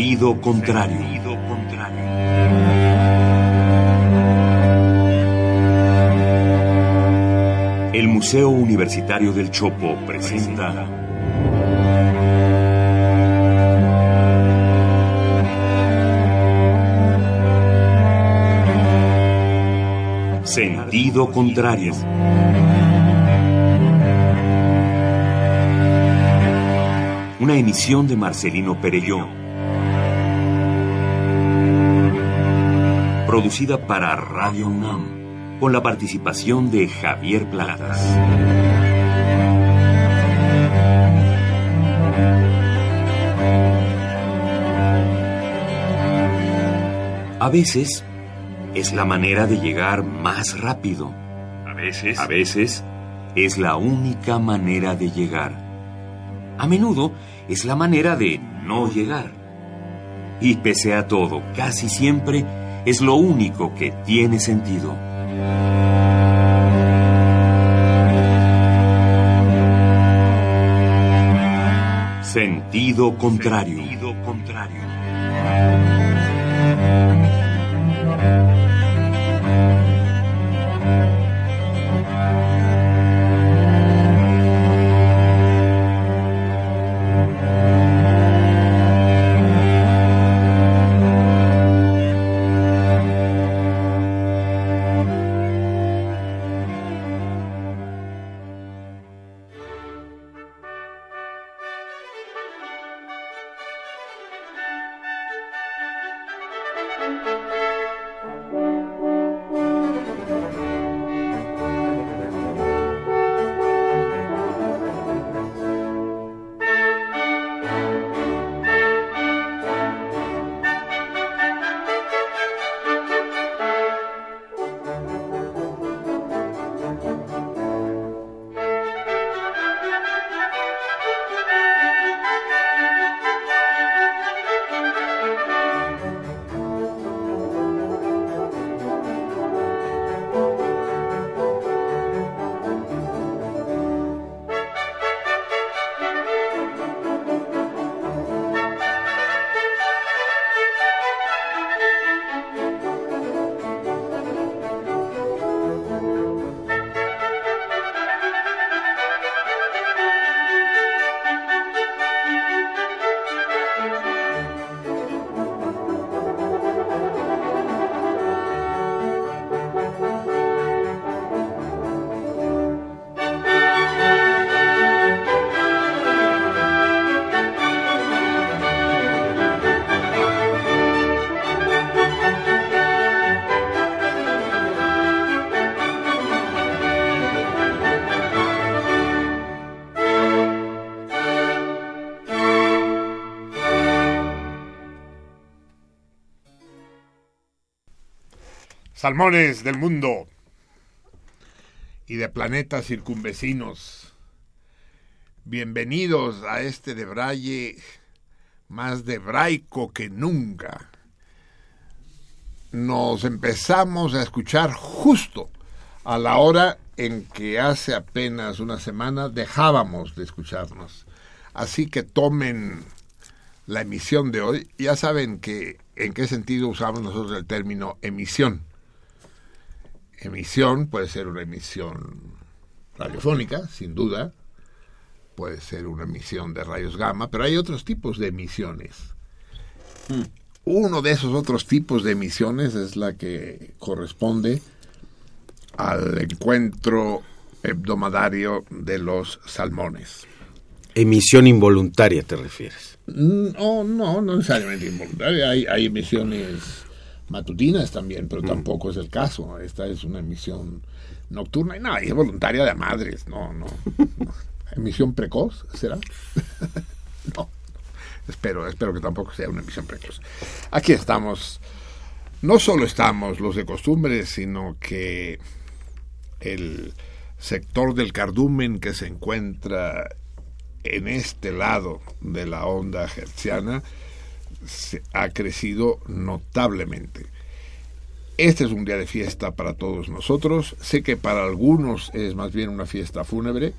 Sentido contrario. El Museo Universitario del Chopo presenta Sentido contrario. Una emisión de Marcelino Perelló. Producida para Radio UNAM, con la participación de Javier Platas. A veces es la manera de llegar más rápido. A veces. A veces es la única manera de llegar. A menudo es la manera de no llegar. Y pese a todo, casi siempre es lo único que tiene sentido. Sentido contrario. Sentido contrario. Salmones del mundo y de planetas circunvecinos, bienvenidos a este de Braille más debraico que nunca. Nos empezamos a escuchar justo a la hora en que hace apenas una semana dejábamos de escucharnos. Así que tomen la emisión de hoy. Ya saben que en qué sentido usamos nosotros el término emisión emisión, puede ser una emisión radiofónica, sin duda, puede ser una emisión de rayos gamma, pero hay otros tipos de emisiones. Uno de esos otros tipos de emisiones es la que corresponde al encuentro hebdomadario de los salmones. Emisión involuntaria, ¿te refieres? No, no, no necesariamente involuntaria. Hay, hay emisiones matutinas también, pero tampoco es el caso. Esta es una emisión nocturna y nada, es voluntaria de madres, no, no. ¿Emisión precoz será? no, espero, espero que tampoco sea una emisión precoz. Aquí estamos, no solo estamos los de costumbre, sino que el sector del cardumen que se encuentra en este lado de la onda hertziana, ha crecido notablemente. Este es un día de fiesta para todos nosotros. Sé que para algunos es más bien una fiesta fúnebre,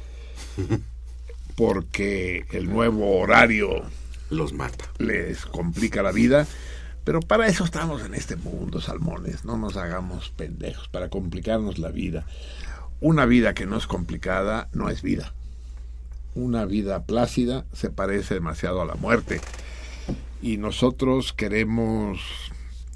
porque el nuevo horario Los mata. les complica la vida. Pero para eso estamos en este mundo, salmones. No nos hagamos pendejos para complicarnos la vida. Una vida que no es complicada no es vida. Una vida plácida se parece demasiado a la muerte. Y nosotros queremos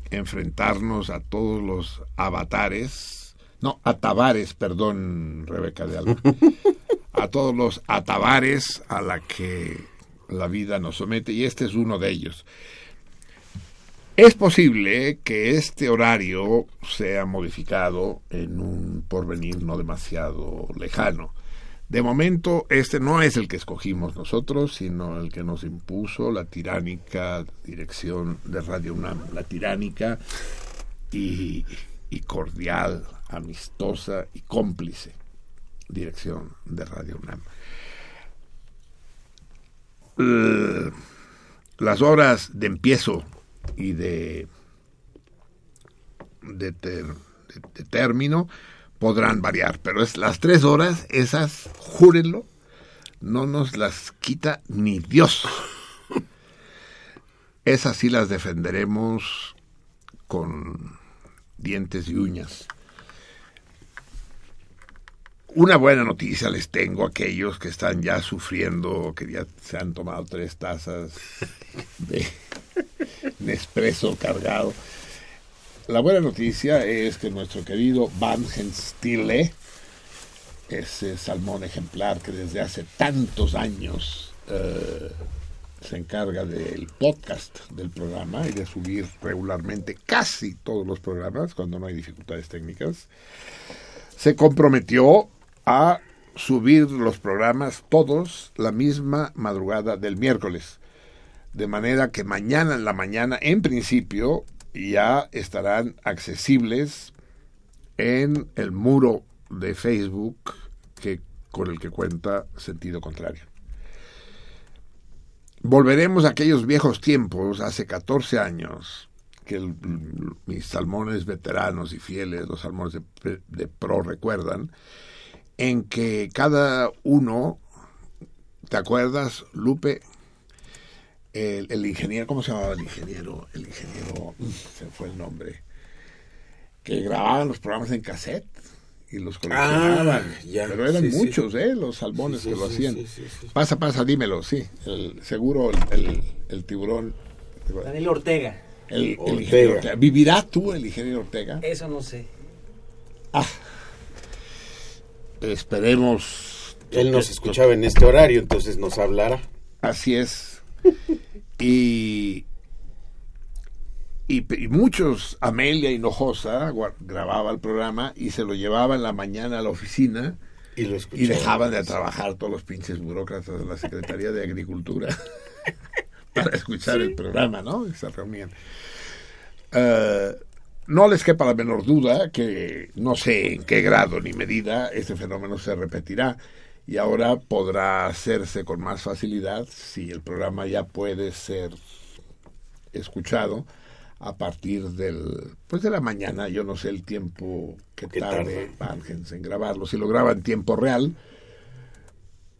enfrentarnos a todos los avatares, no, atabares, perdón, Rebeca de Alba, a todos los atabares a la que la vida nos somete y este es uno de ellos. Es posible que este horario sea modificado en un porvenir no demasiado lejano. De momento, este no es el que escogimos nosotros, sino el que nos impuso la tiránica dirección de Radio UNAM, la tiránica y, cordial, amistosa y cómplice dirección de Radio UNAM. Las horas de empiezo y de, de, de- de término podrán variar, pero es las tres horas, esas, júrenlo, no nos las quita ni Dios. Esas sí las defenderemos con dientes y uñas. Una buena noticia les tengo a aquellos que están ya sufriendo, que ya se han tomado tres tazas de Nespresso cargado. La buena noticia es que nuestro querido Van Stille, ese salmón ejemplar que desde hace tantos años eh, se encarga del podcast del programa y de subir regularmente casi todos los programas cuando no hay dificultades técnicas, se comprometió a subir los programas todos la misma madrugada del miércoles. De manera que mañana en la mañana, en principio, ya estarán accesibles en el muro de Facebook que, con el que cuenta sentido contrario. Volveremos a aquellos viejos tiempos, hace 14 años, que mis salmones veteranos y fieles, los salmones de, de pro recuerdan, en que cada uno, ¿te acuerdas, Lupe? El, el ingeniero, ¿cómo se llamaba el ingeniero? El ingeniero, se fue el nombre, que grababan los programas en cassette y los coleccionaban. Ah, ya, Pero eran sí, sí. muchos, ¿eh? Los salmones Sí, que lo hacían. sí, sí, sí. Pasa, pasa, dímelo, sí. El, seguro el, el- el tiburón. Daniel Ortega. El, Ortega. ingeniero Ortega. ¿Vivirá tú el ingeniero Ortega? Eso no sé. Esperemos. Él nos escuchaba en este horario, entonces nos hablará. Así es. Y, y, y muchos, Amelia Hinojosa grababa el programa y se lo llevaba en la mañana a la oficina Y lo y escuchaba. dejaban de trabajar todos los pinches burócratas de la Secretaría de Agricultura para escuchar el programa, ¿no? Y se reunían. Eh, no les quepa la menor duda que no sé en qué grado ni medida este fenómeno se repetirá y ahora podrá hacerse con más facilidad si el programa ya puede ser escuchado a partir del pues de la mañana. Yo no sé el tiempo que tarde. Vangens en grabarlo. Si lo graba en tiempo real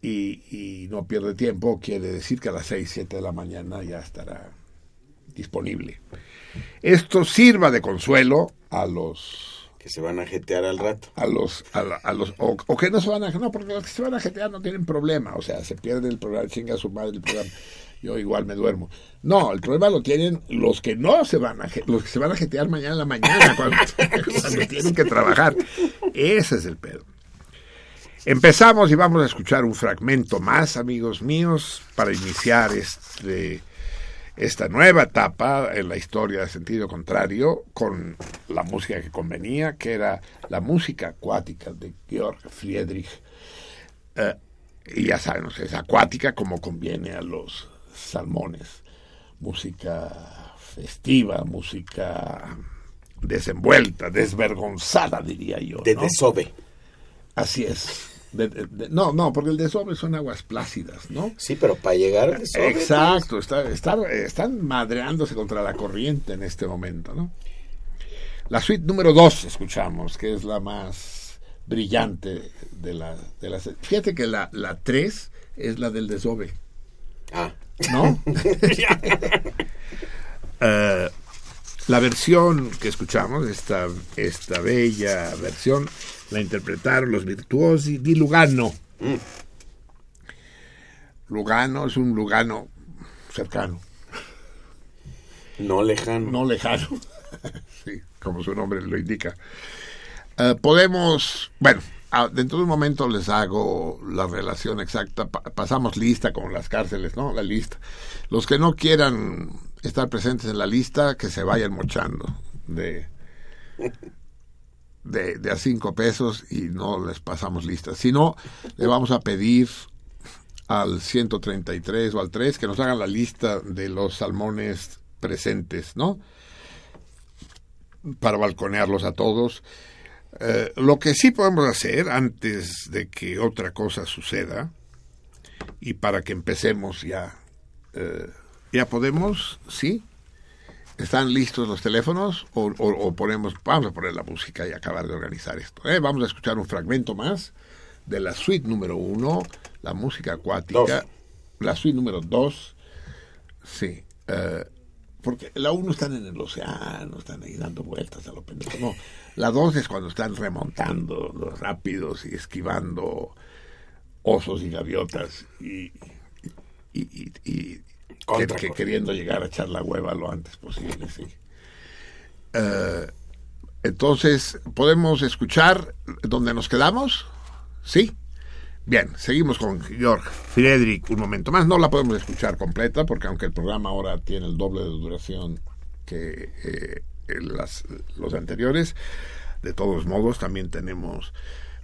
y, y no pierde tiempo quiere decir que a las 6, 7 de la mañana ya estará disponible. Esto sirva de consuelo a los Se van a jetear al rato. a los a, a los o, o que no se van a no porque los que se van a jetear no tienen problema o sea se pierde el programa chinga a su madre el programa yo igual me duermo. No el problema lo tienen los que no se van a los que se van a jetear mañana en la mañana cuando, cuando tienen que trabajar. Ese es el pedo. Empezamos y vamos a escuchar un fragmento más amigos míos para iniciar este esta nueva etapa en la historia de sentido contrario con la música que convenía, que era la música acuática de Georg Friedrich. Eh, y ya sea, es acuática como conviene a los salmones. Música festiva, música desenvuelta, desvergonzada, diría yo. De desove. Así es. De- de- de- no, no, porque el desove son aguas plácidas, ¿no? Sí, pero para llegar al desove. Exacto, está, está- están madreándose contra la corriente en este momento, ¿no? La suite número dos escuchamos, que es la más brillante de, la, de las... Fíjate que la, la tres es la del desove. Ah, ¿no? Eh, la versión que escuchamos, esta, esta bella versión, la interpretaron los virtuosi di Lugano. Lugano es un Lugano cercano. No lejano. No lejano. sí, como su nombre lo indica. Eh, podemos, bueno, ah, dentro de un momento les hago la relación exacta. Pa- pasamos lista con las cárceles, ¿no? La lista. Los que no quieran estar presentes en la lista, que se vayan mochando de, de, de a cinco pesos y no les pasamos lista. Si no, le vamos a pedir al 133 o al 3 que nos hagan la lista de los salmones presentes, ¿no? Para balconearlos a todos. Eh, lo que sí podemos hacer antes de que otra cosa suceda y para que empecemos ya, eh, ya podemos, ¿sí? ¿Están listos los teléfonos o, o- o ponemos, vamos a poner la música y acabar de organizar esto? ¿eh? Vamos a escuchar un fragmento más de la suite número uno, la música acuática, Dos. la suite número dos, sí, eh, porque la uno están en el océano, están ahí dando vueltas a lo pendejo, no, la dos es cuando están remontando los rápidos y esquivando osos y gaviotas y, y, y- y Contra, que- que contra. queriendo llegar a echar la hueva lo antes posible, sí. Eh, entonces, ¿podemos escuchar donde nos quedamos? ¿Sí? Bien, seguimos con Georg Friedrich un momento más. No la podemos escuchar completa porque aunque el programa ahora tiene el doble de duración que eh, las- los anteriores, de todos modos también tenemos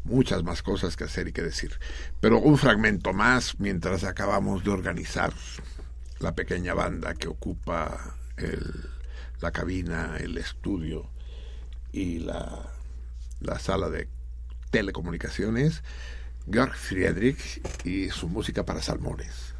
muchas más cosas que hacer y que decir. Pero un fragmento más mientras acabamos de organizar la pequeña banda que ocupa el- la cabina, el estudio y la, la sala de telecomunicaciones, Georg Friedrich y su música para salmones.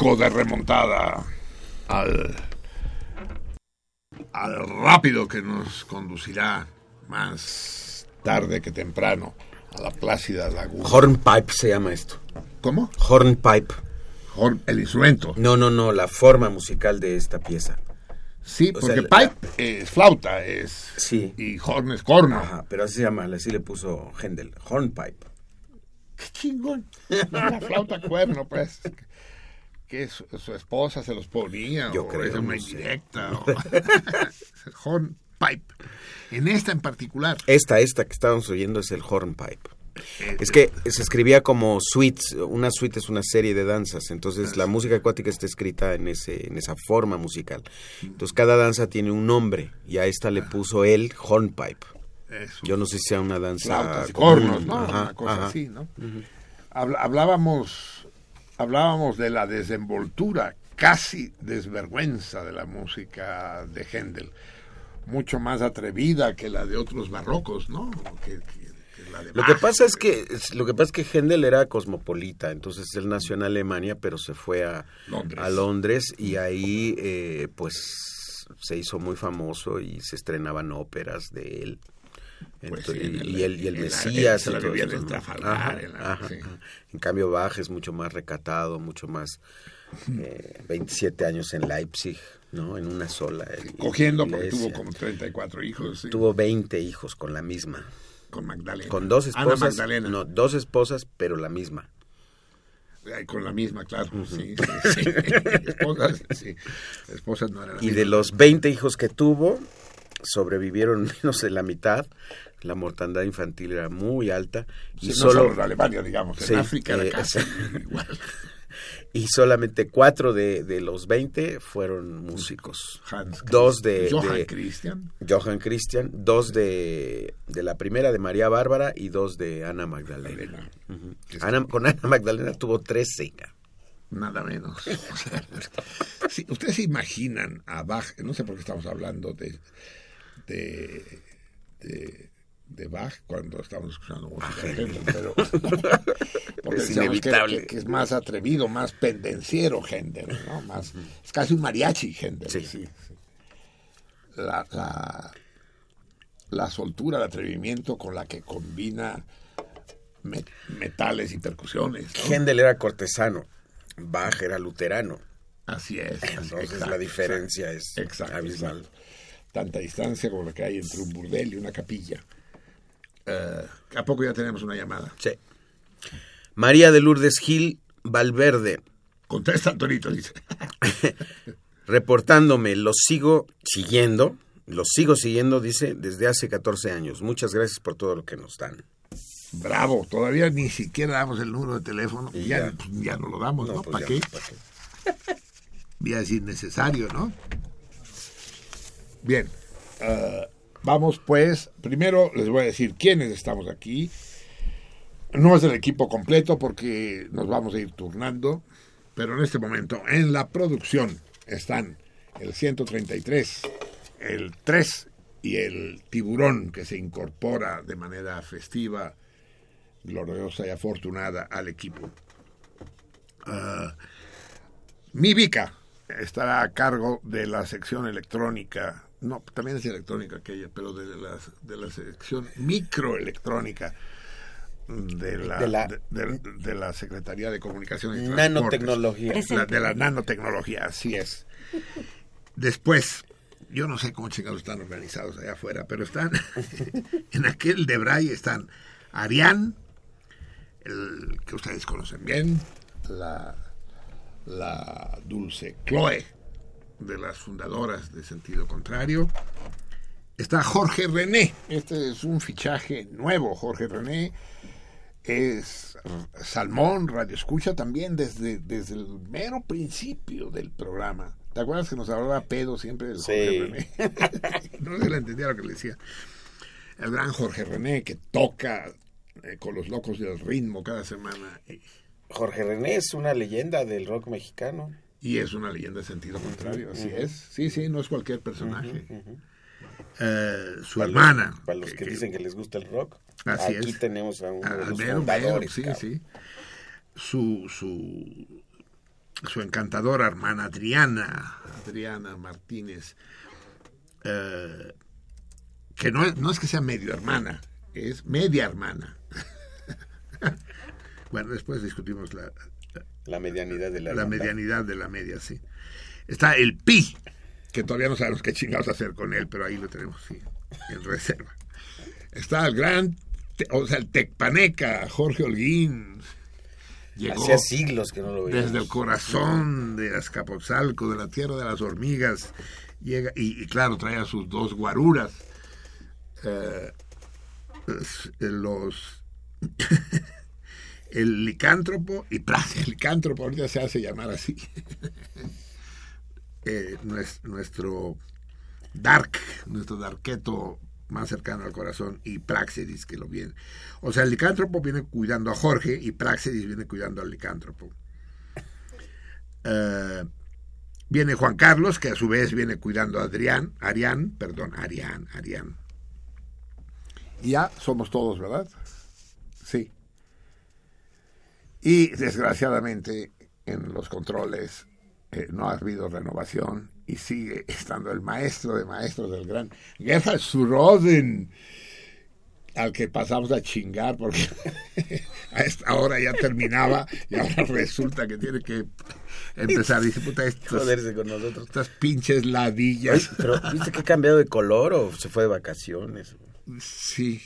De remontada al, al rápido que nos conducirá más tarde que temprano a la plácida laguna. Hornpipe se llama esto. ¿Cómo? Hornpipe. Horn- el instrumento. No, no, no, la forma musical de esta pieza. Sí, O porque sea, la- pipe es flauta, es Sí. y horn es corno. Ajá, pero así se llama, así le puso Händel. Hornpipe. Qué chingón. La flauta cuerno, pues. Que su, su esposa se los ponía. Yo o creo, es una no indirecta. o- Hornpipe. En esta en particular. Esta, esta que estábamos oyendo es el Hornpipe. eh, Es que se escribía como suites, una suite es una serie de danzas, entonces la música acuática está escrita en ese en esa forma musical. Entonces cada danza tiene un nombre y a esta le puso el hornpipe. eso. Yo no sé si sea una danza flautas cornos, ¿no? Ajá, Una cosa ajá. así, ¿no? Hablábamos, hablábamos de la desenvoltura, casi desvergüenza de la música de Händel, mucho más atrevida que la de otros barrocos, ¿no? Que, que- la de Lo que pasa es que lo que pasa es que Händel era cosmopolita, entonces él nació en Alemania, pero se fue a Londres. a Londres y ahí eh, pues se hizo muy famoso y se estrenaban óperas de él. Pues Ento- sí, en el- y el, y el en la- Mesías. la esto, en el ¿no? Trafalgar, Ajá, en la- ajá, sí. En cambio, Bach es mucho más recatado, mucho más. eh, 27 años en Leipzig, ¿no? En una sola. eh, Cogiendo porque tuvo como 34 hijos. sí, Tuvo 20 hijos con la misma. con Magdalena. Con dos Ana esposas. Magdalena. No, dos esposas, pero la misma. Ay, Con la misma, claro. sí, sí, sí. Esposas, sí. Esposas no eran Y de mismas. los 20 hijos que tuvo, sobrevivieron menos de la mitad. La mortandad infantil era muy alta. Y Sí, no solo, en Alemania, digamos, Sí, en África eh, casi sí. igual. y solamente cuatro de, de los 20 fueron músicos. Hans Dos de, Johann de Christian. Johann Christian, dos de, de la primera de María Bárbara y dos de Ana Magdalena. Ana- con Ana Magdalena tuvo 13. Nada menos. O sea, sí, Ustedes se imaginan a Bach, no sé por qué estamos hablando de, de, de, de Bach cuando estamos escuchando música de Händel, pero porque Es que- inevitable. Que, que es más atrevido, más pendenciero Händel, ¿no? Más, es casi un mariachi Händel. Sí. sí, sí. La, la, la soltura, el atrevimiento con la que combina me- metales y percusiones. ¿no? Händel era cortesano, Bach era luterano. Así es. Entonces exacto, la diferencia es exacto, abismal. Tanta distancia como la que hay entre un burdel y una capilla. Eh, ¿A poco ya tenemos una llamada? Sí. María de Lourdes Gil Valverde, Contesta Antonito, dice. reportándome, los sigo siguiendo, los sigo siguiendo, dice, desde hace 14 años. Muchas gracias por todo lo que nos dan. Bravo, todavía ni siquiera damos el número de teléfono. Y ya, ya. pues, ya no lo damos, ¿no? pues ¿Para qué? no, ¿pa' qué? Ya es innecesario, ¿no? Bien. eh, vamos pues. Primero les voy a decir quiénes estamos aquí. No es el equipo completo porque nos vamos a ir turnando. Pero en este momento, en la producción, están el 133, el 3 y el tiburón que se incorpora de manera festiva, gloriosa y afortunada al equipo. Ah, mi Vica estará a cargo de la sección electrónica, no, también es electrónica aquella, pero de la, de la sección microelectrónica de la, De la- de, de- de la Secretaría de Comunicaciones y. Nanotecnología. La- de la nanotecnología, así es. Después, yo no sé cómo chingados están organizados allá afuera, pero están en aquel de Bray están Arián, el que ustedes conocen bien, la, la dulce Chloe, de las fundadoras de Sentido Contrario. Está Jorge René, este es un fichaje nuevo, Jorge René es Salmón, Radio Escucha también desde, desde el mero principio del programa. ¿Te acuerdas que nos hablaba pedo siempre del Jorge. René? no se le entendía lo que le decía. El gran Jorge René que toca eh, con los locos del ritmo cada semana Jorge René es una leyenda del rock mexicano. Y es una leyenda de sentido contrario, así es. Sí, sí, no es cualquier personaje. Eh, su Para los- hermana. Para los que, dicen que les gusta el rock. Así aquí es. tenemos a uno de los mero, fundadores. mero, sí, sí. Su, su, su encantadora hermana Adriana, Adriana Martínez, eh, que no es, no es que sea medio hermana, es media hermana. bueno, después discutimos la, La medianidad de la, la medianidad de la media, sí. Está el Pi, que todavía no sabemos qué chingados hacer con él, pero ahí lo tenemos, sí, en reserva. Está el gran, o sea, el Tecpaneca, Jorge Holguín. Llegó Hacía siglos que no lo veíamos. desde el corazón de Azcapotzalco, de la tierra de las hormigas. Llega, y, y claro, trae a sus dos guaruras. eh, eh, los el licántropo y Plaza, el licántropo ahorita se hace llamar así. Eh, nues- nuestro Dark, nuestro Darketo más cercano al corazón, y Praxedis, que lo viene. O sea, el licántropo viene cuidando a Jorge y Praxedis viene cuidando al licántropo. Eh, viene Juan Carlos, que a su vez viene cuidando a Adrián, Arián, perdón, Arián, Arián. Ya somos todos, ¿verdad? Sí. Y desgraciadamente en los controles eh, no ha habido renovación y sigue estando el maestro de maestros del gran Gerhard Suroden, al que pasamos a chingar porque a esta hora ya terminaba y ahora resulta que tiene que empezar. Dice, puta, estos, Joderse con nosotros. estas pinches ladillas. Pero, ¿viste que ha cambiado de color o se fue de vacaciones? Sí,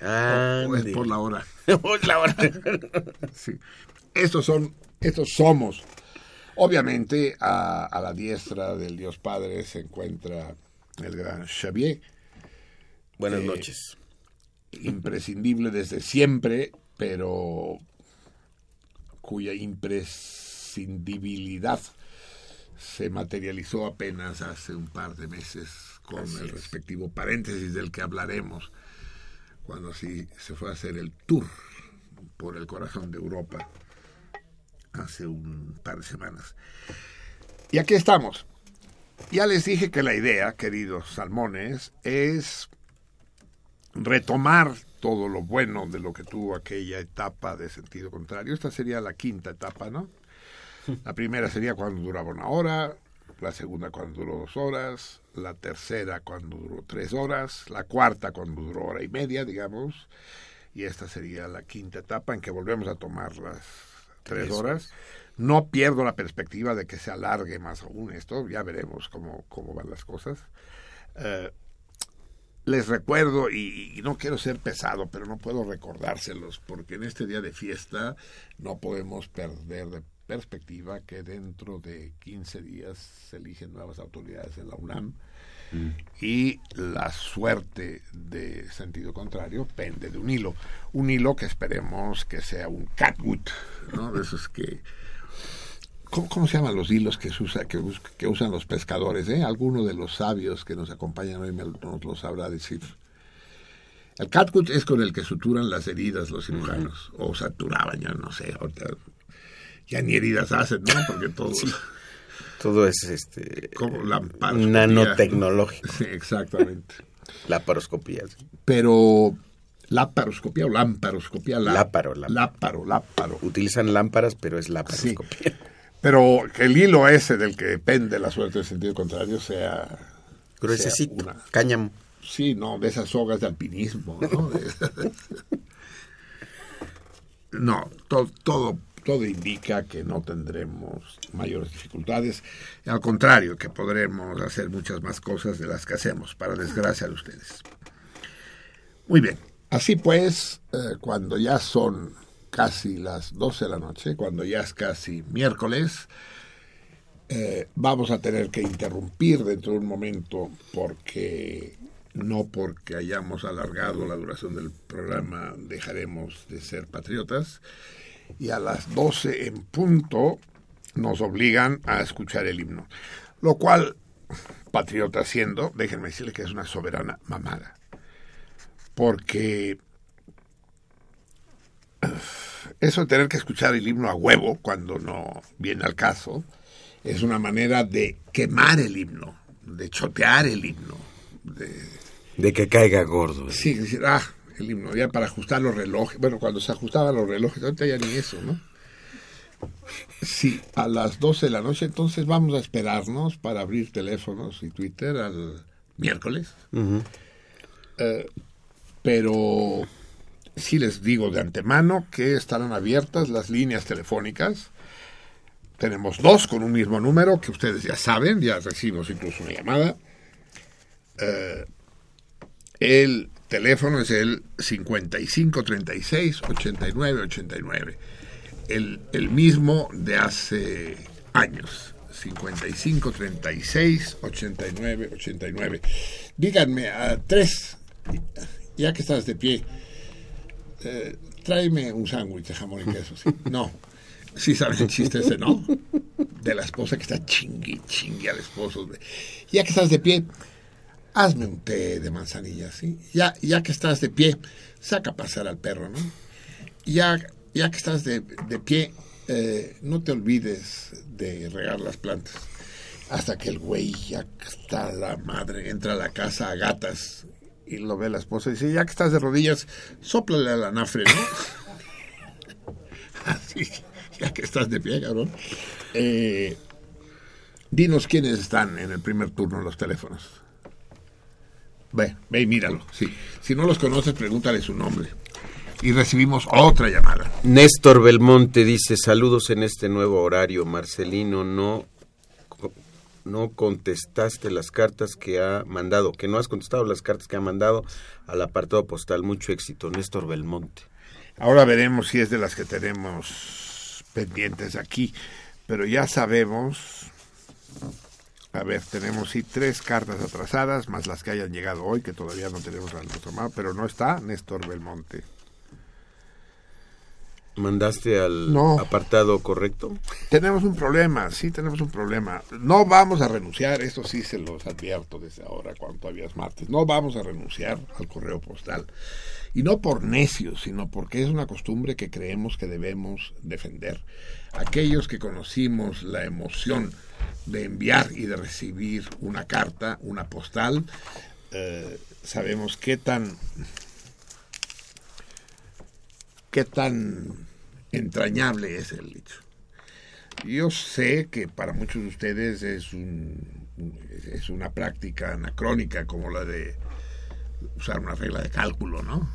Es por la hora. la hora. Sí. Estos son, estos somos. Obviamente, a, a la diestra del Dios Padre se encuentra el gran Xavier, Buenas Eh, noches. imprescindible desde siempre, pero cuya imprescindibilidad se materializó apenas hace un par de meses con el respectivo paréntesis del que hablaremos cuando sí se fue a hacer el tour por el corazón de Europa hace un par de semanas. Y aquí estamos. Ya les dije que la idea, queridos salmones, es retomar todo lo bueno de lo que tuvo aquella etapa de sentido contrario. Esta sería la quinta etapa, ¿no? La primera sería cuando duraba una hora, la segunda cuando duró dos horas, la tercera cuando duró tres horas, la cuarta cuando duró hora y media, digamos, y esta sería la quinta etapa en que volvemos a tomar las tres horas. No pierdo la perspectiva de que se alargue más aún esto, ya veremos cómo, cómo van las cosas. Eh, les recuerdo, y, y, no quiero ser pesado, pero no puedo recordárselos, porque en este día de fiesta no podemos perder de perspectiva que dentro de 15 días se eligen nuevas autoridades en la UNAM mm. y la suerte de sentido contrario pende de un hilo. Un hilo que esperemos que sea un catwood, ¿no? De esos que... ¿Cómo, ¿Cómo, se llaman los hilos que, usa, que, que, usan los pescadores? Eh? Alguno de los sabios que nos acompañan hoy me, nos lo sabrá decir. El catgut es con el que suturan las heridas los cirujanos, uh -huh. o saturaban, yo no sé, ya ni heridas hacen, ¿no? Porque todo... Sí. Todo es este como la nanotecnológico. Sí, exactamente. La paroscopía. Sí. Pero la paroscopía o lamparoscopía, la, láparo, láparo. láparo, láparo. Utilizan lámparas, pero es la paroscopía. Sí. Pero que el hilo ese del que depende la suerte del sentido contrario sea gruesecito, una... cáñamo. Sí, no, de esas sogas de alpinismo, ¿no? no, to, todo todo indica que no tendremos mayores dificultades, al contrario, que podremos hacer muchas más cosas de las que hacemos, para desgracia de ustedes. Muy bien, así pues, eh, cuando ya son casi las 12 de la noche, cuando ya es casi miércoles, eh, vamos a tener que interrumpir dentro de un momento porque no porque hayamos alargado la duración del programa dejaremos de ser patriotas y a las 12 en punto nos obligan a escuchar el himno. Lo cual, patriota siendo, déjenme decirles que es una soberana mamada. Porque eso de tener que escuchar el himno a huevo cuando no viene al caso es una manera de quemar el himno, de chotear el himno. De, de que caiga gordo. Sí, decir, ah, el himno, ya para ajustar los relojes. Bueno, cuando se ajustaban los relojes, ahorita ya ni eso, ¿no? Sí, a las 12 de la noche, entonces vamos a esperarnos para abrir teléfonos y Twitter al miércoles. Uh -huh. eh, pero sí les digo de antemano que estarán abiertas las líneas telefónicas. Tenemos dos con un mismo número que ustedes ya saben, ya recibimos incluso una llamada. Eh, el teléfono es el 5536-8989. El, el mismo de hace años. 5536-8989. Díganme a tres, ya que estás de pie, eh, tráeme un sándwich de jamón y queso. ¿sí? No. Sí saben el chiste ese, ¿no? De la esposa que está chingui, chingui al esposo. Ya que estás de pie, hazme un té de manzanilla, ¿sí? Ya, ya que estás de pie, saca a pasar al perro, ¿no? Ya, ya que estás de, de pie, eh, no te olvides de regar las plantas. Hasta que el güey ya está la madre, entra a la casa a gatas Y lo ve la esposa y dice, ya que estás de rodillas, sóplale al anafre, ¿no? Así, ya que estás de pie, cabrón. Eh, dinos quiénes están en el primer turno los teléfonos. Ve, ve y míralo. Sí. Si no los conoces, pregúntale su nombre. Y recibimos otra llamada. Néstor Belmonte dice, saludos en este nuevo horario. Marcelino, no, no contestaste las cartas que ha mandado, que no has contestado las cartas que ha mandado al apartado postal. Mucho éxito, Néstor Belmonte. Ahora veremos si es de las que tenemos pendientes aquí. Pero ya sabemos a ver, tenemos sí tres cartas atrasadas, más las que hayan llegado hoy, que todavía no tenemos al nuestro mapa, pero no está Néstor Belmonte. ¿Mandaste al apartado correcto? Tenemos un problema, sí tenemos un problema. No vamos a renunciar, esto sí se los advierto desde ahora, cuando todavía es martes. No vamos a renunciar al correo postal. Y no por necios, sino porque es una costumbre que creemos que debemos defender. Aquellos que conocimos la emoción de enviar y de recibir una carta, una postal, eh, sabemos qué tan qué tan entrañable es el hecho. Yo sé que para muchos de ustedes es un es una práctica anacrónica como la de usar una regla de cálculo, ¿no?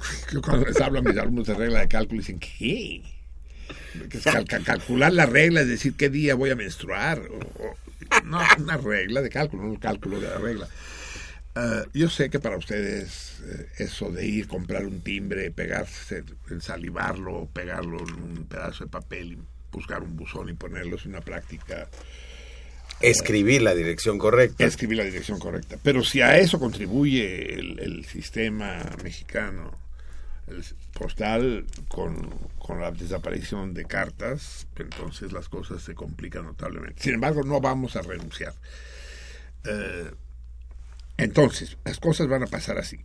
Yo cuando les hablo a mis alumnos de regla de cálculo dicen, ¿qué? Calcular la regla, es decir, qué día voy a menstruar. no, una regla de cálculo, un cálculo de la regla. Ah, yo sé que para ustedes eh, eso de ir, comprar un timbre, pegarse, salivarlo, pegarlo en un pedazo de papel y buscar un buzón y ponerlo es una práctica. Escribir la dirección correcta. Escribir la dirección correcta. Pero si a eso contribuye el sistema mexicano postal con, la desaparición de cartas, entonces las cosas se complican notablemente. Sin embargo, no vamos a renunciar. Eh, entonces, las cosas van a pasar así.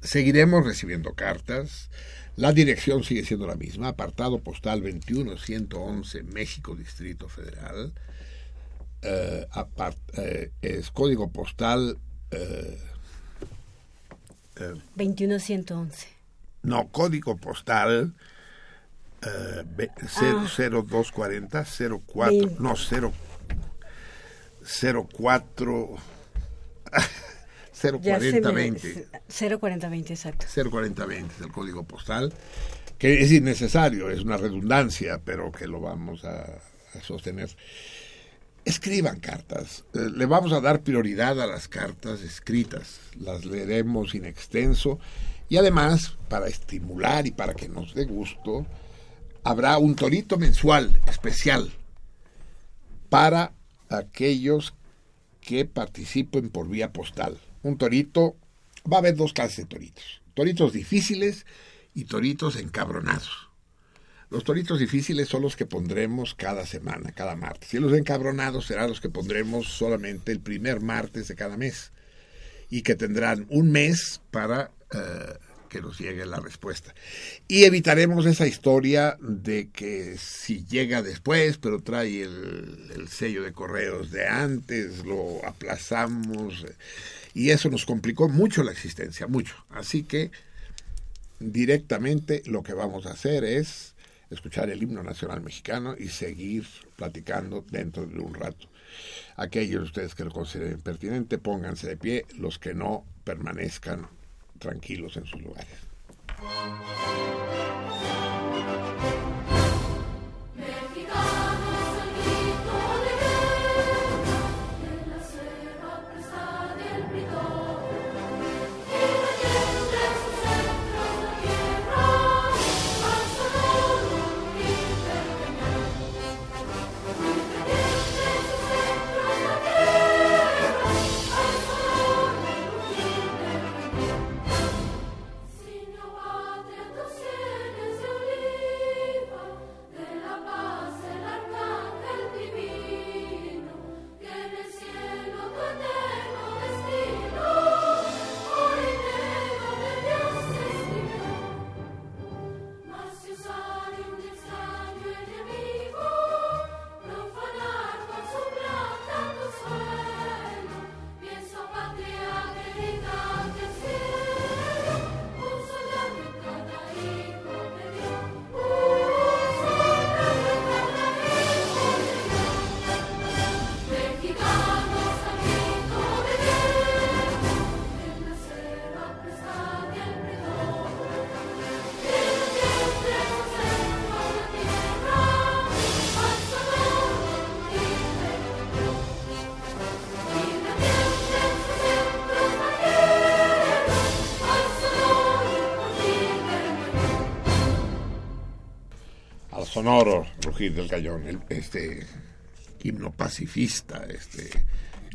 Seguiremos recibiendo cartas. La dirección sigue siendo la misma. Apartado postal 21111, México, Distrito Federal. Eh, eh, es código postal... 21111. No, código postal eh, 0240 04, no, 0, 04 04020. 04020, exacto. 04020 es el código postal, que es innecesario, es una redundancia, pero que lo vamos a, a sostener. Escriban cartas. Eh, le vamos a dar prioridad a las cartas escritas. Las leeremos in extenso y además, para estimular y para que nos dé gusto, habrá un torito mensual especial para aquellos que participen por vía postal. Un torito, va a haber dos clases de toritos. Toritos difíciles y toritos encabronados. Los toritos difíciles son los que pondremos cada semana, cada martes. Y los encabronados serán los que pondremos solamente el primer martes de cada mes. Y que tendrán un mes para eh, que nos llegue la respuesta. Y evitaremos esa historia de que si llega después, pero trae el, sello de correos de antes, lo aplazamos. Y eso nos complicó mucho la existencia, mucho. Así que directamente lo que vamos a hacer es escuchar el himno nacional mexicano y seguir platicando dentro de un rato. Aquellos de ustedes que lo consideren pertinente, pónganse de pie, los que no permanezcan tranquilos en sus lugares. Sonoro rugir del el- este himno pacifista, este,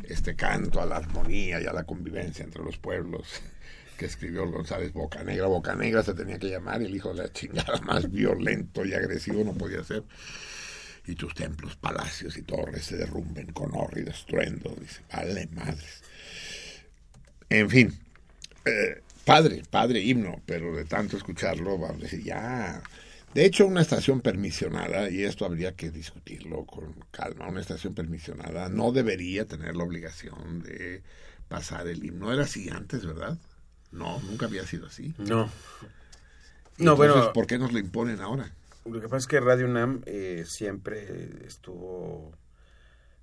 este canto a la armonía y a la convivencia entre los pueblos que escribió González Bocanegra. Bocanegra se tenía que llamar el hijo de la chingada más violento y agresivo no podía ser. Y tus templos, palacios y torres se derrumben con horrido estruendo. Dice, vale madres. En fin, eh, padre, padre himno, pero de tanto escucharlo, vamos a decir, ya. De hecho, una estación permisionada, y esto habría que discutirlo con calma, una estación permisionada no debería tener la obligación de pasar el himno. Era así antes, ¿verdad? No, nunca había sido así. No. Entonces, bueno, ¿por qué nos lo imponen ahora? lo que pasa es que Radio UNAM eh, siempre estuvo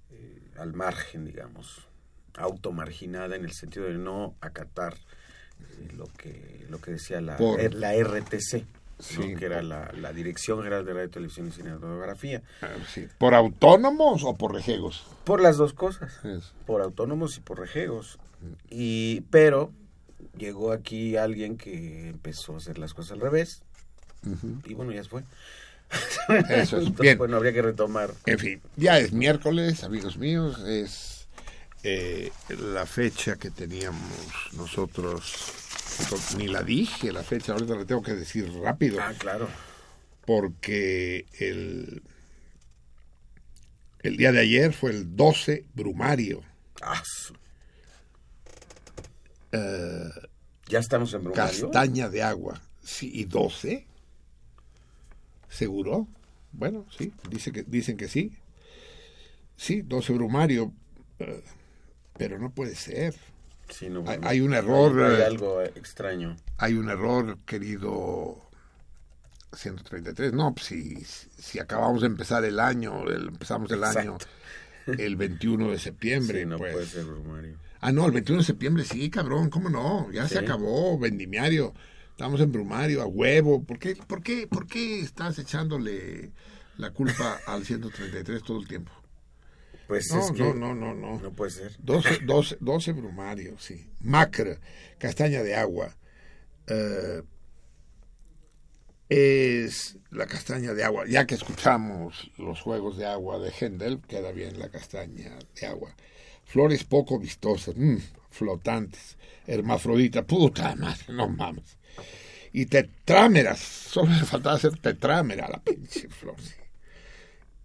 eh, al margen, digamos, automarginada en el sentido de no acatar eh, lo que lo que decía la, Por- la RTC, ¿no? Sí, que era la, la Dirección General de Radio, Televisión y Cinematografía. Ah, sí. ¿Por autónomos o por rejegos? Por las dos cosas. Por autónomos y por rejegos. Y, pero llegó aquí alguien que empezó a hacer las cosas al revés. Y bueno, ya se fue. Eso es. Entonces, Bien. Bueno, habría que retomar. En fin, ya es miércoles, amigos míos, es eh, la fecha que teníamos nosotros, ni la dije la fecha, ahorita la tengo que decir rápido, Ah, claro. porque el, el día de ayer fue el 12 brumario, Ah, eh, ya estamos en Brumario. castaña de agua, sí, y 12, ¿seguro? Bueno, sí, dice que, dicen que sí, sí, 12 brumario, eh, pero no puede ser. Sí, no, Hay- un error, Hay, eh, algo extraño. hay un error, querido 133. No, pues si, si acabamos de empezar el año, el- empezamos el año el 21 de septiembre. Sí, no pues. puede ser Brumario. Ah, no, el 21 de septiembre sí, cabrón, ¿cómo no? Ya se acabó, vendimiario. Estamos en brumario, a huevo. ¿Por qué, por qué, por qué estás echándole la culpa al 133 todo el tiempo? Pues No, es que no, no, no, no. no puede ser. 12, 12, 12 brumario, sí. Macra, castaña de agua. eh, es la castaña de agua. Ya que escuchamos los juegos de agua de Händel, queda bien la castaña de agua. Flores poco vistosas, mm, flotantes, hermafrodita, puta madre, no mames. Y tetrámeras, solo le faltaba hacer tetrámera a la pinche flor. sí.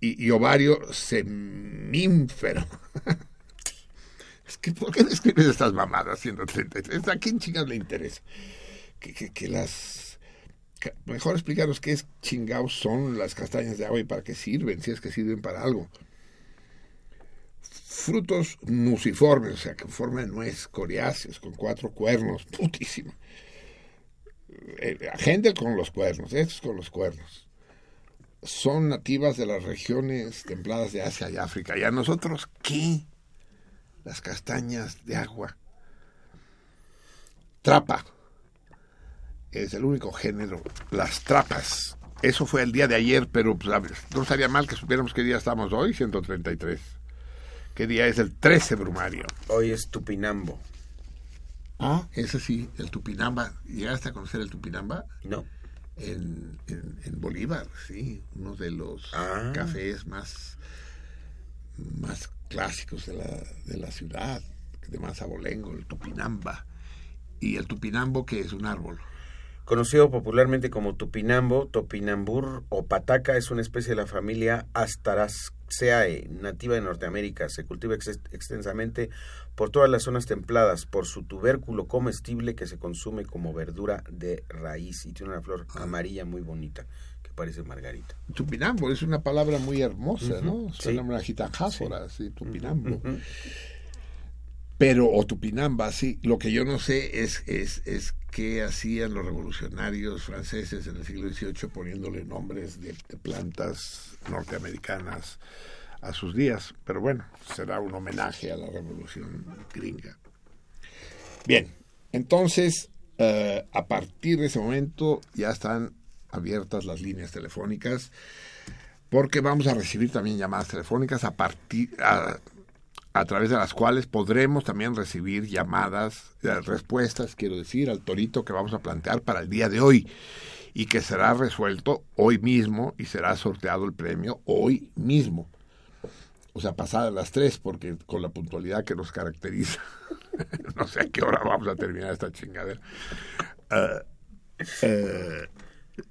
Y, ovario semífero. Es que, ¿por qué no escribes estas mamadas 133? ¿A quién chingados le interesa? Que, que, las... mejor explicaros qué es chingados son las castañas de agua y para qué sirven, si es que sirven para algo. Frutos nuciformes, o sea, que forma de nuez, coriáceos, con cuatro cuernos, putísima. Eh, Händel con los cuernos, estos con los cuernos. Son nativas de las regiones templadas de Asia y África. ¿Y a nosotros qué? las castañas de agua. Trapa. Es el único género. Las trapas. Eso fue el día de ayer, pero pues, no estaría mal que supiéramos qué día estamos hoy, 133. ¿Qué día es el 13 brumario? Hoy es Tupinambo. Ah, ese sí, el Tupinamba. ¿Llegaste a conocer el Tupinamba? ¿No? En, en, en Bolívar, sí. Uno de los Ah. cafés más, más clásicos de la, de la ciudad, de más abolengo, el Tupinamba. Y el Tupinambo, que es un árbol. Conocido popularmente como tupinambo, topinambur o pataca, es una especie de la familia Astaraceae, nativa de Norteamérica. Se cultiva ex- extensamente por todas las zonas templadas, por su tubérculo comestible que se consume como verdura de raíz y tiene una flor amarilla muy bonita que parece margarita. Tupinambo es una palabra muy hermosa, ¿no? Suena sí. una gitanjáfora, sí, Tupinambo. Pero, o Tupinamba, sí. Lo que yo no sé es, es, es qué hacían los revolucionarios franceses en el siglo XVIII poniéndole nombres de, de plantas norteamericanas a sus días. Pero bueno, será un homenaje a la revolución gringa. Bien, entonces, eh, a partir de ese momento ya están abiertas las líneas telefónicas porque vamos a recibir también llamadas telefónicas a partir a, través de las cuales podremos también recibir llamadas, eh, respuestas, quiero decir, al torito que vamos a plantear para el día de hoy. y que será resuelto hoy mismo y será sorteado el premio hoy mismo. O sea, pasadas las tres, porque con la puntualidad que nos caracteriza, no sé a qué hora vamos a terminar esta chingadera. Uh,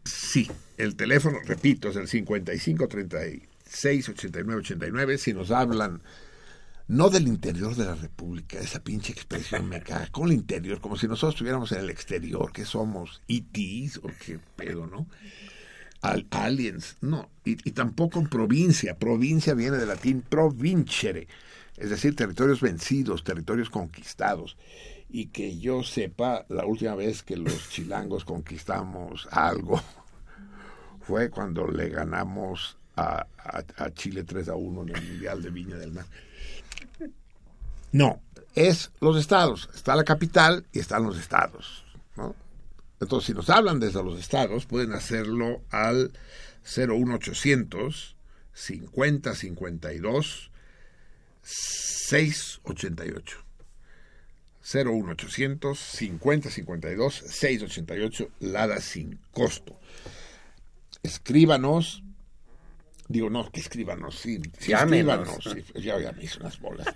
sí, el teléfono, repito, es el 55 36 89 89. Si nos hablan no del interior de la República, esa pinche expresión me caga, con el interior, como si nosotros estuviéramos en el exterior, que somos ETs o qué pedo, ¿no? Al, aliens, no, y, y, tampoco en provincia, provincia viene del latín provincere, es decir, territorios vencidos, territorios conquistados, y que yo sepa, la última vez que los chilangos conquistamos algo fue cuando le ganamos a, a, a Chile 3 a 1 en el Mundial de Viña del Mar. No, es los estados. Está la capital y están los estados. ¿no? Entonces, si nos hablan desde los estados, pueden hacerlo al 01800 50 52 688. 01800 50 52 688, Lada sin costo. Escríbanos Digo, no, que escríbanos, sí, sí escríbanos. Sí, ya, ya me hice unas bolas.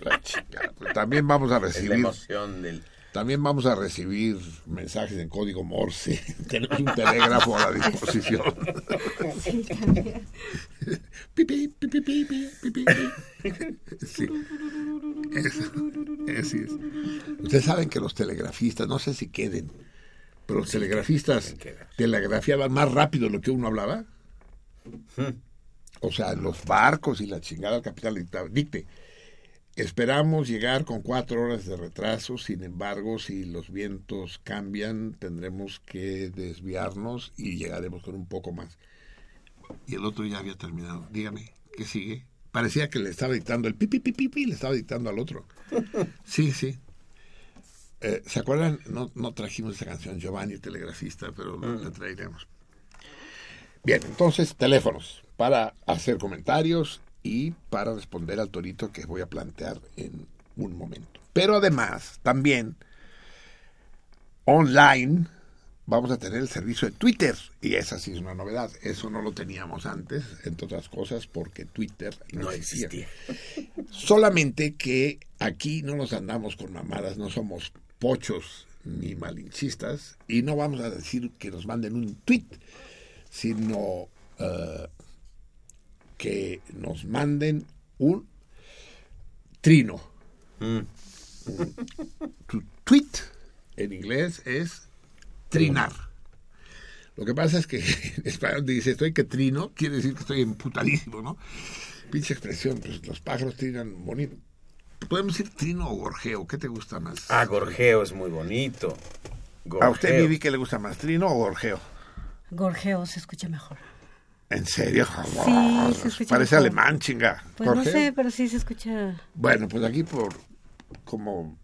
También vamos a recibir. la emoción del... También vamos a recibir mensajes en código Morse. Tenemos un telégrafo a la disposición. Sí, también. Pipi, pipi, pipi, pipi, Sí. Eso, es. Ustedes saben que los telegrafistas, no sé si queden, pero los telegrafistas telegrafiaban más rápido de lo que uno hablaba. O sea, los barcos y la chingada del capital dicte. Esperamos llegar con cuatro horas de retraso, sin embargo, si los vientos cambian, tendremos que desviarnos y llegaremos con un poco más. Y el otro ya había terminado. Dígame, ¿qué sigue? Parecía que le estaba dictando el pipi, pipi, pipi, le estaba dictando al otro. Sí, sí. Eh, ¿Se acuerdan? No, no trajimos esa canción, Giovanni, telegrafista, pero mm. la traeremos. Bien, entonces, teléfonos para hacer comentarios y para responder al torito que voy a plantear en un momento. Pero además, también online vamos a tener el servicio de Twitter y esa sí es una novedad. Eso no lo teníamos antes, entre otras cosas, porque Twitter no, existía. Solamente que aquí no nos andamos con mamadas, no somos pochos ni malinchistas y no vamos a decir que nos manden un tweet, sino uh, que nos manden un trino. Mm. Tu tweet en inglés es trinar. Lo que pasa es que en español dice estoy que trino, quiere decir que estoy emputadísimo, ¿no? Pinche expresión, pues los pájaros trinan bonito. Podemos decir trino o gorjeo, ¿qué te gusta más? Ah, gorjeo es muy bonito. ¿A usted, Vivi, qué le gusta más, trino o gorjeo? Gorjeo se escucha mejor. ¿En serio? Sí, se escucha Parece alemán, chinga. Pues no sé, pero sí se escucha. Bueno, pues aquí por como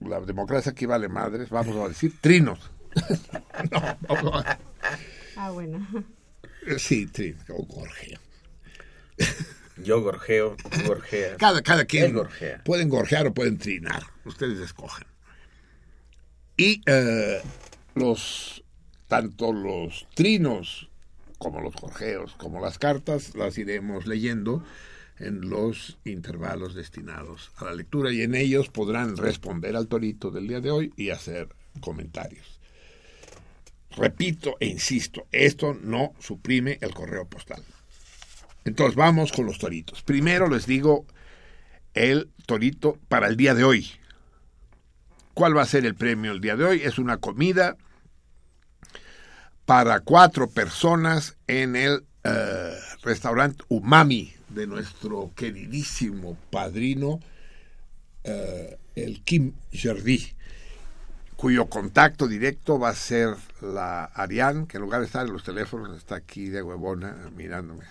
la democracia aquí vale madres, vamos a decir trinos. no, vamos a... Ah, bueno. Sí, trinos, o gorjeo. Yo gorjeo, gorjea. Cada, cada quien pueden gorjear o pueden trinar, ustedes escogen. Y eh, los tanto los trinos como los gorjeos, como las cartas, las iremos leyendo en los intervalos destinados a la lectura y en ellos podrán responder al torito del día de hoy y hacer comentarios. Repito e insisto, esto no suprime el correo postal. Entonces vamos con los toritos. Primero les digo el torito para el día de hoy. ¿Cuál va a ser el premio el día de hoy? Es una comida para cuatro personas en el uh, restaurante Umami de nuestro queridísimo padrino, uh, el Kim Jardy, cuyo contacto directo va a ser la Ariane, que en lugar de estar en los teléfonos está aquí de huevona mirándome.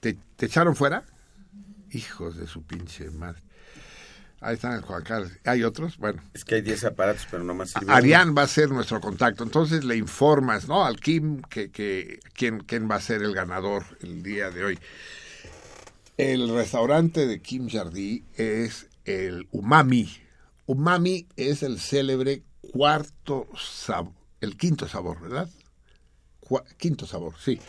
¿Te, ¿Te echaron fuera? Hijos de su pinche madre. Ahí están Juan Carlos. ¿Hay otros? Bueno. Es que hay 10 aparatos, pero no más. Arián va a ser nuestro contacto. Entonces le informas, ¿no? Al Kim que, que quién, quién va a ser el ganador el día de hoy. El restaurante de Kim Jardí es el Umami. Umami es el célebre cuarto sabor, el quinto sabor, ¿verdad? quinto sabor, sí.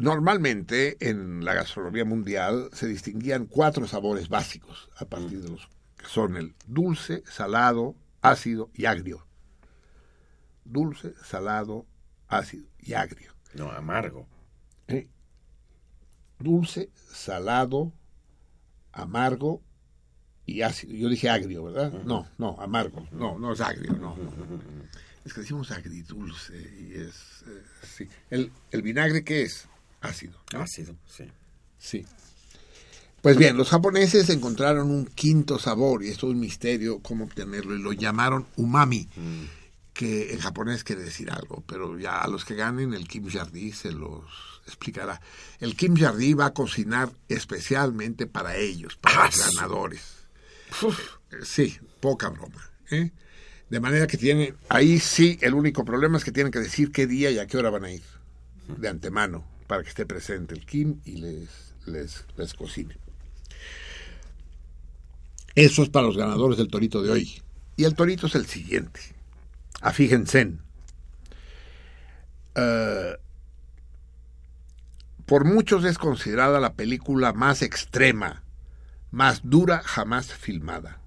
Normalmente en la gastronomía mundial se distinguían cuatro sabores básicos a partir de los que son el dulce, salado, ácido y agrio. Dulce, salado, ácido y agrio. No, amargo. ¿eh? Dulce, salado, amargo y ácido. Yo dije agrio, ¿verdad? No, no, amargo. No, no es agrio, no. Es que decimos agridulce y es... eh, sí. ¿El, ¿El vinagre qué es? Ácido. ¿no? Ácido, sí. Sí. Pues bien, los japoneses encontraron un quinto sabor y esto es un misterio cómo obtenerlo y lo llamaron umami, que en japonés quiere decir algo, pero ya a los que ganen el Kim Jardi se los explicará. El Kim Jardi va a cocinar especialmente para ellos, para los ganadores. Eh, Sí, poca broma. ¿eh? De manera que tienen, ahí sí, el único problema es que tienen que decir qué día y a qué hora van a ir de antemano para que esté presente el Kim y les, les, les cocine. Eso es para los ganadores del torito de hoy. Y el torito es el siguiente. Afíjense. Eh, por muchos es considerada la película más extrema, más dura jamás filmada.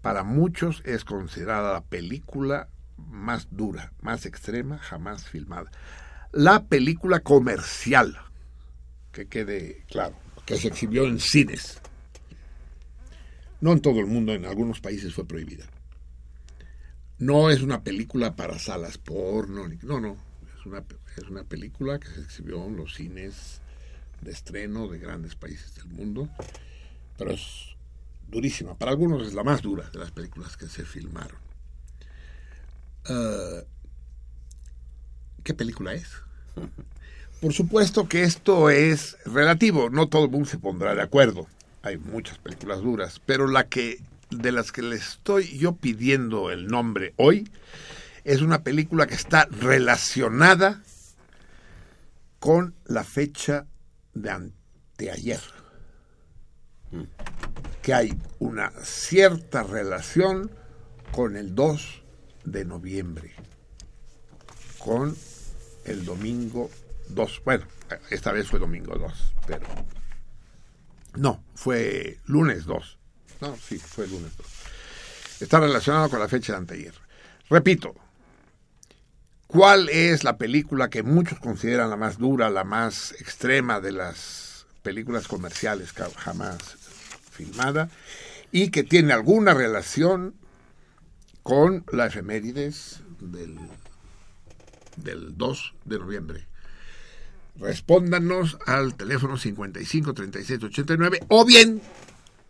Para muchos es considerada la película más dura, más extrema jamás filmada. La película comercial, que quede claro, que se exhibió en cines. No en todo el mundo, en algunos países fue prohibida. No es una película para salas porno, no, no, es una, es una película que se exhibió en los cines de estreno de grandes países del mundo, pero es durísima. Para algunos es la más dura de las películas que se filmaron. Eh, ¿Qué película es? Por supuesto que esto es relativo, no todo el mundo se pondrá de acuerdo. Hay muchas películas duras, pero la que de las que le estoy yo pidiendo el nombre hoy es una película que está relacionada con la fecha de anteayer. Que hay una cierta relación con el 2 de noviembre, con el domingo 2. Bueno, esta vez fue domingo 2, pero no, fue lunes 2. No, sí, fue lunes 2. Está relacionado con la fecha de anteayer. Repito, ¿cuál es la película que muchos consideran la más dura, la más extrema de las películas comerciales jamás filmada y que tiene alguna relación con la efemérides del, del 2 de noviembre? Respóndanos al teléfono 55 36 89 o bien,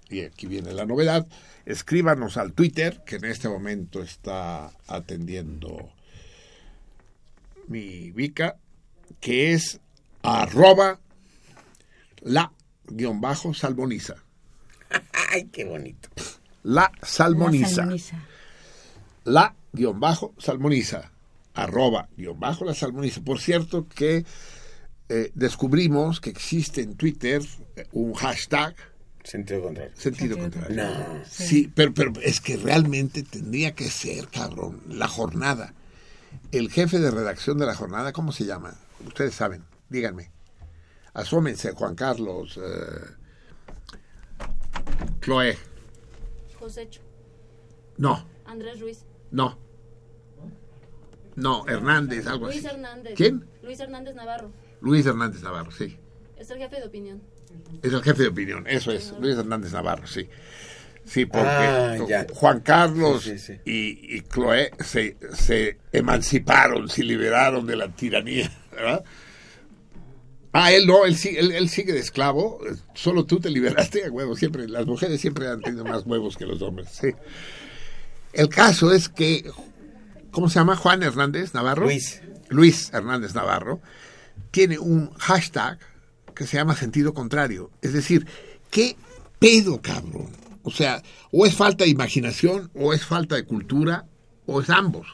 y aquí viene la novedad, escríbanos al Twitter, que en este momento está atendiendo mi Vica, que es arroba la guion bajo salmoniza. Ay, qué bonito. La La salmoniza. salmoniza. La guion bajo salmoniza. Arroba guion bajo la salmoniza. Por cierto que eh, descubrimos que existe en Twitter eh, un hashtag Sentido contrario. sentido contrario. No. Sí, pero, pero es que realmente tendría que ser, cabrón, la jornada. El jefe de redacción de la jornada, ¿cómo se llama? Ustedes saben, díganme. Asómense, Juan Carlos, eh, Chloe. Josecho, No, Andrés Ruiz, no. No, Hernández, algo así. Luis Hernández. ¿Quién? Luis Hernández Navarro. Luis Hernández Navarro, sí. Es el jefe de opinión. Es el jefe de opinión, eso es, Luis Hernández Navarro, sí. Sí, porque Ah. Juan Carlos Sí, sí, sí. Y, y Chloé se, se emanciparon, se liberaron de la tiranía, ¿verdad? Ah, él no, él, sí- él, él sigue de esclavo, solo tú te liberaste a huevos, siempre, las mujeres siempre han tenido más huevos que los hombres, sí. El caso es que, ¿cómo se llama? Juan Hernández Navarro. Luis. Luis Hernández Navarro tiene un hashtag que se llama sentido contrario. Es decir, ¿qué pedo, cabrón? O sea, o es falta de imaginación, o es falta de cultura, o es ambos.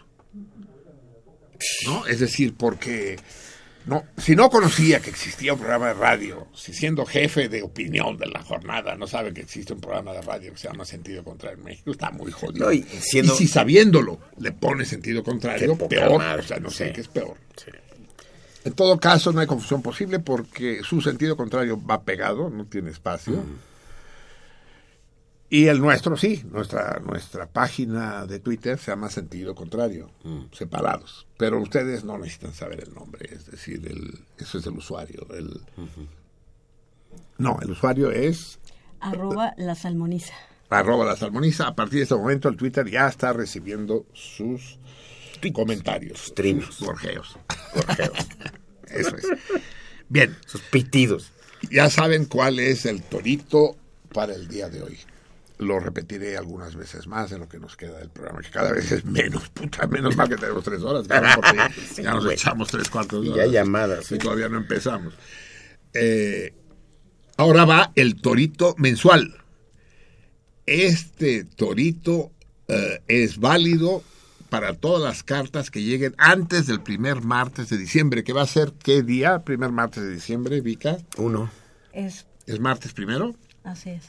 ¿No? Es decir, porque no, si no conocía que existía un programa de radio, si siendo jefe de opinión de la jornada no sabe que existe un programa de radio que se llama Sentido Contrario en México, está muy jodido. No, y siendo- Y si sabiéndolo le pone sentido contrario, peor. madre, O sea, no sé sí. qué es peor. En todo caso, no hay confusión posible porque su sentido contrario va pegado, no tiene espacio. Y el nuestro sí, nuestra, nuestra página de Twitter se llama Sentido Contrario, separados. Pero ustedes no necesitan saber el nombre, es decir, el, eso es el usuario. El, No, el usuario es Arroba la salmoniza. arroba la salmoniza. A partir de este momento el Twitter ya está recibiendo sus comentarios, trinos. sus gorjeos. Eso es. Bien, Sus pitidos. ya saben cuál es el torito para el día de hoy. Lo repetiré algunas veces más en lo que nos queda del programa, que cada vez es menos, puta, menos mal que tenemos tres horas, cabrón, porque ya nos echamos tres cuartos de Y hora. ya llamadas, Y ¿eh? todavía no empezamos. Eh, ahora va el torito mensual. Este torito eh, es válido para todas las cartas que lleguen antes del primer martes de diciembre, que va a ser qué día, primer martes de diciembre, Vika. Uno. Es, ¿Es martes primero? así es.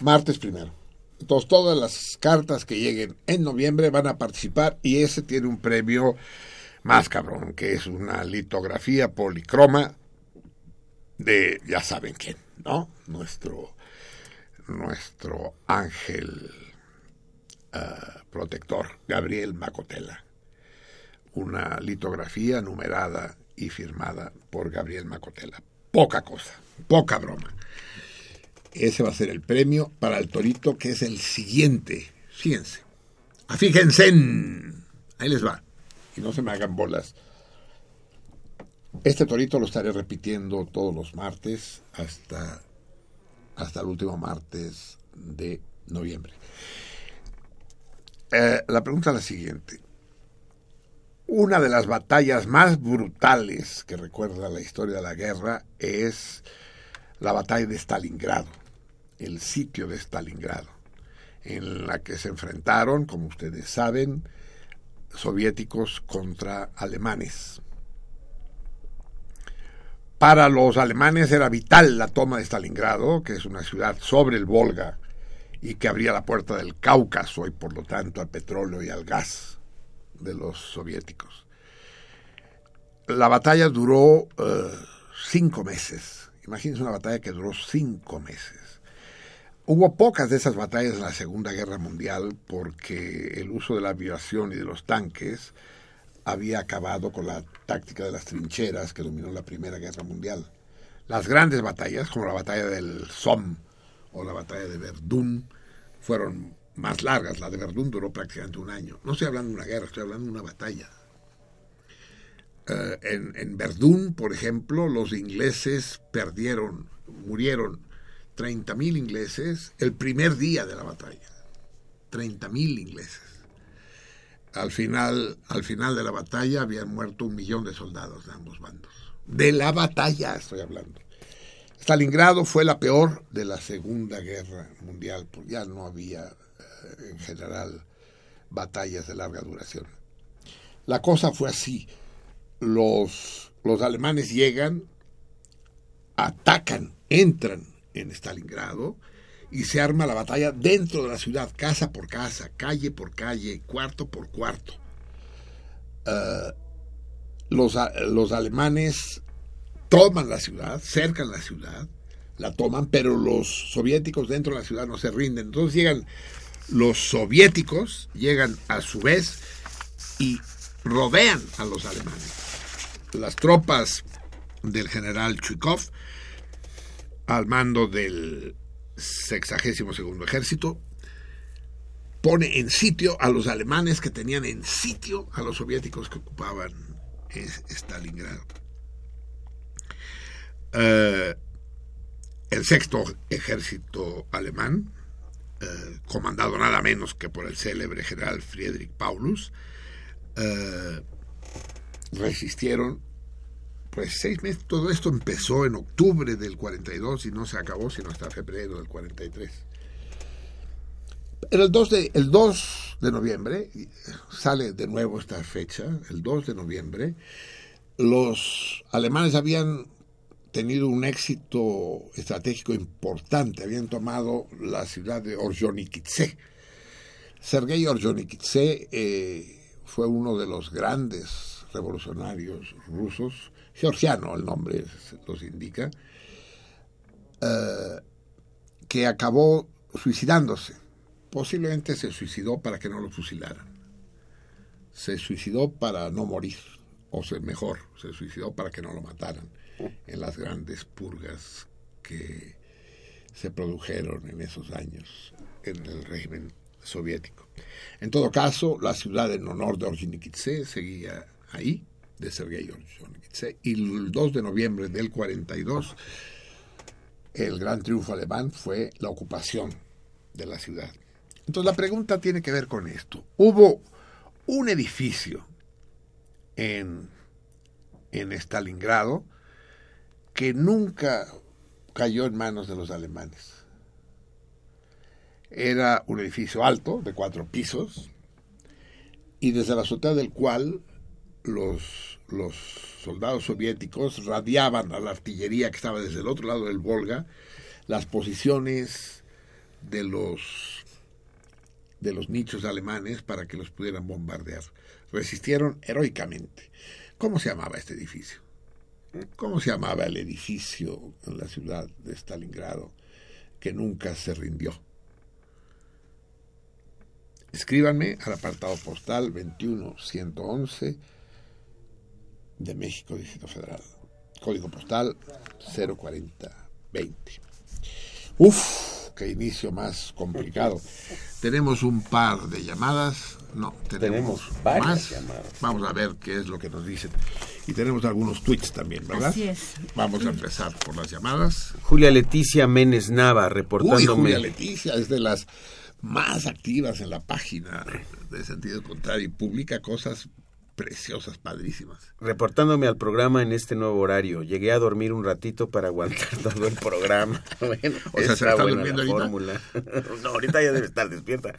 Martes primero. Entonces, todas las cartas que lleguen en noviembre van a participar y ese tiene un premio más cabrón, que es una litografía policroma de ya saben quién, ¿no? Nuestro, nuestro ángel ah, protector, Gabriel Macotela. Una litografía numerada y firmada por Gabriel Macotela. Poca cosa, poca broma. Ese va a ser el premio para el torito, que es el siguiente. Fíjense. Fíjense. en- Ahí les va. Y no se me hagan bolas. Este torito lo estaré repitiendo todos los martes hasta, hasta el último martes de noviembre. Eh, la pregunta es la siguiente. Una de las batallas más brutales que recuerda la historia de la guerra es la batalla de Stalingrado, el sitio de Stalingrado, en la que se enfrentaron, como ustedes saben, soviéticos contra alemanes. Para los alemanes era vital la toma de Stalingrado, que es una ciudad sobre el Volga y que abría la puerta del Cáucaso y por lo tanto al petróleo y al gas de los soviéticos. La batalla duró eh, cinco meses. Imagínense una batalla que duró cinco meses. Hubo pocas de esas batallas en la Segunda Guerra Mundial porque el uso de la aviación y de los tanques había acabado con la táctica de las trincheras que dominó la Primera Guerra Mundial. Las grandes batallas, como la batalla del Somme o la batalla de Verdún, fueron más largas. La de Verdún duró prácticamente un año. No estoy hablando de una guerra, estoy hablando de una batalla. Eh, en, en Verdún, por ejemplo, los ingleses perdieron, murieron 30.000 ingleses el primer día de la batalla. 30.000 ingleses. Al final, al final de la batalla habían muerto un millón de soldados de ambos bandos. De la batalla estoy hablando. Stalingrado fue la peor de la Segunda Guerra Mundial, porque ya no había eh, en general batallas de larga duración. La cosa fue así. Los, los alemanes llegan, atacan, entran en Stalingrado y se arma la batalla dentro de la ciudad, casa por casa, calle por calle, cuarto por cuarto. Uh, los, los alemanes toman la ciudad, cercan la ciudad, la toman, pero los soviéticos dentro de la ciudad no se rinden. Entonces llegan los soviéticos, llegan a su vez y rodean a los alemanes. Las tropas del general Chuikov, al mando del sexagésimo segundo ejército, pone en sitio a los alemanes que tenían en sitio a los soviéticos que ocupaban Stalingrado. Uh, el sexto ejército alemán, uh, comandado nada menos que por el célebre general Friedrich Paulus, uh, resistieron pues seis meses. Todo esto empezó en octubre del 42 y no se acabó sino hasta febrero del 43. Pero el 2 de, el 2 de noviembre, sale de nuevo esta fecha, el 2 de noviembre, los alemanes habían tenido un éxito estratégico importante, habían tomado la ciudad de Orjonikidze. Sergei Orjonikidze eh, fue uno de los grandes revolucionarios rusos, georgiano el nombre los indica, eh, que acabó suicidándose. Posiblemente se suicidó para que no lo fusilaran. Se suicidó para no morir, o ser mejor, se suicidó para que no lo mataran en las grandes purgas que se produjeron en esos años en el régimen soviético. En todo caso, la ciudad en honor de Orjonikidze seguía ahí, de Sergei y el 2 de noviembre del 42 el gran triunfo alemán fue la ocupación de la ciudad. Entonces la pregunta tiene que ver con esto. Hubo un edificio en, en Stalingrado que nunca cayó en manos de los alemanes. Era un edificio alto, de cuatro pisos, y desde la azotea del cual los, los soldados soviéticos radiaban a la artillería que estaba desde el otro lado del Volga las posiciones de los de los nichos alemanes para que los pudieran bombardear. Resistieron heroicamente. ¿Cómo se llamaba este edificio? ¿Cómo se llamaba el edificio en la ciudad de Stalingrado que nunca se rindió? Escríbanme al apartado postal 21111 de México, Distrito Federal. Código postal 04020. Uf, qué inicio más complicado. Tenemos un par de llamadas. No, tenemos, Tenemos varias más. llamadas. Vamos a ver qué es lo que nos dicen. Y tenemos algunos tweets también, ¿verdad? Así es. Vamos a empezar por las llamadas. Julia Leticia Ménez Nava, Uy, reportándome. Julia Leticia es de las más activas en la página de sentido contrario y publica cosas preciosas, padrísimas. Reportándome al programa en este nuevo horario. Llegué a dormir un ratito para aguantar todo el programa. Bueno, O sea, ¿se está durmiendo la fórmula. No, ahorita ya debe estar despierta.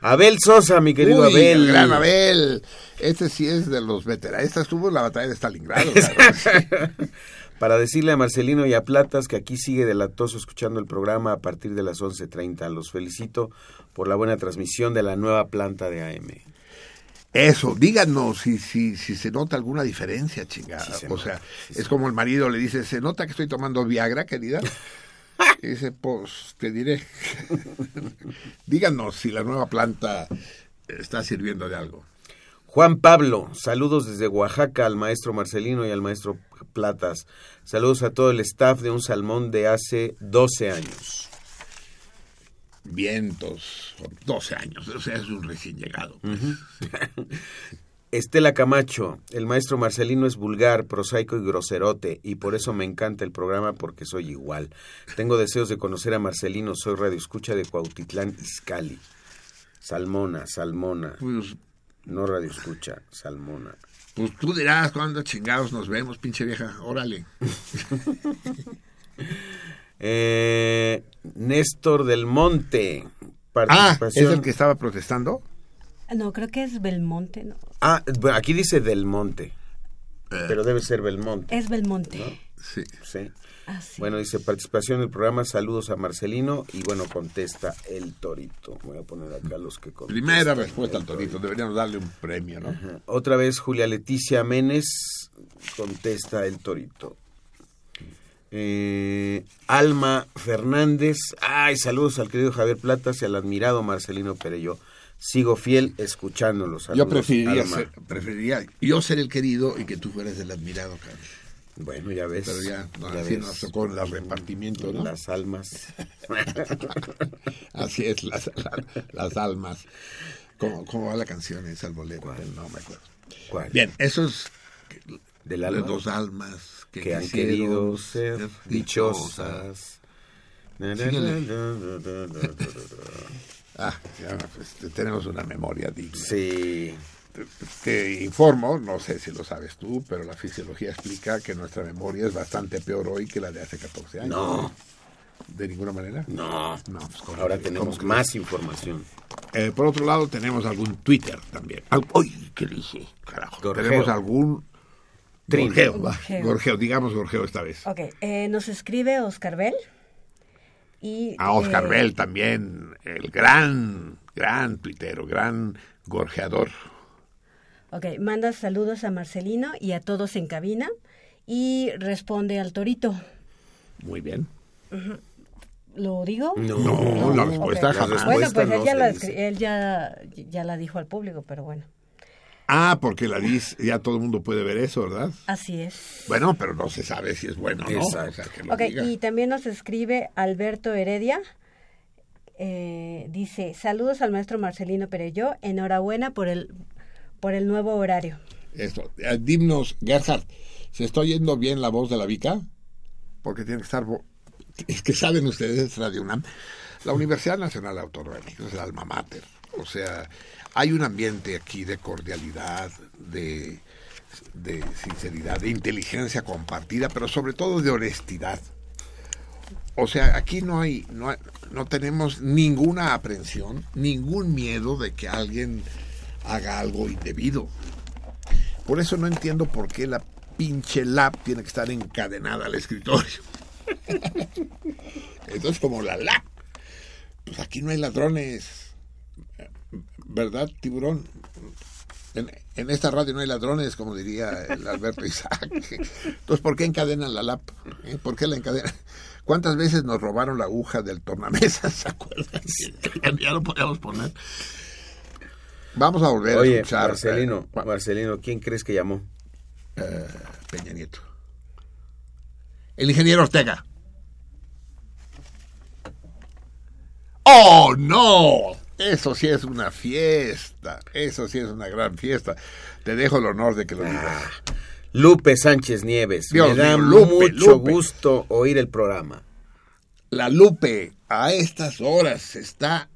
Abel Sosa, mi querido Uy, Abel. el gran Abel. Este sí es de los veteranos. Esta estuvo en la batalla de Stalingrado. Para decirle a Marcelino y a Platas que aquí sigue delatoso escuchando el programa a partir de las 11.30. Los felicito por la buena transmisión de la nueva planta de AM. Eso, díganos si, si, si se nota alguna diferencia, chingada. Sí se o nota, sea, se es como el marido le dice, ¿se nota que estoy tomando Viagra, querida? Y dice, pues te diré. díganos si la nueva planta está sirviendo de algo. Juan Pablo, saludos desde Oaxaca al maestro Marcelino y al maestro Platas. Saludos a todo el staff de Un Salmón de hace 12 años. Vientos, 12 años, o sea, es un recién llegado. pues. Estela Camacho, el maestro Marcelino es vulgar, prosaico y groserote, y por eso me encanta el programa porque soy igual. Tengo deseos de conocer a Marcelino, soy radioescucha de Cuautitlán, Izcalli. Salmona, Salmona, Pues, no radioescucha, Salmona. pues tú dirás cuándo chingados nos vemos, pinche vieja, órale. Eh, Néstor del Monte, Ah, ¿es participación. el que estaba protestando? No, creo que es Belmonte, ¿no? Ah, aquí dice Del Monte, Eh. pero debe ser Belmonte. Es Belmonte. Sí. Sí. Ah, sí. Bueno, dice participación del programa, saludos a Marcelino y bueno, contesta el Torito. Voy a poner acá los que contestan. Primera respuesta al Torito, deberíamos darle un premio, ¿no? Ajá. Otra vez Julia Leticia Menes contesta el Torito. Eh, Alma Fernández, ay, saludos al querido Javier Platas y al admirado Marcelino Perello. Sigo fiel escuchándolos. Yo Saludos, preferiría Alma. ser, preferiría yo ser el querido y que tú fueras el admirado, cabrón. Bueno, ya ves. Pero ya, no, ya así ves. nos tocó el repartimiento, ¿no? Las almas. Así es, las, la- las almas. ¿Cómo, ¿Cómo va la canción esa, el bolero? No me acuerdo. ¿Cuál? Bien, esos Del de alma. dos almas que, que han querido ser dichosas. Ah, ya, pues, tenemos una memoria digna. Sí. Te, te informo, no sé si lo sabes tú, pero la fisiología explica que nuestra memoria es bastante peor hoy que la de hace 14 años. No, ¿De ninguna manera? no. No, pues, ¿cómo Ahora tenemos más información. Eh, por otro lado, tenemos algún Twitter también. ¡Uy! ¿Qué dije? Carajo. Tenemos algún Trin. Gorgeo, va. Gorgeo. Gorgeo, digamos Gorgeo esta vez. Ok, eh, nos escribe Oscar Bell. Y, A Oscar eh, Bell también, el gran, gran tuitero, gran gorjeador. Ok, manda saludos a Marcelino y a todos en cabina. Y responde al torito. Muy bien. ¿Lo digo? No, No, la respuesta Ok. jamás. Bueno, pues él, la, ya la dijo al público, pero bueno. Ah, porque la dis, ya todo el mundo puede ver eso, ¿verdad? Así es. Bueno, pero no se sabe si es bueno o no. Exacto. O sea, que lo Ok, diga. y también nos escribe Alberto Heredia. Eh, dice, saludos al maestro Marcelino Pereyó, enhorabuena por el, por el nuevo horario. Esto. Eh, Dimnos, Gerhard, ¿se está oyendo bien la voz de la Vica? Porque tiene que estar... vo- Es que saben ustedes, Radio UNAM, la Universidad Nacional Autónoma de México es el alma mater. O sea, hay un ambiente aquí de cordialidad, de, sinceridad, de inteligencia compartida, pero sobre todo de honestidad. O sea, aquí no hay, no no tenemos ninguna aprensión, ningún miedo de que alguien haga algo indebido. Por eso no entiendo por qué la pinche lap tiene que estar encadenada al escritorio. Entonces, como la lap, pues aquí no hay ladrones. ¿Verdad, tiburón? En, en esta radio no hay ladrones, como diría el Alberto Isaac. Entonces, ¿por qué encadenan la lap? ¿Eh? ¿Por qué la encadenan? ¿Cuántas veces nos robaron la aguja del tornamesas? ¿Se acuerdan? Ya lo podíamos poner. Vamos a volver a Oye, escuchar. Marcelino, eh, Marcelino, ¿quién crees que llamó? eh, Peña Nieto. El ingeniero Ortega. ¡Oh, no! Eso sí es una fiesta. Eso sí es una gran fiesta. Te dejo el honor de que lo digas. Lupe Sánchez Nieves. Dios Me da Lupe, mucho Lupe. gusto oír el programa. La Lupe, a estas horas se está.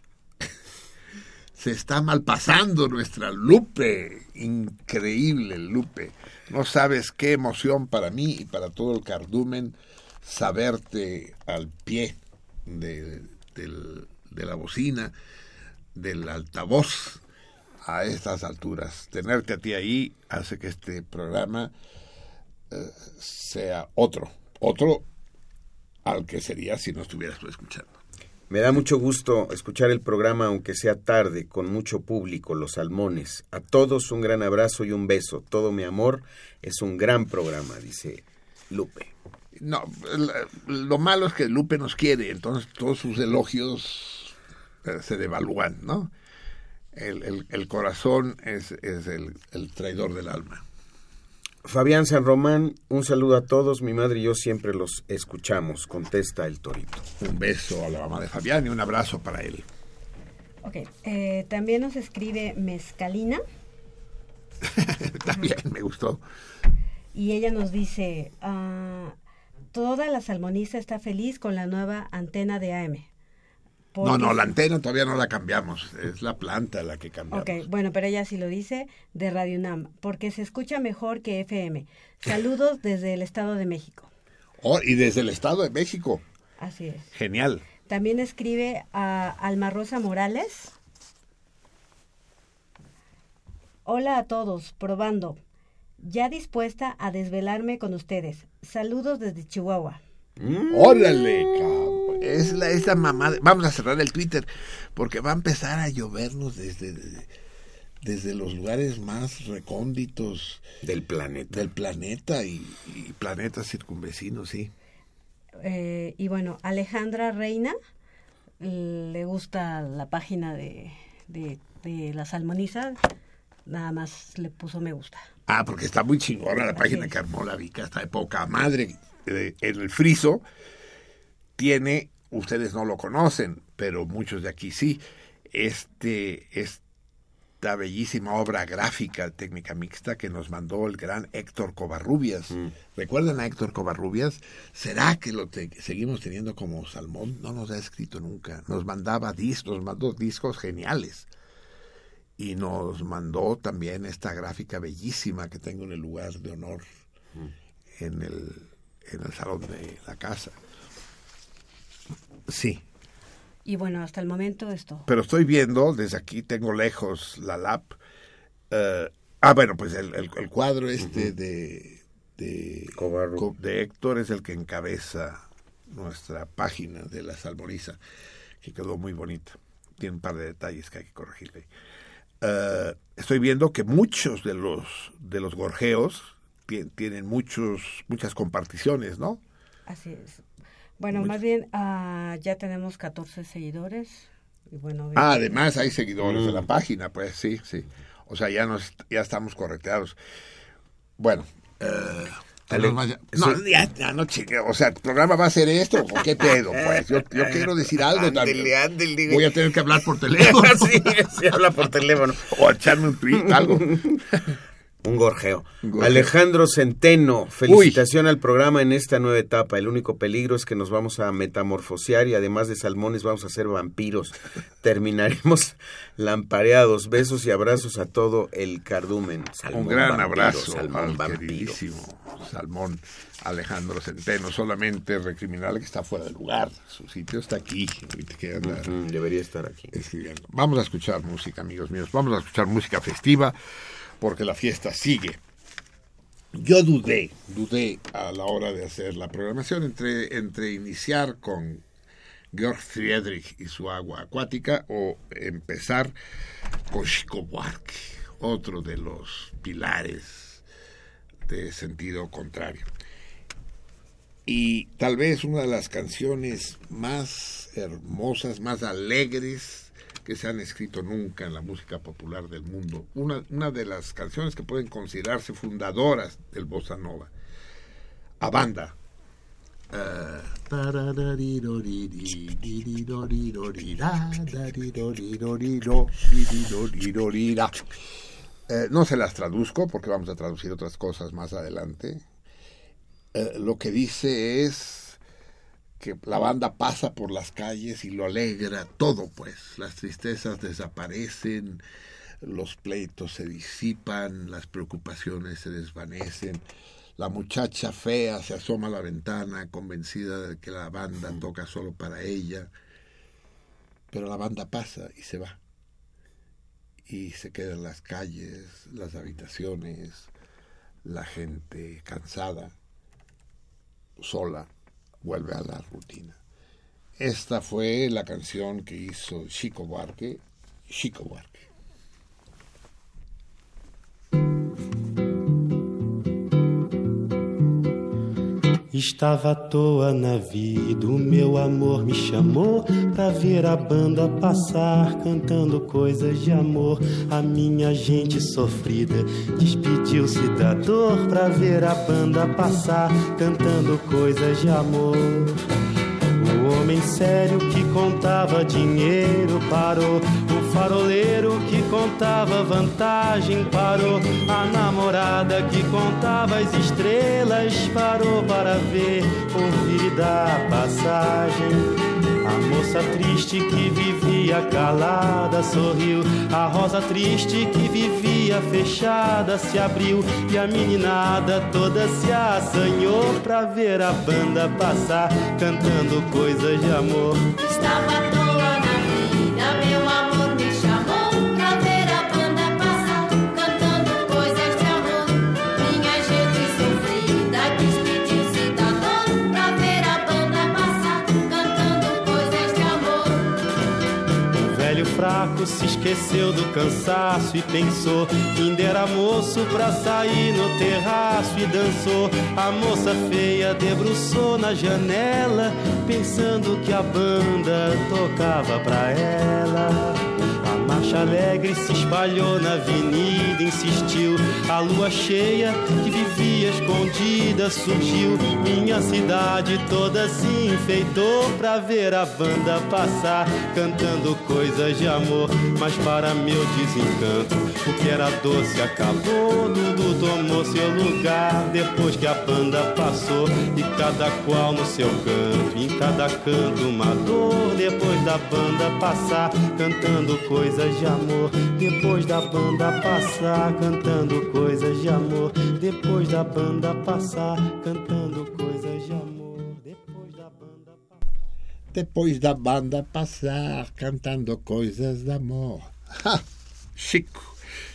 Se está malpasando nuestra Lupe. Increíble, Lupe. No sabes qué emoción para mí y para todo el cardumen saberte al pie de la bocina, del altavoz a estas alturas. Tenerte a ti ahí hace que este programa eh, sea otro, otro al que sería si no estuvieras tú escuchando. Me da mucho gusto escuchar el programa, aunque sea tarde, con mucho público, Los Salmones. A todos un gran abrazo y un beso. Todo mi amor es un gran programa, dice Lupe. No, lo malo es que Lupe nos quiere, entonces todos sus elogios se devalúan, ¿no? El, el- el corazón es, es el, el traidor del alma. Fabián San Román, un saludo a todos. Mi madre y yo siempre los escuchamos, contesta el torito. Un beso a la mamá de Fabián y un abrazo para él. Ok, eh, también nos escribe Mezcalina También me gustó. y ella nos dice, ah, toda la salmonista está feliz con la nueva antena de AM. No, no, la antena todavía no la cambiamos, es la planta la que cambiamos. Ok, bueno, pero ella sí lo dice de Radio UNAM, porque se escucha mejor que FM. Saludos desde el Estado de México. Oh, y desde el Estado de México, Así es. genial. También escribe a Alma Rosa Morales. Hola a todos, probando. Ya dispuesta a desvelarme con ustedes. Saludos desde Chihuahua. Órale, cabrón. Es la, esa mamá. Vamos a cerrar el Twitter porque va a empezar a llovernos desde, desde los lugares más recónditos Del planeta. del planeta y, y planetas circunvecinos, sí. Eh, y bueno, Alejandra Reina le gusta la página de, de, de la salmoniza. Nada más le puso me gusta. Ah, porque está muy chingona la página es. que armó la Vica, está de poca madre. Eh, En el friso tiene, ustedes no lo conocen, pero muchos de aquí sí, este, esta bellísima obra gráfica técnica mixta que nos mandó el gran Héctor Covarrubias. ¿Recuerdan a Héctor Covarrubias? ¿Será que lo te- seguimos teniendo como salmón? No nos ha escrito nunca. Nos mandaba discos, nos mandó discos geniales y nos mandó también esta gráfica bellísima que tengo en el lugar de honor en el, en el salón de la casa. Sí, Y bueno, hasta el momento esto. pero estoy viendo, desde aquí tengo lejos la lap. eh, ah, bueno, pues el, el- el cuadro este de, de, de Héctor es el que encabeza nuestra página de la Salmoniza, que quedó muy bonita. Tiene un par de detalles que hay que corregirle. Eh, estoy viendo que muchos de los de los gorjeos tienen muchos muchas comparticiones, ¿no? Así es. Bueno, más bien ah, ya tenemos 14 seguidores. Y bueno, Ah, además hay seguidores Mm. de la página, pues sí, sí. O sea, ya nos ya estamos correcteados. Bueno, más- no, ya, ya no chingue, o sea, ¿el programa va a ser esto o qué pedo? Pues yo, yo quiero decir algo también. Ándele. Voy a tener que hablar por teléfono sí, sí, habla por teléfono. o echarme un tweet, algo. Un gorjeo. Un gorjeo. Alejandro Centeno, felicitación al programa en esta nueva etapa. El único peligro es que nos vamos a metamorfosear y además de salmones vamos a ser vampiros. Terminaremos lampareados. Besos y abrazos a todo el cardumen. Salmón Un gran vampiro, abrazo Salmón al vampiro. Salmón Alejandro Centeno. Solamente recriminarle que está fuera de lugar. Su sitio está aquí. debería estar aquí. escribiendo. Vamos a escuchar música, amigos míos. Vamos a escuchar música festiva porque la fiesta sigue. Yo dudé, dudé a la hora de hacer la programación entre, entre iniciar con Georg Friedrich y su agua acuática o empezar con Chico Buarque, otro de los pilares de sentido contrario. Y tal vez una de las canciones más hermosas, más alegres que se han escrito nunca en la música popular del mundo. Una, una de las canciones que pueden considerarse fundadoras del bossa nova. A banda. Eh, eh, no se las traduzco porque vamos a traducir otras cosas más adelante. Eh, lo que dice es que la banda pasa por las calles y lo alegra todo, pues. Las tristezas desaparecen, los pleitos se disipan, las preocupaciones se desvanecen. La muchacha fea se asoma a la ventana convencida de que la banda toca solo para ella. Pero la banda pasa y se va. Y se quedan las calles, las habitaciones, la gente cansada sola, vuelve a la rutina. Esta fue la canción que hizo Chico Buarque, Chico Buarque. Estava à toa na vida, o meu amor me chamou pra ver a banda passar, cantando coisas de amor. A minha gente sofrida despediu-se da dor pra ver a banda passar, cantando coisas de amor. O homem sério que contava dinheiro parou. O faroleiro que contava vantagem parou. A namorada que contava as estrelas parou para ver, ouvir e dar passagem. A moça triste que vivia calada sorriu. A rosa triste que vivia fechada se abriu. E a meninada toda se assanhou pra ver a banda passar, cantando coisas de amor. Estava se esqueceu do cansaço e pensou que ainda era moço pra sair no terraço e dançou. A moça feia debruçou na janela, pensando que a banda tocava pra ela. Marcha alegre se espalhou na avenida, insistiu. A lua cheia que vivia escondida surgiu. Minha cidade toda se enfeitou pra ver a banda passar, cantando coisas de amor. Mas para meu desencanto, o que era doce acabou. Dudu tomou seu lugar depois que a banda passou. E cada qual no seu canto, em cada canto uma dor. Depois da banda passar, cantando coisas de amor. Depois da banda passar, cantando coisas de amor. Depois da banda passar, cantando coisas de amor. Depois da banda passar. Depois da banda passar cantando coisas de amor. Ha! Chico.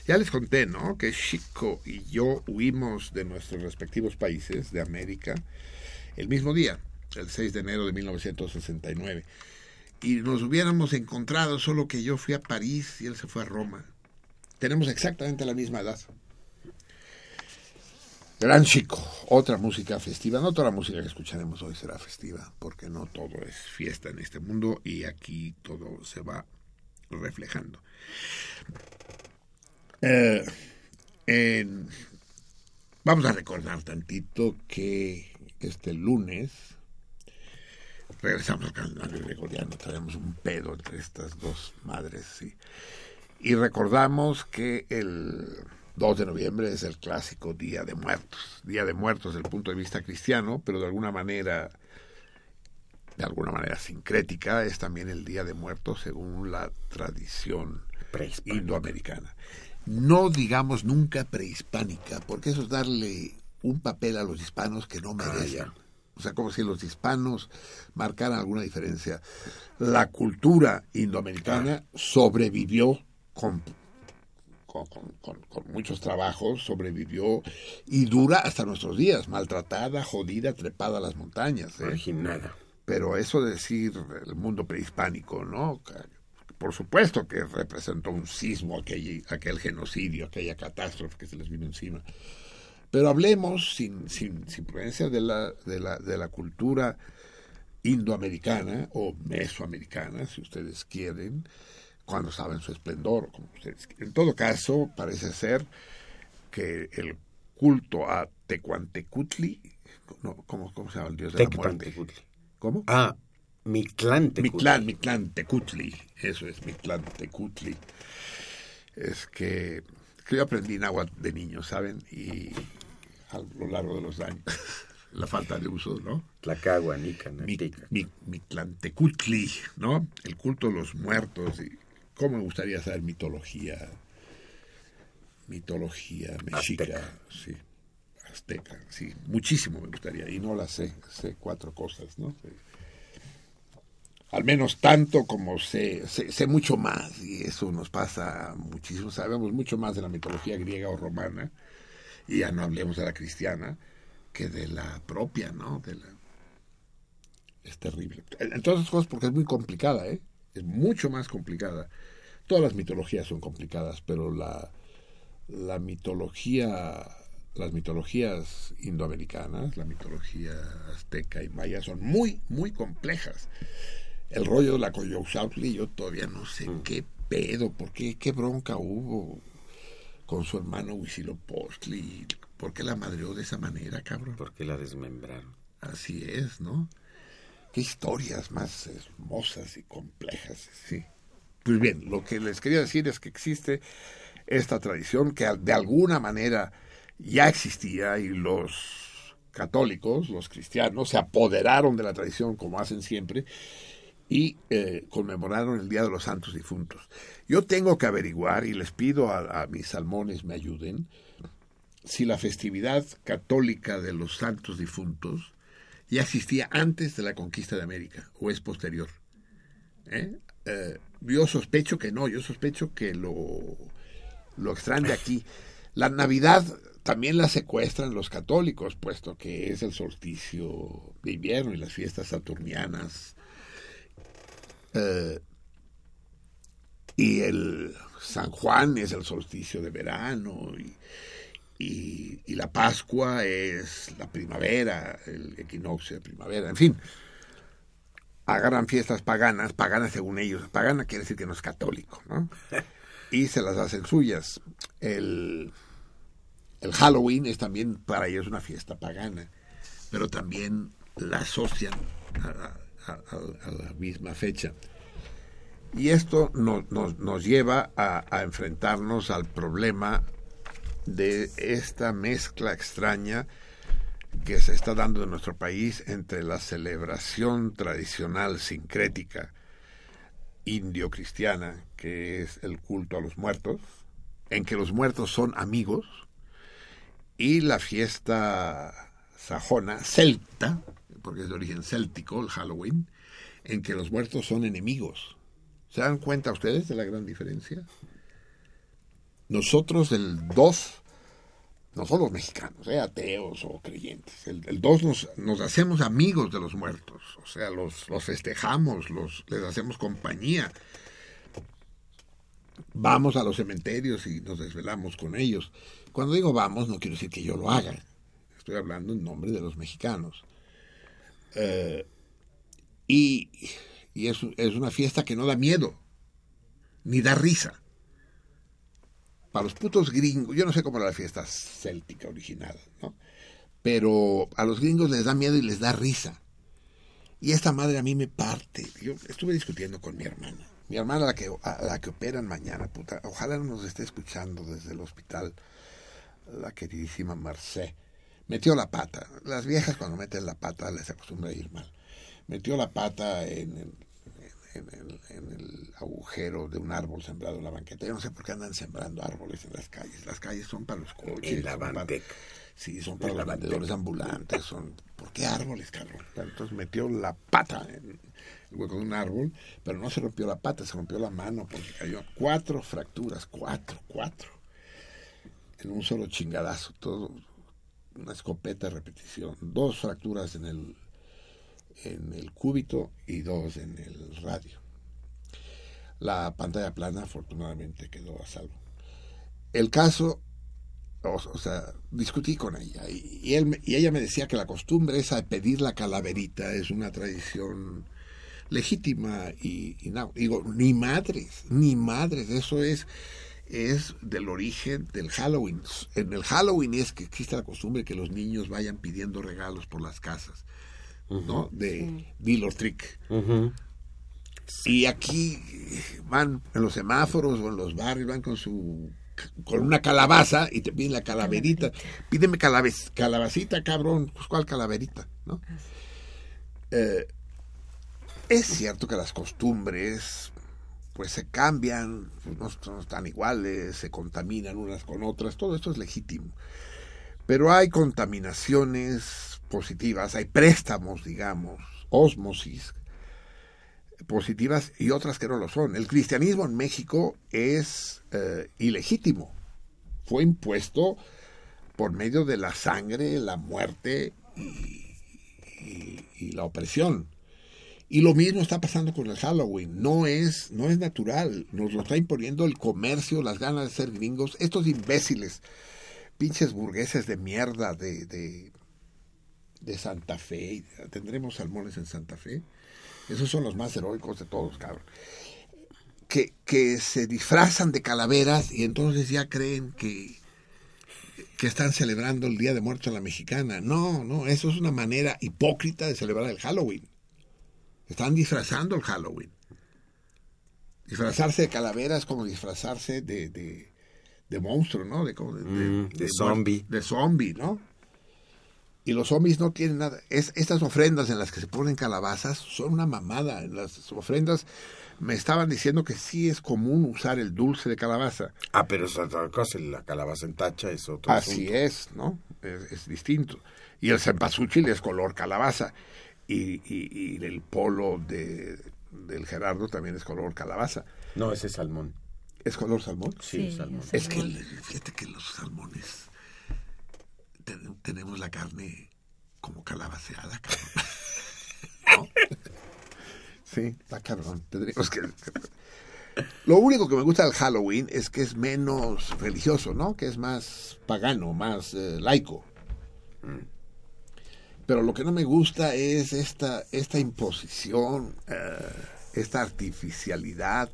Ya les conté, ¿no? Que Chico y yo huimos de nuestros respectivos países de América el mismo día, el 6 de enero de 1969. Y nos hubiéramos encontrado, solo que yo fui a París y él se fue a Roma. Tenemos exactamente la misma edad. Gran Chico, otra música festiva. No toda la música que escucharemos hoy será festiva, porque no todo es fiesta en este mundo y aquí todo se va reflejando. Eh, vamos a recordar tantito que este lunes regresamos al calendario gregoriano, traemos un pedo entre estas dos madres, sí. Y recordamos que el 2 de noviembre es el clásico Día de Muertos. Día de Muertos desde el punto de vista cristiano, pero de alguna manera, de alguna manera sincrética, es también el Día de Muertos según la tradición Prehispánica. indoamericana. No digamos nunca prehispánica, porque eso es darle un papel a los hispanos que no merecen. O sea, como si los hispanos marcaran alguna diferencia. La cultura indoamericana sobrevivió con, con, con- con- con muchos trabajos, sobrevivió y dura hasta nuestros días, maltratada, jodida, trepada a las montañas. ¿eh? Marginada. Pero eso de decir el mundo prehispánico, ¿no? Por supuesto que representó un sismo, aquel, aquel genocidio, aquella catástrofe que se les vino encima. Pero hablemos sin, sin, sin prudencia de la, de, la, de la cultura indoamericana o mesoamericana, si ustedes quieren, cuando estaba en su esplendor, como ustedes quieren. En todo caso, parece ser que el culto a Tecuantecutli, no, ¿cómo, ¿cómo se llama el dios de la muerte? ¿Cómo? Ah, Mictlán Tecutli. Mictlán, Mictlán Tecutli, eso es Mictlán Tecutli. Es que, que yo aprendí náhuatl de niño, ¿saben? Y a lo largo de los años, la falta de uso, ¿no? Tlacagua, Mictlantecutli, ¿no? El culto de los muertos. Y ¿Cómo me gustaría saber mitología? Mitología mexica, Azteca. sí. Azteca, sí. Muchísimo me gustaría. Y no la sé. Sé cuatro cosas, ¿no? Al menos tanto como sé, sé, sé mucho más. Y eso nos pasa muchísimo. Sabemos mucho más de la mitología griega o romana. Y ya no hablemos de la cristiana que de la propia, ¿no? De la, es terrible. Entonces, cosas porque es muy complicada, ¿eh? Es mucho más complicada. Todas las mitologías son complicadas, pero la, la mitología, las mitologías indoamericanas, la mitología azteca y maya son muy, muy complejas. El rollo de la Coyousautli, yo todavía no sé qué pedo, por qué, qué bronca hubo con su hermano Huitzilopochtli, por qué la madreó de esa manera, cabrón. Porque la desmembraron. Así es, ¿no? Qué historias más hermosas y complejas, sí. Pues bien, lo que les quería decir es que existe esta tradición que de alguna manera ya existía y los católicos, los cristianos, se apoderaron de la tradición como hacen siempre y eh, conmemoraron el Día de los Santos Difuntos. Yo tengo que averiguar y les pido a, mis salmones me ayuden si la festividad católica de los santos difuntos ya existía antes de la conquista de América o es posterior. ¿Eh? Eh, yo sospecho que no, yo sospecho que lo, lo de aquí. La Navidad también la secuestran los católicos, puesto que es el solsticio de invierno y las fiestas saturnianas. Eh, y el San Juan es el solsticio de verano y, y, y la Pascua es la primavera, el equinoccio de primavera, en fin. Agarran fiestas paganas, paganas según ellos. Pagana quiere decir que no es católico, ¿no? Y se las hacen suyas. El, el Halloween es también para ellos una fiesta pagana, pero también la asocian a, a- la misma fecha. Y esto nos lleva a, a enfrentarnos al problema de esta mezcla extraña que se está dando en nuestro país entre la celebración tradicional sincrética indio-cristiana, que es el culto a los muertos, en que los muertos son amigos, y la fiesta sajona, celta, porque es de origen céltico, el Halloween, en que los muertos son enemigos. ¿Se dan cuenta ustedes de la gran diferencia? nosotros el 2, no son los mexicanos, eh, ateos o creyentes, el, el 2 nos, nos hacemos amigos de los muertos, o sea, los, los festejamos, los, les hacemos compañía. Vamos a los cementerios y nos desvelamos con ellos. Cuando digo vamos, no quiero decir que yo lo haga. Estoy hablando en nombre de los mexicanos. Eh, y y es, es una fiesta que no da miedo, ni da risa. Para los putos gringos, yo no sé cómo era la fiesta céltica original, ¿no? Pero a los gringos les da miedo y les da risa. Y esta madre a mí me parte. Yo estuve discutiendo con mi hermana. Mi hermana, la que, a la que operan mañana, puta. Ojalá no nos esté escuchando desde el hospital, la queridísima Marcé. Metió la pata. Las viejas cuando meten la pata les acostumbra a ir mal. Metió la pata en el, en el, en el agujero de un árbol sembrado en la banqueta. Yo no sé por qué andan sembrando árboles en las calles. Las calles son para los coches. En la banqueta. Sí, son para En los vendedores ambulantes. Son, ¿Por qué árboles, cabrón? Entonces metió la pata en el hueco de un árbol, pero no se rompió la pata, se rompió la mano porque cayó cuatro fracturas, cuatro, cuatro, en un solo chingadazo, todo una escopeta de repetición, dos fracturas en el en el cúbito y dos en el radio. La pantalla plana afortunadamente quedó a salvo. El caso, o, sea, discutí con ella y ella me decía que la costumbre esa de pedir la calaverita es una tradición legítima y, y no, digo, ni madres, ni madres, eso es es del origen del Halloween. En el Halloween es que existe la costumbre que los niños vayan pidiendo regalos por las casas, ¿no? De Bill or Trick. Y aquí van en los semáforos o en los barrios, van con su con una calabaza y te piden la calaverita. Pídeme calabez, calabacita, cabrón. Pues cuál calaverita, ¿no? Eh, es cierto que las costumbres pues se cambian, pues, no, no están iguales, se contaminan unas con otras, todo esto es legítimo. Pero hay contaminaciones positivas, hay préstamos, digamos, ósmosis positivas y otras que no lo son. El cristianismo en México es eh, ilegítimo. Fue impuesto por medio de la sangre, la muerte y la opresión. Y lo mismo está pasando con el Halloween. No es, no es natural. Nos lo está imponiendo el comercio, las ganas de ser gringos. Estos imbéciles, pinches burgueses de mierda de, de, Santa Fe. ¿Tendremos salmones en Santa Fe? Esos son los más heroicos de todos, cabrón. Que, que se disfrazan de calaveras y entonces ya creen que, que están celebrando el Día de Muertos a la mexicana. No, no, eso es una manera hipócrita de celebrar el Halloween. Están disfrazando el Halloween. Disfrazarse de calavera es como disfrazarse de, de, de monstruo, ¿no? De, de, Mm, de de zombie. De zombie, ¿no? Y los zombies no tienen nada. Es, estas ofrendas en las que se ponen calabazas son una mamada. En las ofrendas me estaban diciendo que sí es común usar el dulce de calabaza. Ah, pero es otra cosa, la calabaza en tacha es otro Así asunto. es, ¿no? Es, es distinto. Y el cempasúchil es color calabaza. Y, y- y el polo de, del Gerardo también es color calabaza. No, ese es salmón. ¿Es color salmón? Sí, es salmón. Es que fíjate que los salmones ten- tenemos la carne como calabaceada, cabrón. ¿No? Sí, está cabrón. Tendríamos que. Lo único que me gusta del Halloween es que es menos religioso, ¿no? Que es más pagano, más eh, laico. Pero lo que no me gusta es esta, esta imposición, eh, esta artificialidad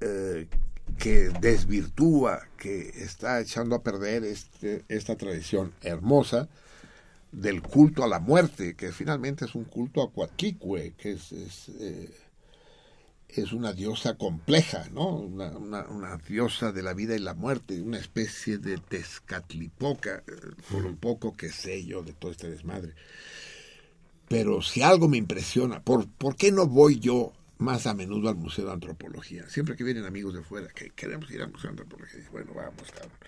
eh, que desvirtúa, que está echando a perder este, esta tradición hermosa del culto a la muerte, que finalmente es un culto a Coatlicue, que es, eh, es una diosa compleja, ¿no? Una, una- diosa de la vida y la muerte, una especie de Tezcatlipoca, eh, por un poco que sé yo de todo este desmadre. Pero si algo me impresiona, ¿por, ¿por qué no voy yo más a menudo al Museo de Antropología? Siempre que vienen amigos de fuera, que queremos ir al Museo de Antropología, bueno, vamos, cabrón.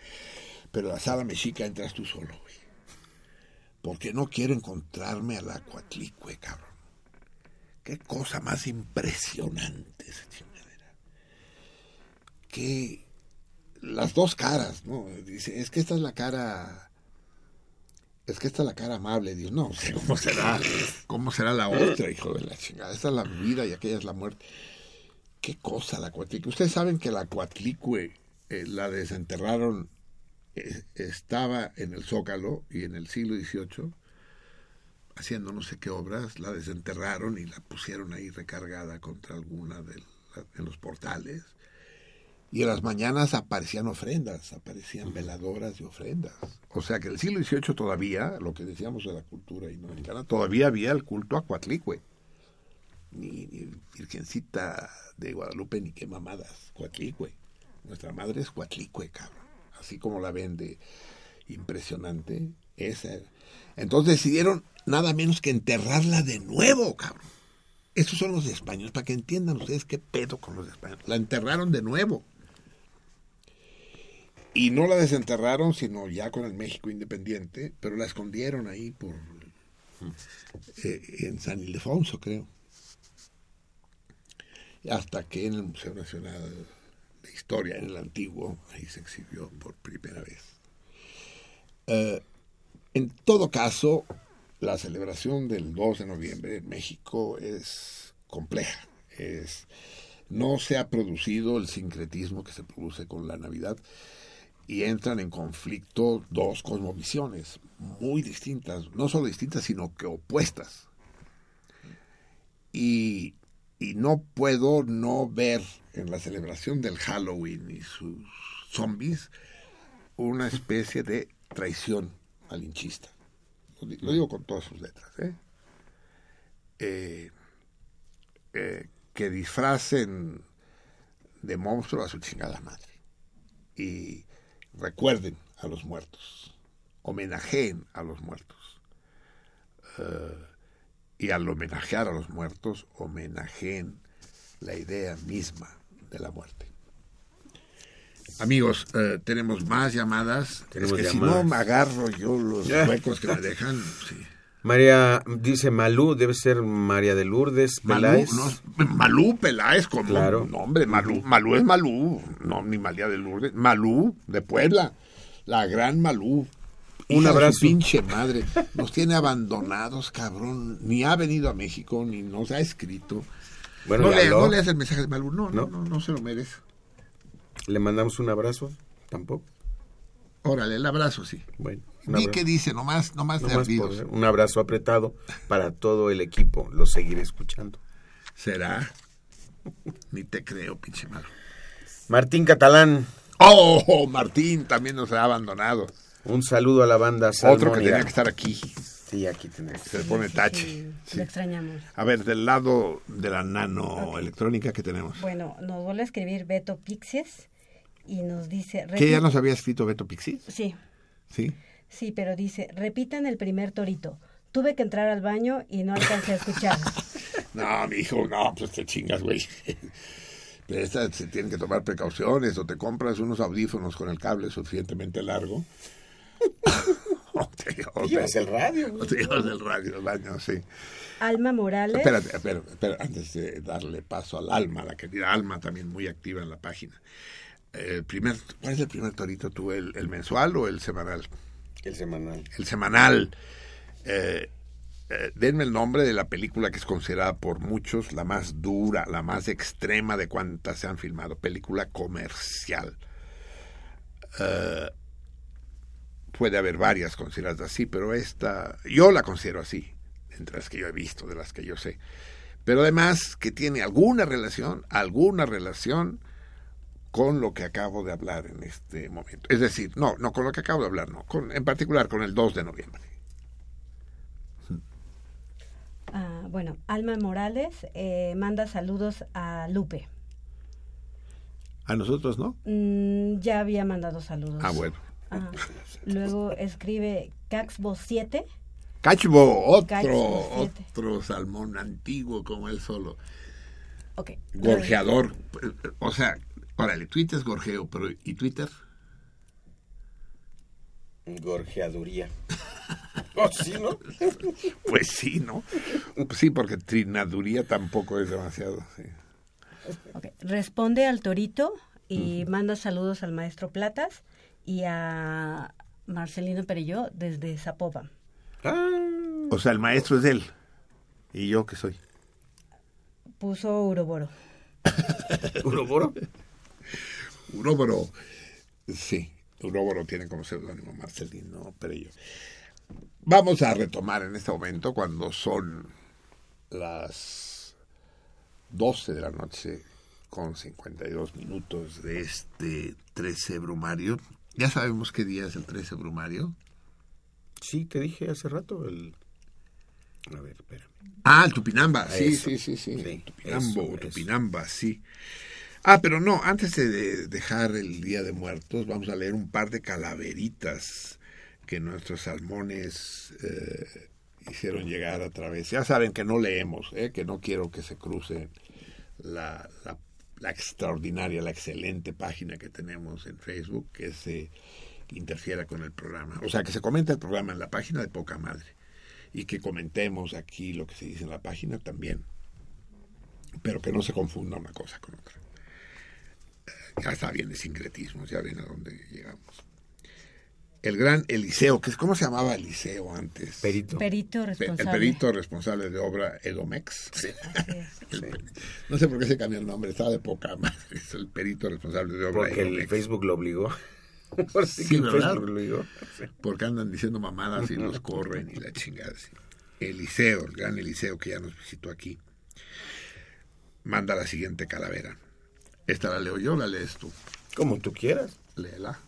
Pero la sala mexica entras tú solo, güey. Porque no quiero encontrarme a la Coatlicue, cabrón. Qué cosa más impresionante esa chingadera. Que las dos caras, ¿no? Dice, es que esta es la cara, es que esta es la cara amable. Dios, no cómo será, cómo será la otra, hijo de la chingada. Esta es la vida y aquella es la muerte. Qué cosa la cuatlicue. Ustedes saben que la cuatlicue eh, la desenterraron, eh, estaba en el Zócalo y en el siglo XVIII haciendo no sé qué obras, la desenterraron y la pusieron ahí recargada contra alguna de la- en los portales. Y en las mañanas aparecían ofrendas, aparecían veladoras y ofrendas. O sea que en el siglo XVIII todavía, lo que decíamos de la cultura iberoamericana, todavía había el culto a Coatlicue. Ni, ni Virgencita de Guadalupe, ni qué mamadas, Coatlicue. Nuestra madre es Coatlicue, cabrón. Así como la ven de impresionante, esa era. Entonces decidieron nada menos que enterrarla de nuevo, cabrón. Esos son los españoles, para que entiendan ustedes qué pedo con los españoles. La enterraron de nuevo. Y no la desenterraron, sino ya con el México independiente, pero la escondieron ahí por eh, en San Ildefonso, creo. Hasta que en el Museo Nacional de Historia, en el antiguo, ahí se exhibió por primera vez. Eh, en todo caso, la celebración del 2 de noviembre en México es compleja. Es, no se ha producido el sincretismo que se produce con la Navidad y entran en conflicto dos cosmovisiones muy distintas, no solo distintas, sino que opuestas. Y, y no puedo no ver en la celebración del Halloween y sus zombies una especie de traición al hinchista. Lo, di- lo digo con todas sus letras. ¿eh? Eh, eh, que disfracen de monstruo a su chingada madre. Y recuerden a los muertos, homenajeen a los muertos. Y al homenajear a los muertos, homenajeen la idea misma de la muerte. Amigos, eh, tenemos más llamadas. Tenemos es que llamadas. si no me agarro yo los huecos que me dejan, sí. María, dice Malú, debe ser María de Lourdes Malú, Peláez. no, Malú Peláez, como Claro. no, hombre, Malú, Malú es Malú, no, ni María de Lourdes, Malú de Puebla, la gran Malú. Un abrazo. pinche madre, nos tiene abandonados, cabrón, ni ha venido a México, ni nos ha escrito. Bueno, no, le, no leas el mensaje de Malú, no, no, ¿No? no, no se lo merece. Le mandamos un abrazo, tampoco. Órale, el abrazo, sí. Bueno, Di qué dice, nomás, nomás de nomás por- un abrazo apretado para todo el equipo. Lo seguiré escuchando. ¿Será? Ni te creo, pinche malo. Martín Catalán, Oh, Martín también nos ha abandonado. un saludo a la banda Otro que tenía que estar aquí. Sí, aquí tendría que Se estar. pone Sí, tache. sí, Sí. Lo extrañamos. A ver, del lado de la nanoelectrónica que tenemos. Bueno, nos vuelve a escribir Beto Pixies y nos dice... ¿Que ya nos había escrito Beto Pixi? Sí, Sí. sí, pero dice, repitan el primer torito. Tuve que entrar al baño y no alcancé a escuchar. No, mi hijo, no, pues te chingas, güey. Pero esta se tienen que tomar precauciones o te compras unos audífonos con el cable suficientemente largo. o te, o te- Llevas el radio. o te llevas el radio al baño, sí. Alma Morales... Espérate, espérate, espérate, antes de darle paso al Alma, la querida Alma, también muy activa en la página. El primer, ¿Cuál es el primer torito tú? ¿El, el mensual o el semanal? El semanal. El semanal. Eh, eh, denme el nombre de la película que es considerada por muchos la más dura, la más extrema de cuantas se han filmado. Película comercial. Eh, puede haber varias consideradas así, pero esta, yo la considero así, entre las que yo he visto, de las que yo sé. Pero además que tiene alguna relación, alguna relación con lo que acabo de hablar en este momento. Es decir, no, no con lo que acabo de hablar, no, con, en particular con el 2 de noviembre. Ah, bueno, Alma Morales eh, manda saludos a Lupe. A nosotros, ¿no? Mm, ya había mandado saludos. Ah, bueno. Ah, luego escribe Caxbo 7. Cachbo, otro, otro salmón antiguo como él solo. Ok. Gorjeador. O sea, órale, Twitter es gorjeo, pero ¿y Twitter? Gorjeaduría. Oh, sí, ¿no? Pues sí, ¿no? Sí, porque trinaduría tampoco es demasiado. sí. Responde al torito y manda saludos al maestro Platas y a Marcelino Perelló desde Zapopan. Ah, O sea, el maestro es él. ¿Y yo qué soy? Puso Uroboro. ¿Uroboro? Uróboro. Sí, Uróboro tiene como seudónimo Marcelino Perello. Vamos a retomar en este momento cuando son las 12 de la noche con 52 minutos de este 13 brumario. Ya sabemos qué día es el 13 brumario. Sí, te dije hace rato el... A ver, espérame. Ah, el Tupinamba, sí, sí, sí, sí. Tupinambo. Tupinamba, sí. Ah, pero no, antes de- de dejar el Día de Muertos, vamos a leer un par de calaveritas que nuestros salmones eh, hicieron llegar a través. Ya saben que no leemos, eh, que no quiero que se cruce la, la, la extraordinaria, la excelente página que tenemos en Facebook, que se interfiera con el programa. O sea, que se comenta el programa en la página de poca madre y que comentemos aquí lo que se dice en la página también, pero que no se confunda una cosa con otra. Ya está bien de sincretismos, ya ven a dónde llegamos. El gran Eliseo, que es ¿cómo se llamaba Eliseo antes? Perito. Perito Pe- responsable. El perito responsable de obra Edomex. Así es. No sé por qué se cambió el nombre, estaba de poca madre. Es el perito responsable de obra Porque el. Facebook lo obligó. Por sí, Sí, que. Facebook lo obligó. Sí. porque andan diciendo mamadas y los corren y la chingada. sí. Eliseo, el gran Eliseo que ya nos visitó aquí, manda la siguiente calavera. Esta la leo yo, la lees tú. Como tú quieras. Léela.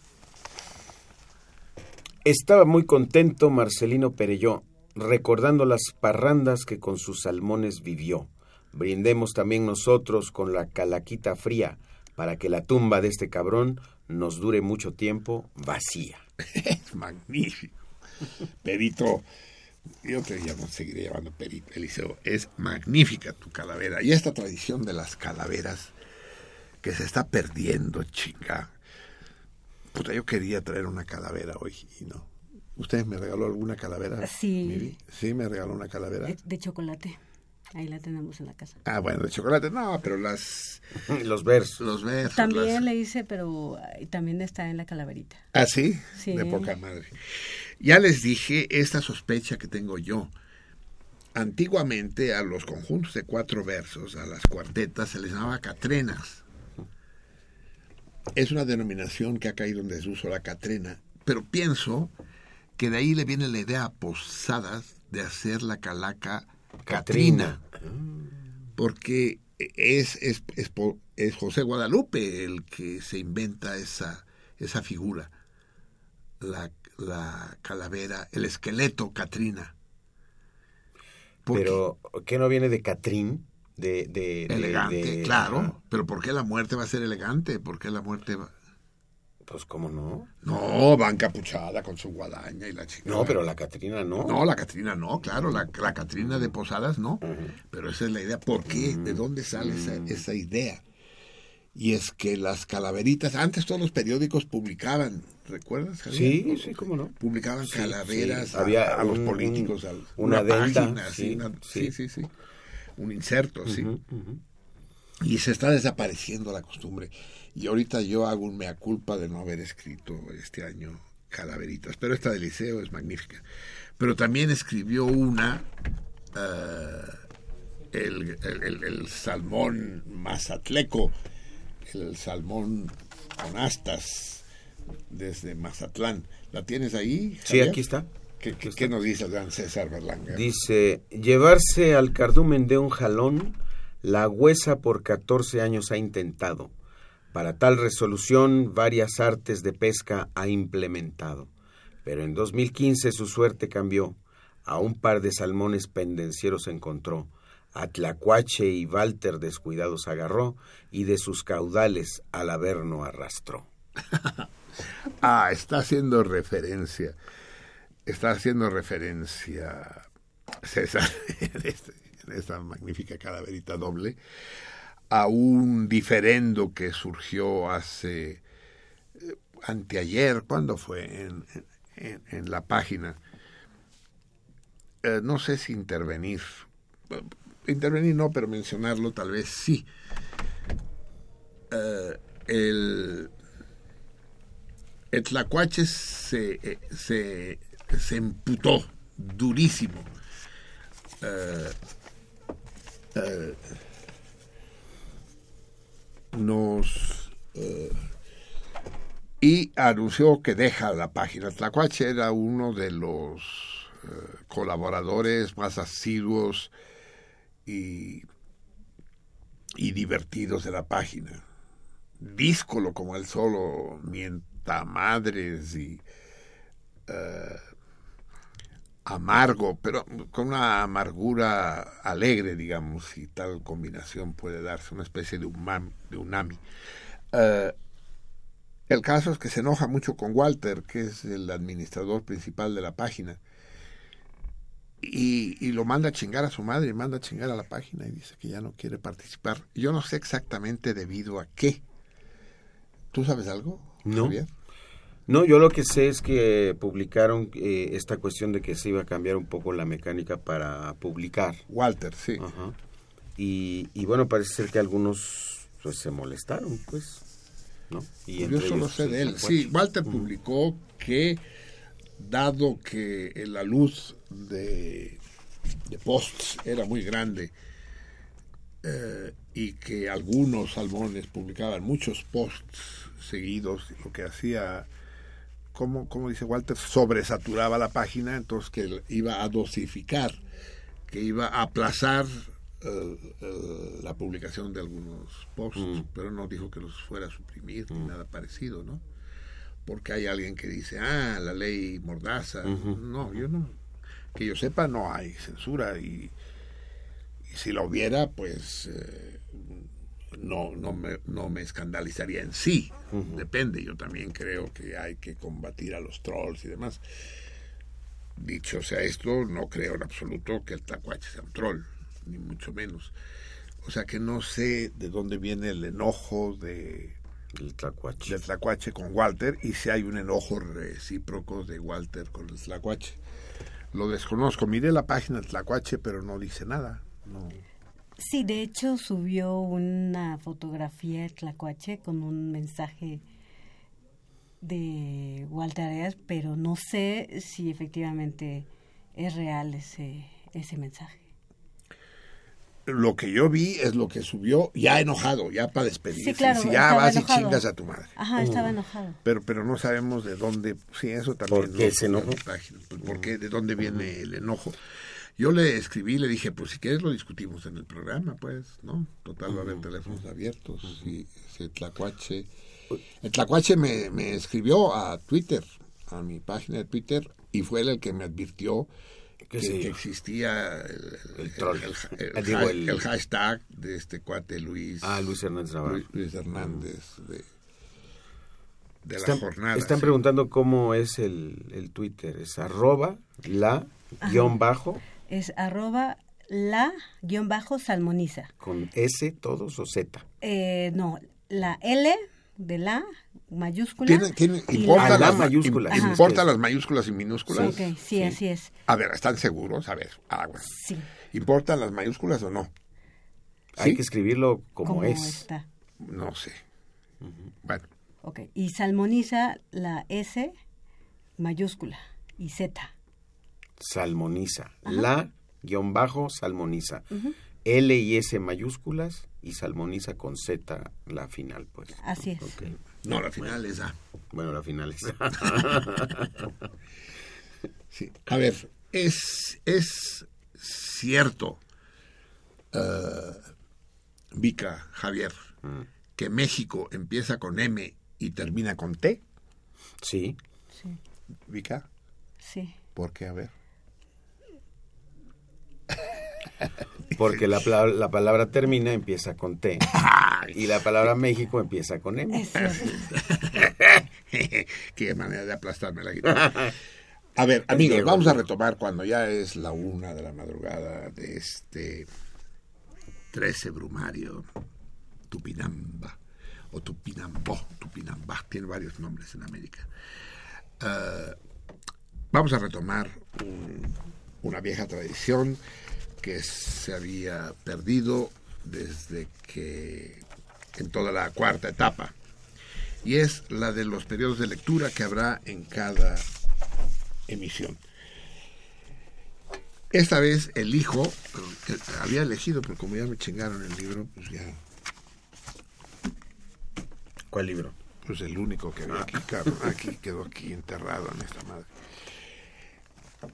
Estaba muy contento Marcelino Perelló, recordando las parrandas que con sus salmones vivió. Brindemos también nosotros con la calaquita fría, para que la tumba de este cabrón nos dure mucho tiempo vacía. Es magnífico. Perito, yo te seguiré llamando Perito, Eliseo. Es magnífica tu calavera. Y esta tradición de las calaveras que se está perdiendo, chica. Puta, yo quería traer una calavera hoy y no. ¿Usted me regaló alguna calavera? Sí. Miri? Sí, me regaló una calavera. De, de chocolate. Ahí la tenemos en la casa. Ah, bueno, de chocolate. No, pero las... Los versos. Los versos. También las- le hice, pero también está en la calaverita. ¿Ah, sí? Sí. De poca madre. Ya les dije esta sospecha que tengo yo. Antiguamente a los conjuntos de cuatro versos, a las cuartetas, se les llamaba catrenas. Es una denominación que ha caído en desuso la catrena, pero pienso que de ahí le viene la idea a Posadas de hacer la calaca Catrina, porque es, es, es, José Guadalupe el que se inventa esa, esa figura, la, la calavera, el esqueleto Catrina. Porque- Pero, ¿qué no viene de Catrín? De, de, elegante, de- claro, pero ¿por qué la muerte va a ser elegante? ¿Por qué la muerte va... Pues, ¿cómo no? No, va encapuchada con su guadaña y la chica. No, pero la Catrina no. No, la Catrina no, claro, la, la Catrina de Posadas no. Pero esa es la idea. ¿Por qué? ¿De dónde sale esa, esa idea? Y es que las calaveritas, antes todos los periódicos publicaban, ¿recuerdas? Javier? Sí, sí, cómo no. Publicaban Sí, calaveras sí. a, Había a los un- políticos, al- una página, sí, una- sí, sí, sí. Un inserto, sí. Y se está desapareciendo la costumbre. Y ahorita yo hago un mea culpa de no haber escrito este año calaveritas. Pero esta de Liceo es magnífica. Pero también escribió una, eh, el, el- el- el salmón mazatleco, el salmón con astas desde Mazatlán. ¿La tienes ahí? Sí, aquí está. ¿Qué, qué- qué nos dice gran César Berlanga? Dice, llevarse al cardumen de un jalón, la huesa por 14 años ha intentado. Para tal resolución, varias artes de pesca ha implementado. Pero en 2015 su suerte cambió. A un par de salmones pendencieros encontró. A Tlacuache y Walter descuidados agarró y de sus caudales al averno arrastró. Ah, está haciendo referencia. Está haciendo referencia César en, este- en esta magnífica calaverita doble a un diferendo que surgió hace eh, anteayer, ¿cuándo fue? En, la página. Eh, no sé si intervenir. Intervenir no, pero mencionarlo tal vez sí. Eh, el, el se, se, se emputó durísimo. Eh, eh, nos eh, y anunció que deja la página. Tlacuache era uno de los colaboradores más asiduos y, y divertidos de la página. Díscolo como él solo, mienta madres y amargo, pero con una amargura alegre, digamos, y tal combinación puede darse una especie de, de unami. Eh, el caso es que se enoja mucho con Walter, que es el administrador principal de la página, y, y lo manda a chingar a su madre, manda a chingar a la página y dice que ya no quiere participar. Yo no sé exactamente debido a qué. ¿Tú sabes algo? No. Javier? No, yo lo que sé es que publicaron eh, esta cuestión de que se iba a cambiar un poco la mecánica para publicar. Walter, sí. Ajá. Y, y bueno, parece ser que algunos pues se molestaron, pues, ¿no? Y Yo solo sé el de él. Sí, Walter publicó que, dado que la luz de, de posts era muy grande eh, y que algunos salmones publicaban muchos posts seguidos, lo que hacía, como, como dice Walter, sobresaturaba la página, entonces que iba a dosificar, que iba a aplazar eh, eh, la publicación de algunos posts, Mm. pero no dijo que los fuera a suprimir ni nada parecido, ¿no? Porque hay alguien que dice, ah, la ley mordaza. No, yo no. Que yo sepa, no hay censura y, y si la hubiera, pues eh, no, no, me, no me escandalizaría en sí. Depende, yo también creo que hay que combatir a los trolls y demás. Dicho sea esto, no creo en absoluto que el tacuache sea un troll, ni mucho menos. O sea que no sé de dónde viene el enojo de, El Tlacuache. del Tlacuache con Walter y si hay un enojo recíproco de Walter con el Tlacuache. Lo desconozco. Miré la página del Tlacuache, pero no dice nada. No. Sí, de hecho subió una fotografía de Tlacuache con un mensaje de Walter Areas, pero no sé si efectivamente es real ese, ese mensaje. Lo que yo vi es lo que subió ya enojado, ya para despedirse. Sí, claro, Si ya vas y chingas a tu madre. Ajá, estaba enojado. Pero, pero no sabemos de dónde. Sí, eso también. ¿Por qué no se enojó? Pues, ¿Por qué? ¿De dónde viene el enojo? Yo le escribí, le dije, pues si quieres lo discutimos en el programa, pues, ¿no? Total, va a haber teléfonos abiertos. Y ese Tlacuache. El Tlacuache me, me escribió a Twitter, a mi página de Twitter, y fue él el que me advirtió que, sí. que existía el, El troll. el- el- el digo, ha- el- el hashtag de este cuate Luis. Ah, Luis Hernández Navarro. Luis, Luis Hernández de, de la Están, jornada. están sí. preguntando cómo es el, el Twitter. Es arroba la guion bajo Es arroba la guion bajo salmoniza. con S todos o Z. Eh, no, la L de la mayúscula. Tiene, importa, la- las, la mayúscula. im- Ajá. importa las mayúsculas y minúsculas. Ok, sí, así es. A ver, ¿están seguros? A ver, agua. Sí, ¿Importan las mayúsculas o no? Hay ¿Sí? que escribirlo como, como es. está. No sé. Bueno, Ok, y salmoniza la S mayúscula y Z. Salmoniza. La guion bajo salmoniza. L y S mayúsculas y salmoniza con Z la final, pues. Así es. No, la final es A. Bueno, la final es. Sí. A ver, es, es cierto, eh, Vika, Javier, Mm. que México empieza con M y termina con T. sí. Sí, Vika, sí. ¿por qué? A ver. Porque la, la palabra termina empieza con T. Y la palabra México empieza con M. Qué manera de aplastarme la guitarra. A ver, amigos, vamos a retomar cuando ya es la una de la madrugada de este 13 brumario, Tupinamba, o Tupinambó, Tupinambá, tiene varios nombres en América. Ah, vamos a retomar un- una vieja tradición que se había perdido desde que en toda la cuarta etapa y es la de los periodos de lectura que habrá en cada emisión. Esta vez elijo, que había elegido, pero como ya me chingaron el libro, pues ya, ¿Cuál libro? pues el único que había aquí, cabrón, aquí quedó aquí enterrado en esta madre.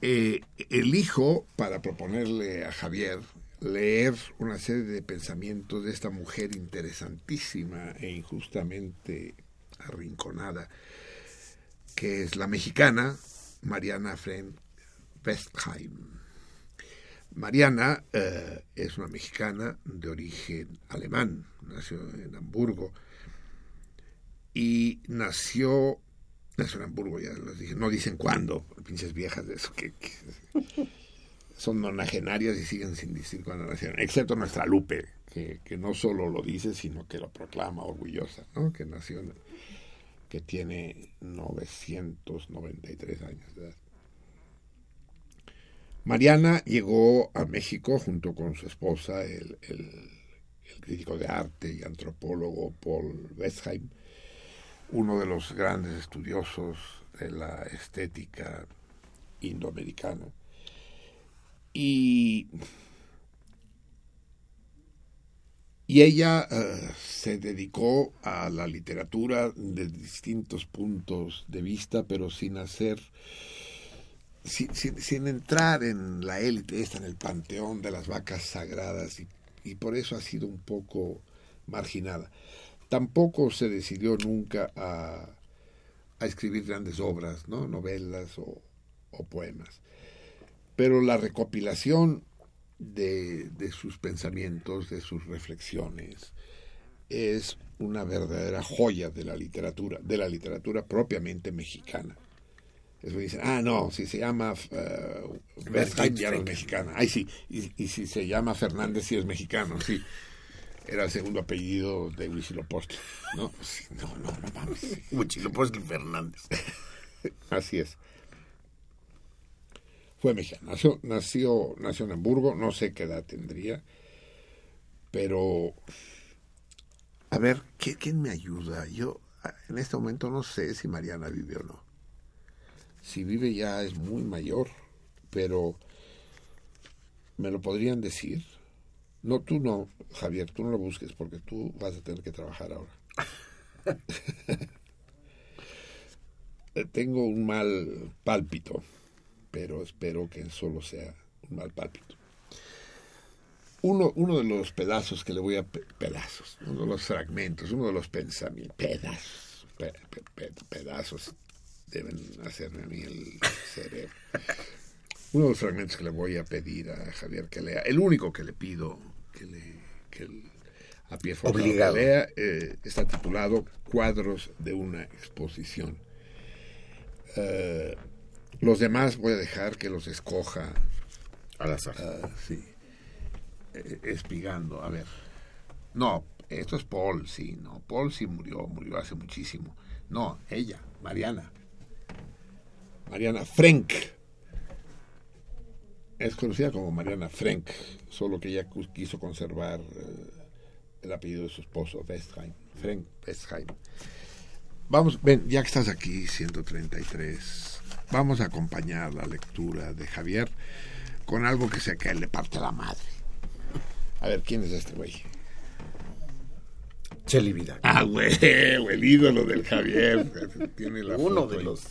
Eh, elijo para proponerle a Javier leer una serie de pensamientos de esta mujer interesantísima e injustamente arrinconada, que es la mexicana Mariana Fren Westheim. Mariana eh, es una mexicana de origen alemán, nació en Hamburgo y nació, en Hamburgo, ya les dije, no dicen cuándo, pinches viejas de eso, que, son nonagenarias y siguen sin decir cuándo nacieron, excepto nuestra Lupe, que, que no solo lo dice, sino que lo proclama orgullosa, ¿no? que nació, que tiene 993 años de edad. Mariana llegó a México junto con su esposa, el, el- el crítico de arte y antropólogo Paul Westheim, uno de los grandes estudiosos de la estética indoamericana. Y, y ella eh, se dedicó a la literatura de distintos puntos de vista, pero sin hacer sin, sin- sin entrar en la élite esta, en el panteón de las vacas sagradas, y, y por eso ha sido un poco marginada. Tampoco se decidió nunca a, a escribir grandes obras, ¿no? novelas o, o poemas. Pero la recopilación de, de sus pensamientos, de sus reflexiones, es una verdadera joya de la literatura, de la literatura propiamente mexicana. Eso dicen, ah, no, si se llama uh, Westheim, ya no es mexicana. Ay, sí, y, y si se llama Fernández, sí es mexicano, sí. Era el segundo apellido de Huitzilopochtli, ¿no? No, no, no mames. Huitzilopochtli Fernández. Así es. Fue mexicano. Nació, nació, nació en Hamburgo, no sé qué edad tendría, pero a ver, ¿qué- ¿quién me ayuda? Yo en este momento no sé si Mariana vive o no. Si vive ya es muy mayor, pero ¿me lo podrían decir? No, tú no, Javier, tú no lo busques porque tú vas a tener que trabajar ahora. Eh, Tengo un mal pálpito, pero espero que solo sea un mal pálpito. Uno, uno de los pedazos que le voy a... pe- pedazos, uno de los fragmentos, uno de los pensamientos, pedazos, pe- pe- pe- pedazos deben hacerme a mí el cerebro. Uno de los fragmentos que le voy a pedir a Javier que lea, el único que le pido que le que a pie Obligado. eh, está titulado Cuadros de una exposición. Eh, los demás voy a dejar que los escoja Al azar. Ah, sí. Eh, Espigando, a ver. No, esto es Paul, sí, no. Paul sí murió, murió hace muchísimo. No, ella, Mariana. Mariana Frank. Es conocida como Mariana Frank, solo que ella quiso conservar eh, el apellido de su esposo, Westheim. Frank Westheim. Vamos, ven, ya que estás aquí, 133, vamos a acompañar la lectura de Javier con algo que se que le parte la madre. A ver, ¿quién es este güey? Cheli Vida. Ah, güey, el ídolo del Javier. Tiene la Uno foto de ahí. los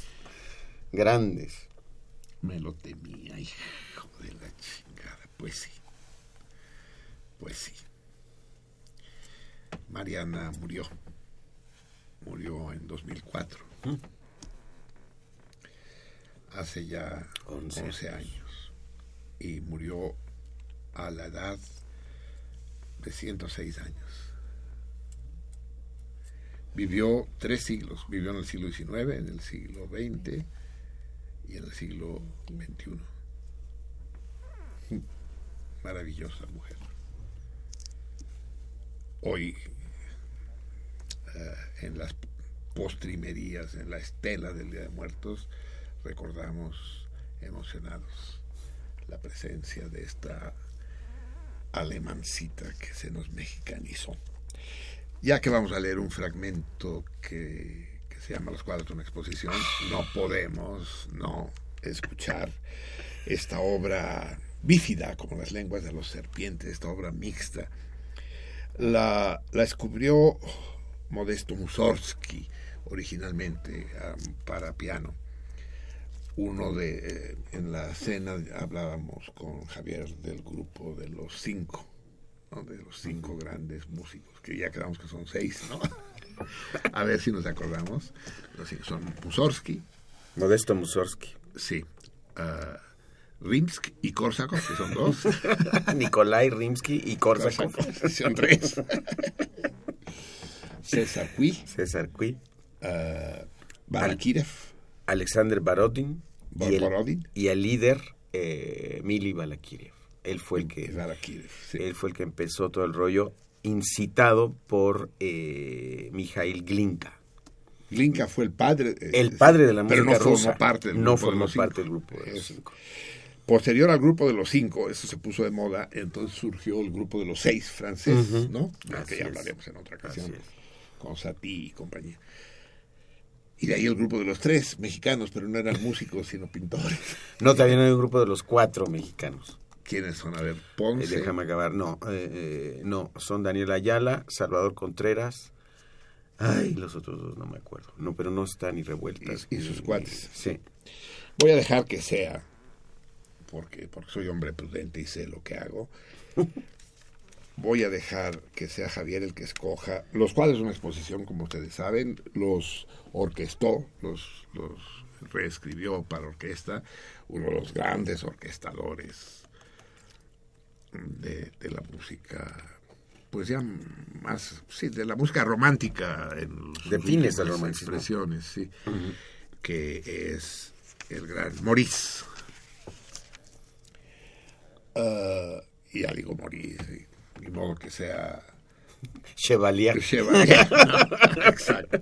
grandes. Me lo temía, chingada. Pues sí. Pues sí. Mariana murió. Murió en 2004. Hace ya Once 11 años. Y murió a la edad de 106 años. Vivió tres siglos. Vivió en el siglo XIX, en el siglo XX y en el siglo XXI. Maravillosa mujer. Hoy, eh, en las postrimerías, en la estela del Día de Muertos, recordamos emocionados la presencia de esta alemancita que se nos mexicanizó. ya que vamos a leer un fragmento que, que se llama Los cuadros de una exposición, no podemos no escuchar esta obra bífida como las lenguas de los serpientes, esta obra mixta. La, la descubrió Modesto Mussorgsky originalmente um, para piano. Uno de, eh, en la cena hablábamos con Javier del grupo de los cinco, ¿no? de los cinco grandes músicos, que ya quedamos que son seis, ¿no? A ver si nos acordamos. Los cinco son Mussorgsky, Modesto Mussorgsky. sí, ah, Rimsk y Korsakov, que son dos. Nikolai Rimsky y Korsakov. son tres. César Cui, César Cui. Balakirev, Alexander Barodin. Y el, Borodin y el líder, eh, Mili Balakirev. Él fue el que... sí. Él fue el que empezó todo el rollo, incitado por eh, Mikhail Glinka. Glinka fue el padre. eh, El padre de la pero música no formó rusa. parte del no grupo de formó los parte del grupo de los cinco. Posterior al grupo de los cinco, eso se puso de moda, entonces surgió el grupo de los seis franceses. ¿no? Así que ya hablaremos en otra ocasión, con Satie y compañía. Y de ahí el grupo de los tres mexicanos, pero no eran músicos, sino pintores. No, también hay un grupo de los cuatro mexicanos. ¿Quiénes son? A ver, Eh, Ponce, déjame acabar. No, eh, eh, no, son Daniel Ayala, Salvador Contreras. Ay, los otros dos no me acuerdo. No, pero no están ni revueltas. Y- y sus cuates. Sí. Voy a dejar que sea, porque, porque soy hombre prudente y sé lo que hago. Voy a dejar que sea Javier el que escoja. Los cuadros de una exposición, como ustedes saben, los orquestó, los, los reescribió para orquesta, uno de los grandes orquestadores de, de la música, pues ya más, sí, de la música romántica. En De fines últimas romanticismo. Expresiones, sí. Que es el gran Maurice. Ah, y ya digo y, ni modo que sea Chevalier. Chevalier, ¿no? Exacto.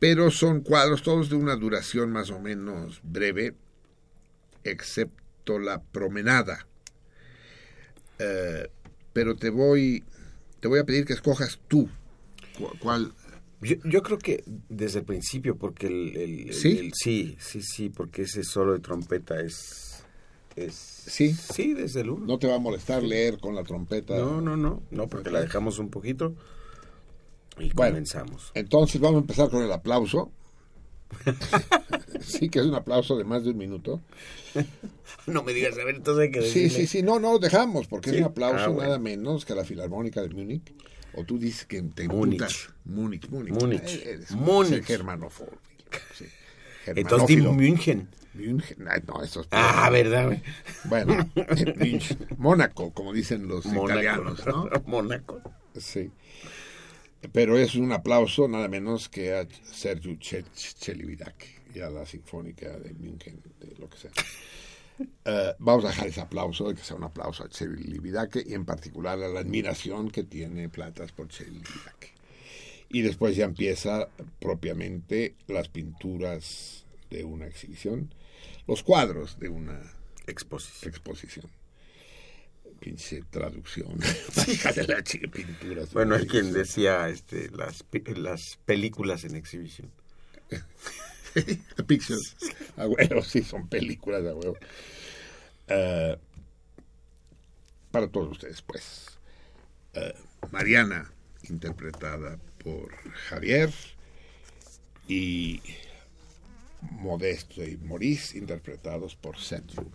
Pero son cuadros todos de una duración más o menos breve, excepto la promenada. Eh, pero te voy, te voy a pedir que escojas tú. cu- ¿Cuál? Yo, yo creo que desde el principio, porque el, el- el- ¿Sí? el- sí, sí, sí, porque ese solo de trompeta es, es ¿Sí? sí, desde el uno. No te va a molestar leer con la trompeta. No, no, no, no, porque la dejamos un poquito y Bueno. comenzamos. Entonces vamos a empezar con el aplauso. sí, que es un aplauso de más de un minuto. No me digas, a ver, entonces hay que Sí, decirle. sí, sí, no, no, dejamos, porque Sí. es un aplauso Ah, bueno. nada menos que a la Filarmónica de Múnich. O tú dices que te Múnich. Múnich, Múnich. Múnich. Eh, Múnich. germanófono. Sí. Entonces di. München. München. No, eso es Ah, ¿verdad? güey? Bueno, München. Mónaco, como dicen los italianos, ¿no? Mónaco. Sí. Pero es un aplauso nada menos que a Sergio Che- Celibidache y a la Sinfónica de München, de lo que sea. Eh, vamos a dejar ese aplauso, que sea un aplauso a Celibidache y en particular a la admiración que tiene Platas por Celibidache. Y después ya empieza propiamente las pinturas de una exhibición, los cuadros de una Exposición. exposición. Pinche traducción. Hija de la de Bueno, hay quien decía este, las, las películas en exhibición. Pictures. A huevo, sí, son películas a huevo. Eh, para todos ustedes, pues. Eh, Mariana, interpretada por Javier, y Modesto y Maurice, interpretados por Sergio.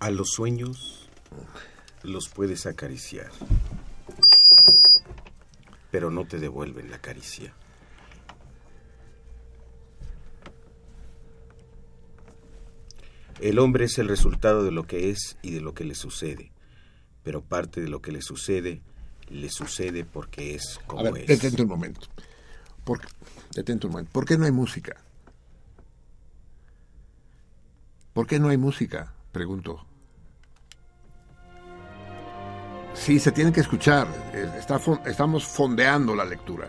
A los sueños los puedes acariciar, pero no te devuelven la caricia. El hombre es el resultado de lo que es y de lo que le sucede, pero parte de lo que le sucede le sucede porque es como A ver, es. detente un momento. ¿Por, detente un momento. ¿Por qué no hay música? ¿Por qué no hay música? Pregunto. Sí, se tiene que escuchar. Está estamos fondeando la lectura.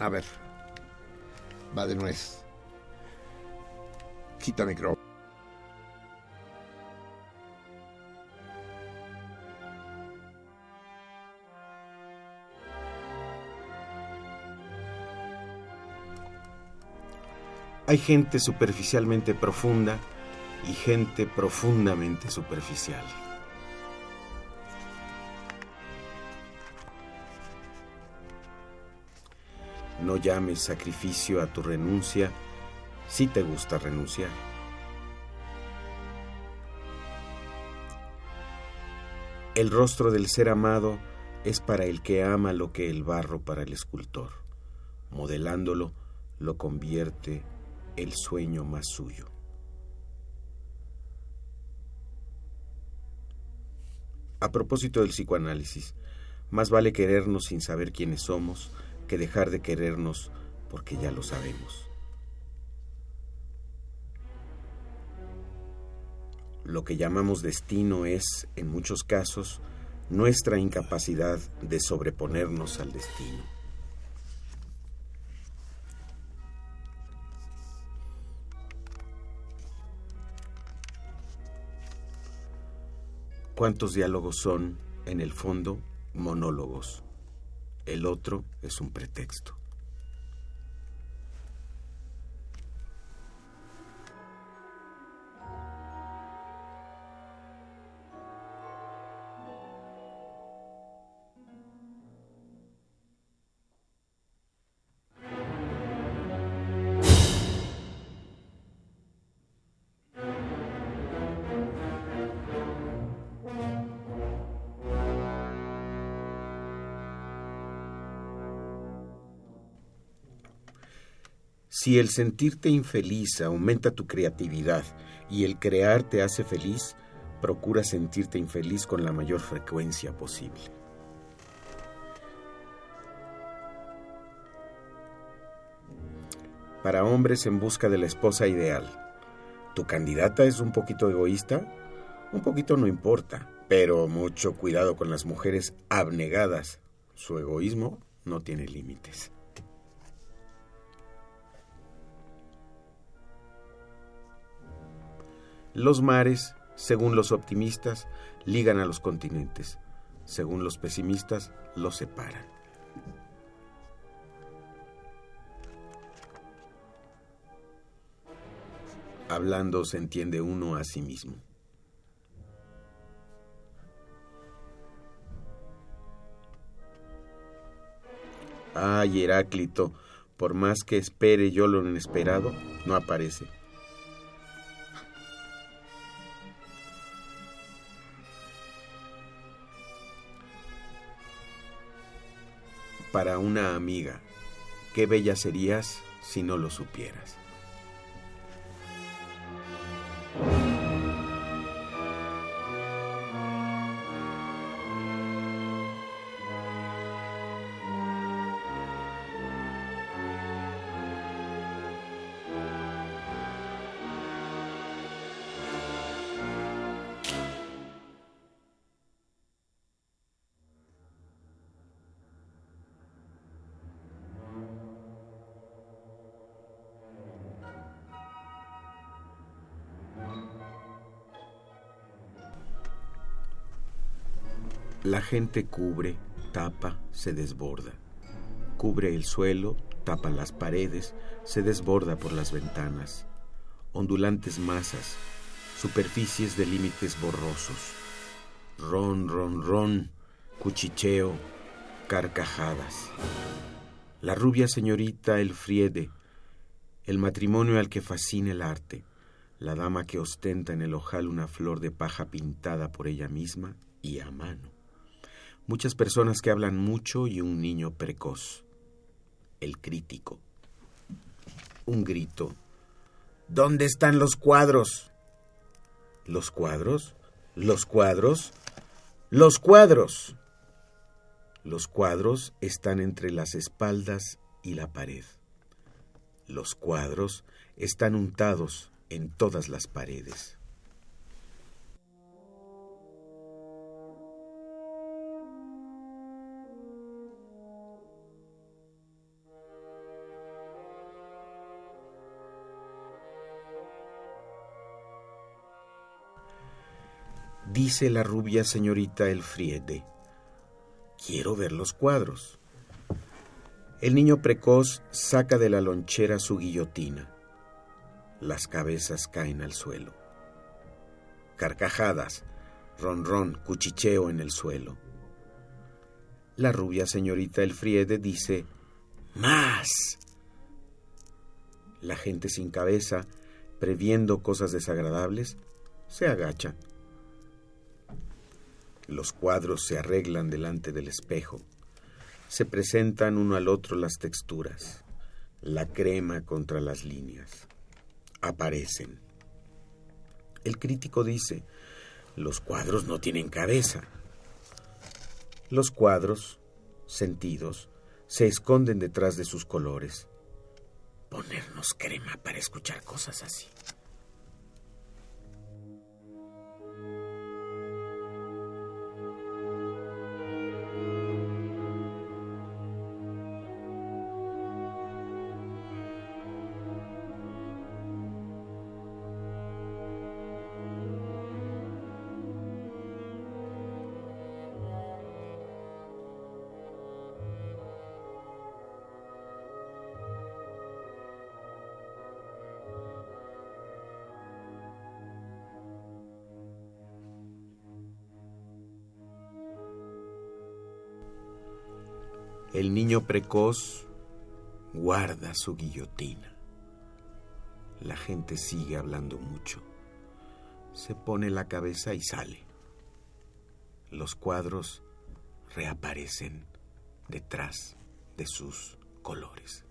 A ver. Va de nuez. Quita micrófono. Hay gente superficialmente profunda y gente profundamente superficial. No llames sacrificio a tu renuncia si te gusta renunciar. El rostro del ser amado es para el que ama lo que el barro para el escultor. Modelándolo, lo convierte el sueño más suyo. A propósito del psicoanálisis, más vale querernos sin saber quiénes somos que dejar de querernos porque ya lo sabemos. Lo que llamamos destino es, en muchos casos, nuestra incapacidad de sobreponernos al destino. ¿Cuántos diálogos son, en el fondo, monólogos? El otro es un pretexto. Si el sentirte infeliz aumenta tu creatividad y el crear te hace feliz, procura sentirte infeliz con la mayor frecuencia posible. Para hombres en busca de la esposa ideal, ¿tu candidata es un poquito egoísta? Un poquito no importa, pero mucho cuidado con las mujeres abnegadas. Su egoísmo no tiene límites. Los mares, según los optimistas, ligan a los continentes. Según los pesimistas, los separan. Hablando se entiende uno a sí mismo. Ay, Heráclito, por más que espere yo lo inesperado, no aparece. Para una amiga, qué bella serías si no lo supieras. Gente cubre, tapa, se desborda. Cubre el suelo, tapa las paredes, se desborda por las ventanas. Ondulantes masas, superficies de límites borrosos. Ron, ron, ron, cuchicheo, carcajadas. La rubia señorita el friede, el matrimonio al que fascina el arte, la dama que ostenta en el ojal una flor de paja pintada por ella misma y a mano. Muchas personas que hablan mucho y un niño precoz. El crítico. Un grito. ¿Dónde están los cuadros? ¿Los cuadros? ¿Los cuadros? ¡Los cuadros! Los cuadros están entre las espaldas y la pared. Los cuadros están untados en todas las paredes. Dice la rubia señorita Elfriede. Quiero ver los cuadros. El niño precoz saca de la lonchera su guillotina. Las cabezas caen al suelo. Carcajadas, ronrón, cuchicheo en el suelo. La rubia señorita Elfriede dice, ¡Más! La gente sin cabeza, previendo cosas desagradables, se agacha. Los cuadros se arreglan delante del espejo. Se presentan uno al otro las texturas, la crema contra las líneas. Aparecen. El crítico dice, los cuadros no tienen cabeza. Los cuadros, sentidos, se esconden detrás de sus colores. Ponernos crema para escuchar cosas así. Niño precoz guarda su guillotina. La gente sigue hablando mucho. Se pone la cabeza y sale. Los cuadros reaparecen detrás de sus colores.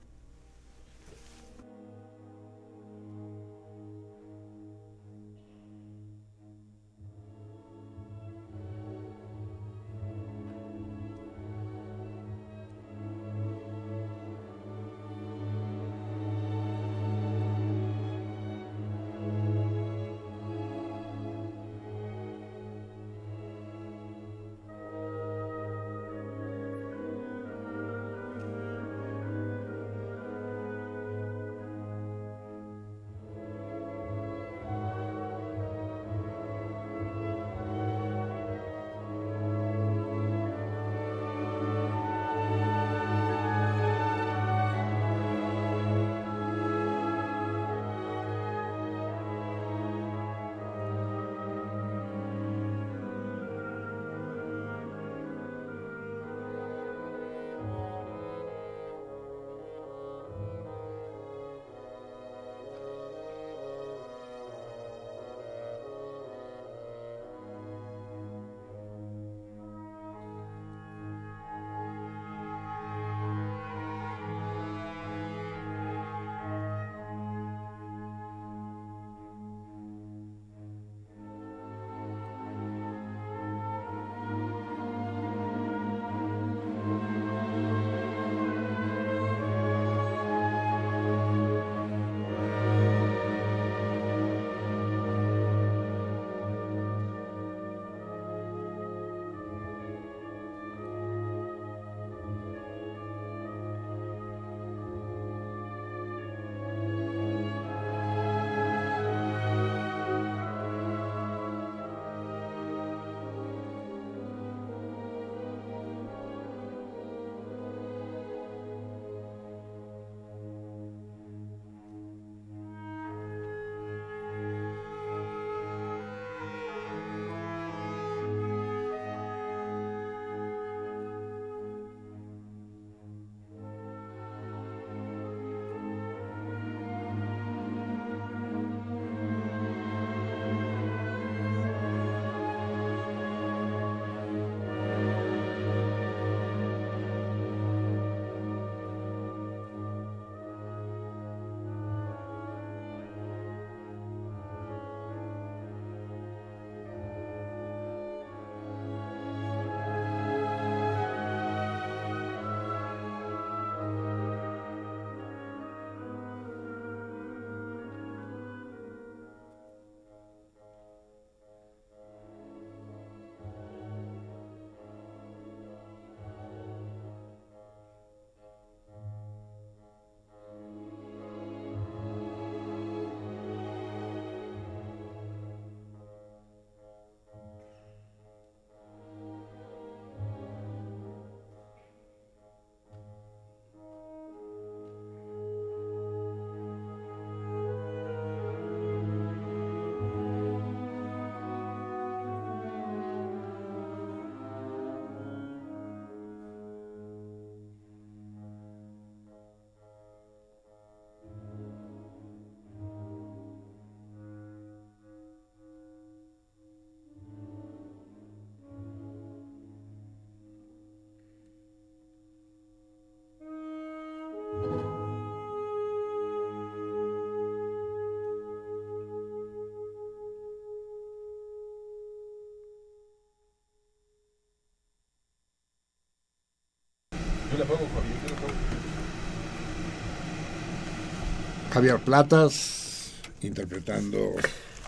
Javier Platas interpretando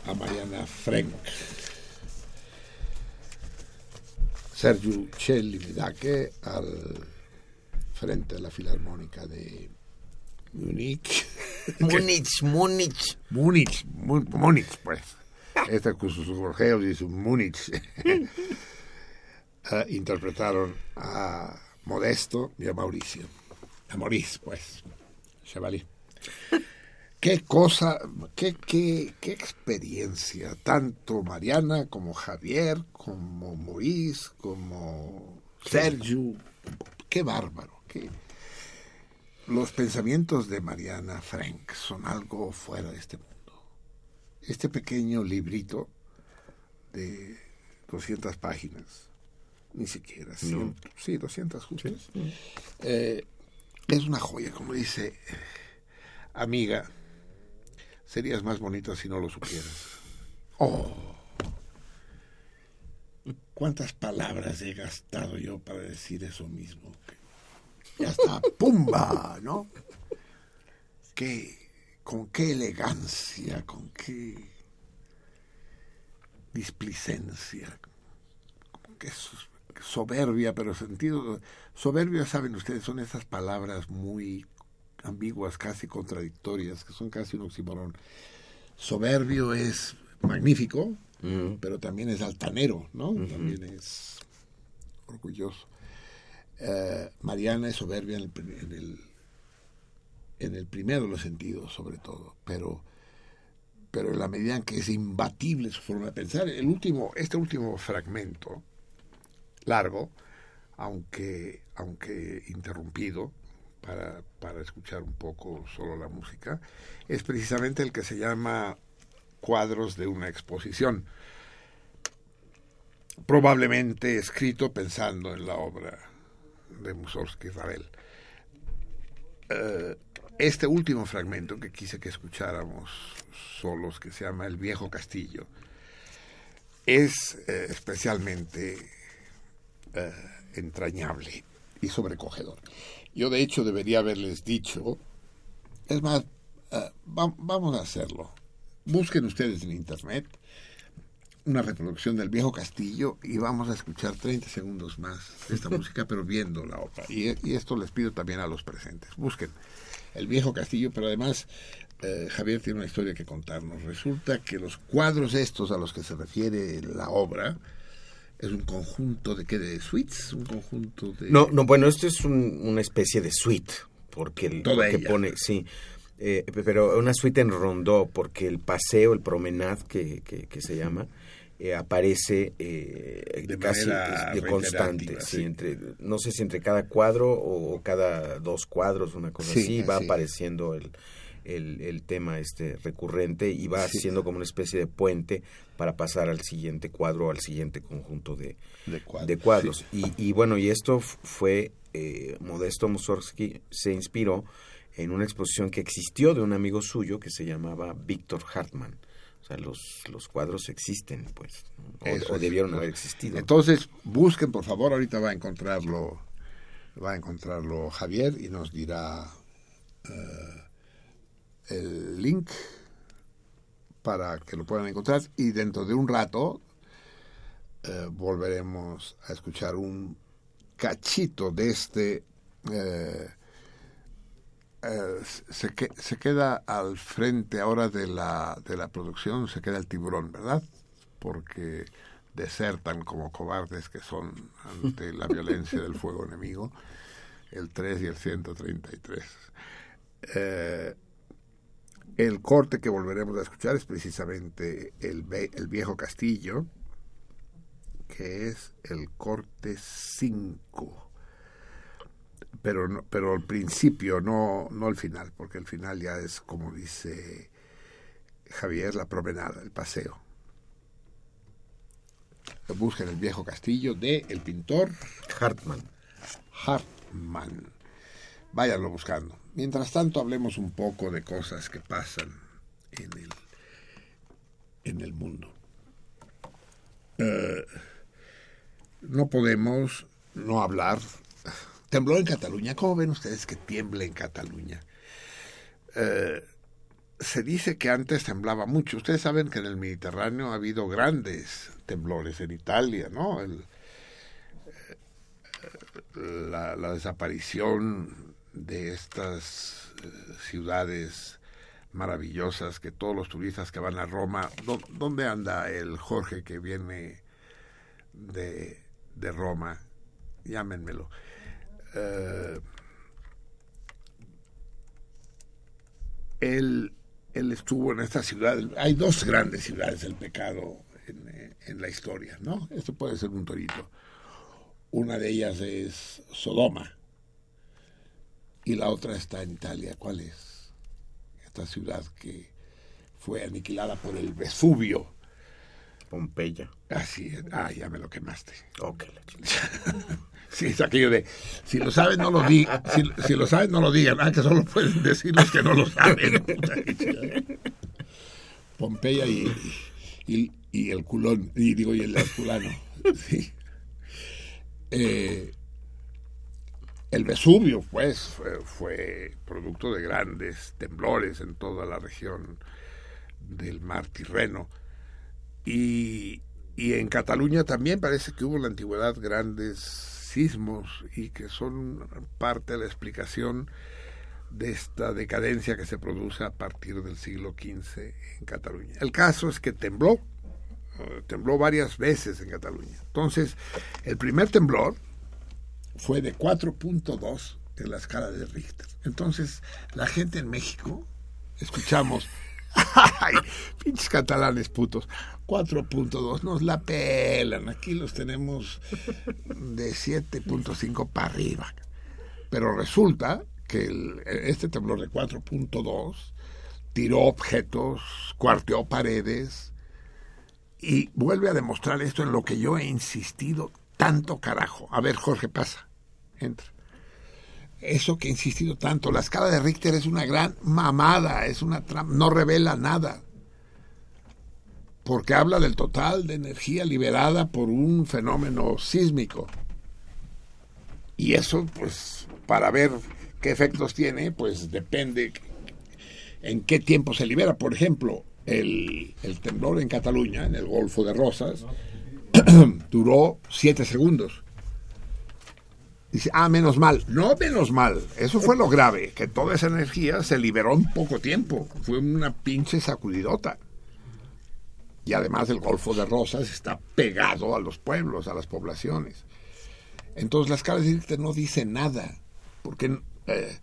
a Mariana Frank. Sergio Celli Vidake al frente de la Filarmónica de Múnich. Múnich, Múnich. Múnich, Múnich, pues. Este con sus gorjeos y su Múnich. Eh, interpretaron a Modesto y a Mauricio. A Maurice, pues. Chevalier. Qué cosa, qué, qué, qué experiencia, tanto Mariana como Javier, como Maurice, como Sergio. Qué bárbaro, qué, los pensamientos de Mariana Frank son algo fuera de este mundo. Este pequeño librito de 200 páginas, ni siquiera, 100, sí, 200 justas, eh, es una joya, como dice, amiga, serías más bonita si no lo supieras. Oh, cuántas palabras he gastado yo para decir eso mismo. Ya está, ¡pumba! ¿No? Qué, con qué elegancia, con qué displicencia, con qué so- soberbia, pero sentido. Soberbia, saben ustedes, son esas palabras muy ambiguas, casi contradictorias, que son casi un oxímoron. Soberbio es magnífico, pero también es altanero, ¿no? También es orgulloso. Eh, Mariana es soberbia en el, en el en el primero de los sentidos, sobre todo, pero pero en la medida en que es imbatible su forma de pensar, el último, este último fragmento largo, aunque aunque interrumpido para, para escuchar un poco solo la música, es precisamente el que se llama cuadros de una exposición, probablemente escrito pensando en la obra de Mussorgsky Ravel. Eh, este último fragmento que quise que escucháramos solos, que se llama El viejo castillo, es eh, especialmente eh, entrañable y sobrecogedor. Yo de hecho debería haberles dicho, es más, eh, va- vamos a hacerlo. Busquen ustedes en internet una reproducción del viejo castillo y vamos a escuchar 30 segundos más de esta música, pero viendo la obra. Y, y esto les pido también a los presentes. Busquen el viejo castillo, pero además eh, Javier tiene una historia que contarnos. Resulta que los cuadros estos a los que se refiere la obra es un conjunto de qué, de suites, un conjunto de... No, no, bueno, esto es un- una especie de suite, porque el Toda porque ella. pone, sí, eh, pero una suite en rondó, porque el paseo, el promenade que, que, que se llama, eh, aparece eh, De casi de constante, sí, sí. entre, no sé si entre cada cuadro o, cada dos cuadros, una cosa Sí, así, va apareciendo el, el, el tema este recurrente y va Sí. siendo como una especie de puente para pasar al siguiente cuadro, al siguiente conjunto de, de cuadros. de cuadros. Y, y bueno, y esto fue, eh, Modesto Mussorgsky se inspiró en una exposición que existió de un amigo suyo que se llamaba Víctor Hartmann. O sea, los, los cuadros existen, pues, o, es. debieron haber existido. Entonces, busquen, por favor, ahorita va a encontrarlo, va a encontrarlo Javier y nos dirá eh, el link para que lo puedan encontrar y dentro de un rato eh, volveremos a escuchar un cachito de este eh, eh, se, que- se queda al frente ahora de la, de la producción, se queda el tiburón, ¿verdad? Porque desertan como cobardes que son ante la violencia del fuego enemigo, el 3 y el 133. Eh, el corte que volveremos a escuchar es precisamente el, el viejo castillo, que es el corte 5 pero no, pero al principio, no, no al final, porque el final ya es como dice Javier, la promenada, el paseo. Busquen el viejo castillo de el pintor Hartmann. Hartmann. Váyanlo buscando. Mientras tanto, hablemos un poco de cosas que pasan en el, en el mundo. Eh, no podemos no hablar tembló en Cataluña. ¿Cómo ven ustedes que tiembla en Cataluña? Eh, se dice que antes temblaba mucho. Ustedes saben que en el Mediterráneo ha habido grandes temblores en Italia, ¿no? Eh, la desaparición de estas eh, ciudades maravillosas que todos los turistas que van a Roma, ¿dó- ¿dónde anda el Jorge que viene de, de Roma? Llámenmelo. Eh, él, él estuvo en esta ciudad. Hay dos grandes ciudades del pecado en, en la historia, ¿no? Esto puede ser un torito. Una de ellas es Sodoma y la otra está en Italia. ¿Cuál es? Esta ciudad que fue aniquilada por el Vesubio. Pompeya. Así es. Ah, ya me lo quemaste. Ok. Sí, es aquello de, si lo saben, no lo digan. Si, si lo saben, no lo digan. Ah, que solo pueden decir los que no lo saben. Pompeya y, y, y el culón, y digo, y el herculano. Sí. Eh, el Vesubio, pues, fue, producto de grandes temblores en toda la región del mar Tirreno. Y, y en Cataluña también parece que hubo en la antigüedad grandes sismos y que son parte de la explicación de esta decadencia que se produce a partir del siglo XV en Cataluña. El caso es que tembló, eh, tembló varias veces en Cataluña. Entonces, el primer temblor fue de 4.2 en la escala de Richter. Entonces, la gente en México, escuchamos, ¡ay, pinches catalanes putos! 4.2 nos la pelan. Aquí los tenemos de 7.5 para arriba. Pero resulta que este temblor de 4.2 tiró objetos, cuarteó paredes y vuelve a demostrar esto en lo que yo he insistido tanto carajo. A ver, Jorge, pasa. Entra. Eso que he insistido tanto. La escala de Richter es una gran mamada, es una no revela nada porque habla del total de energía liberada por un fenómeno sísmico. Y eso, pues, para ver qué efectos tiene, pues depende en qué tiempo se libera. Por ejemplo, el, el temblor en Cataluña, en el Golfo de Rosas, duró siete segundos. Dice, ah, menos mal. No, menos mal. Eso fue lo grave, que toda esa energía se liberó en poco tiempo. Fue una pinche sacudidota y además el Golfo de Rosas está pegado a los pueblos, a las poblaciones. Entonces la escala de Richter no dice nada, porque eh,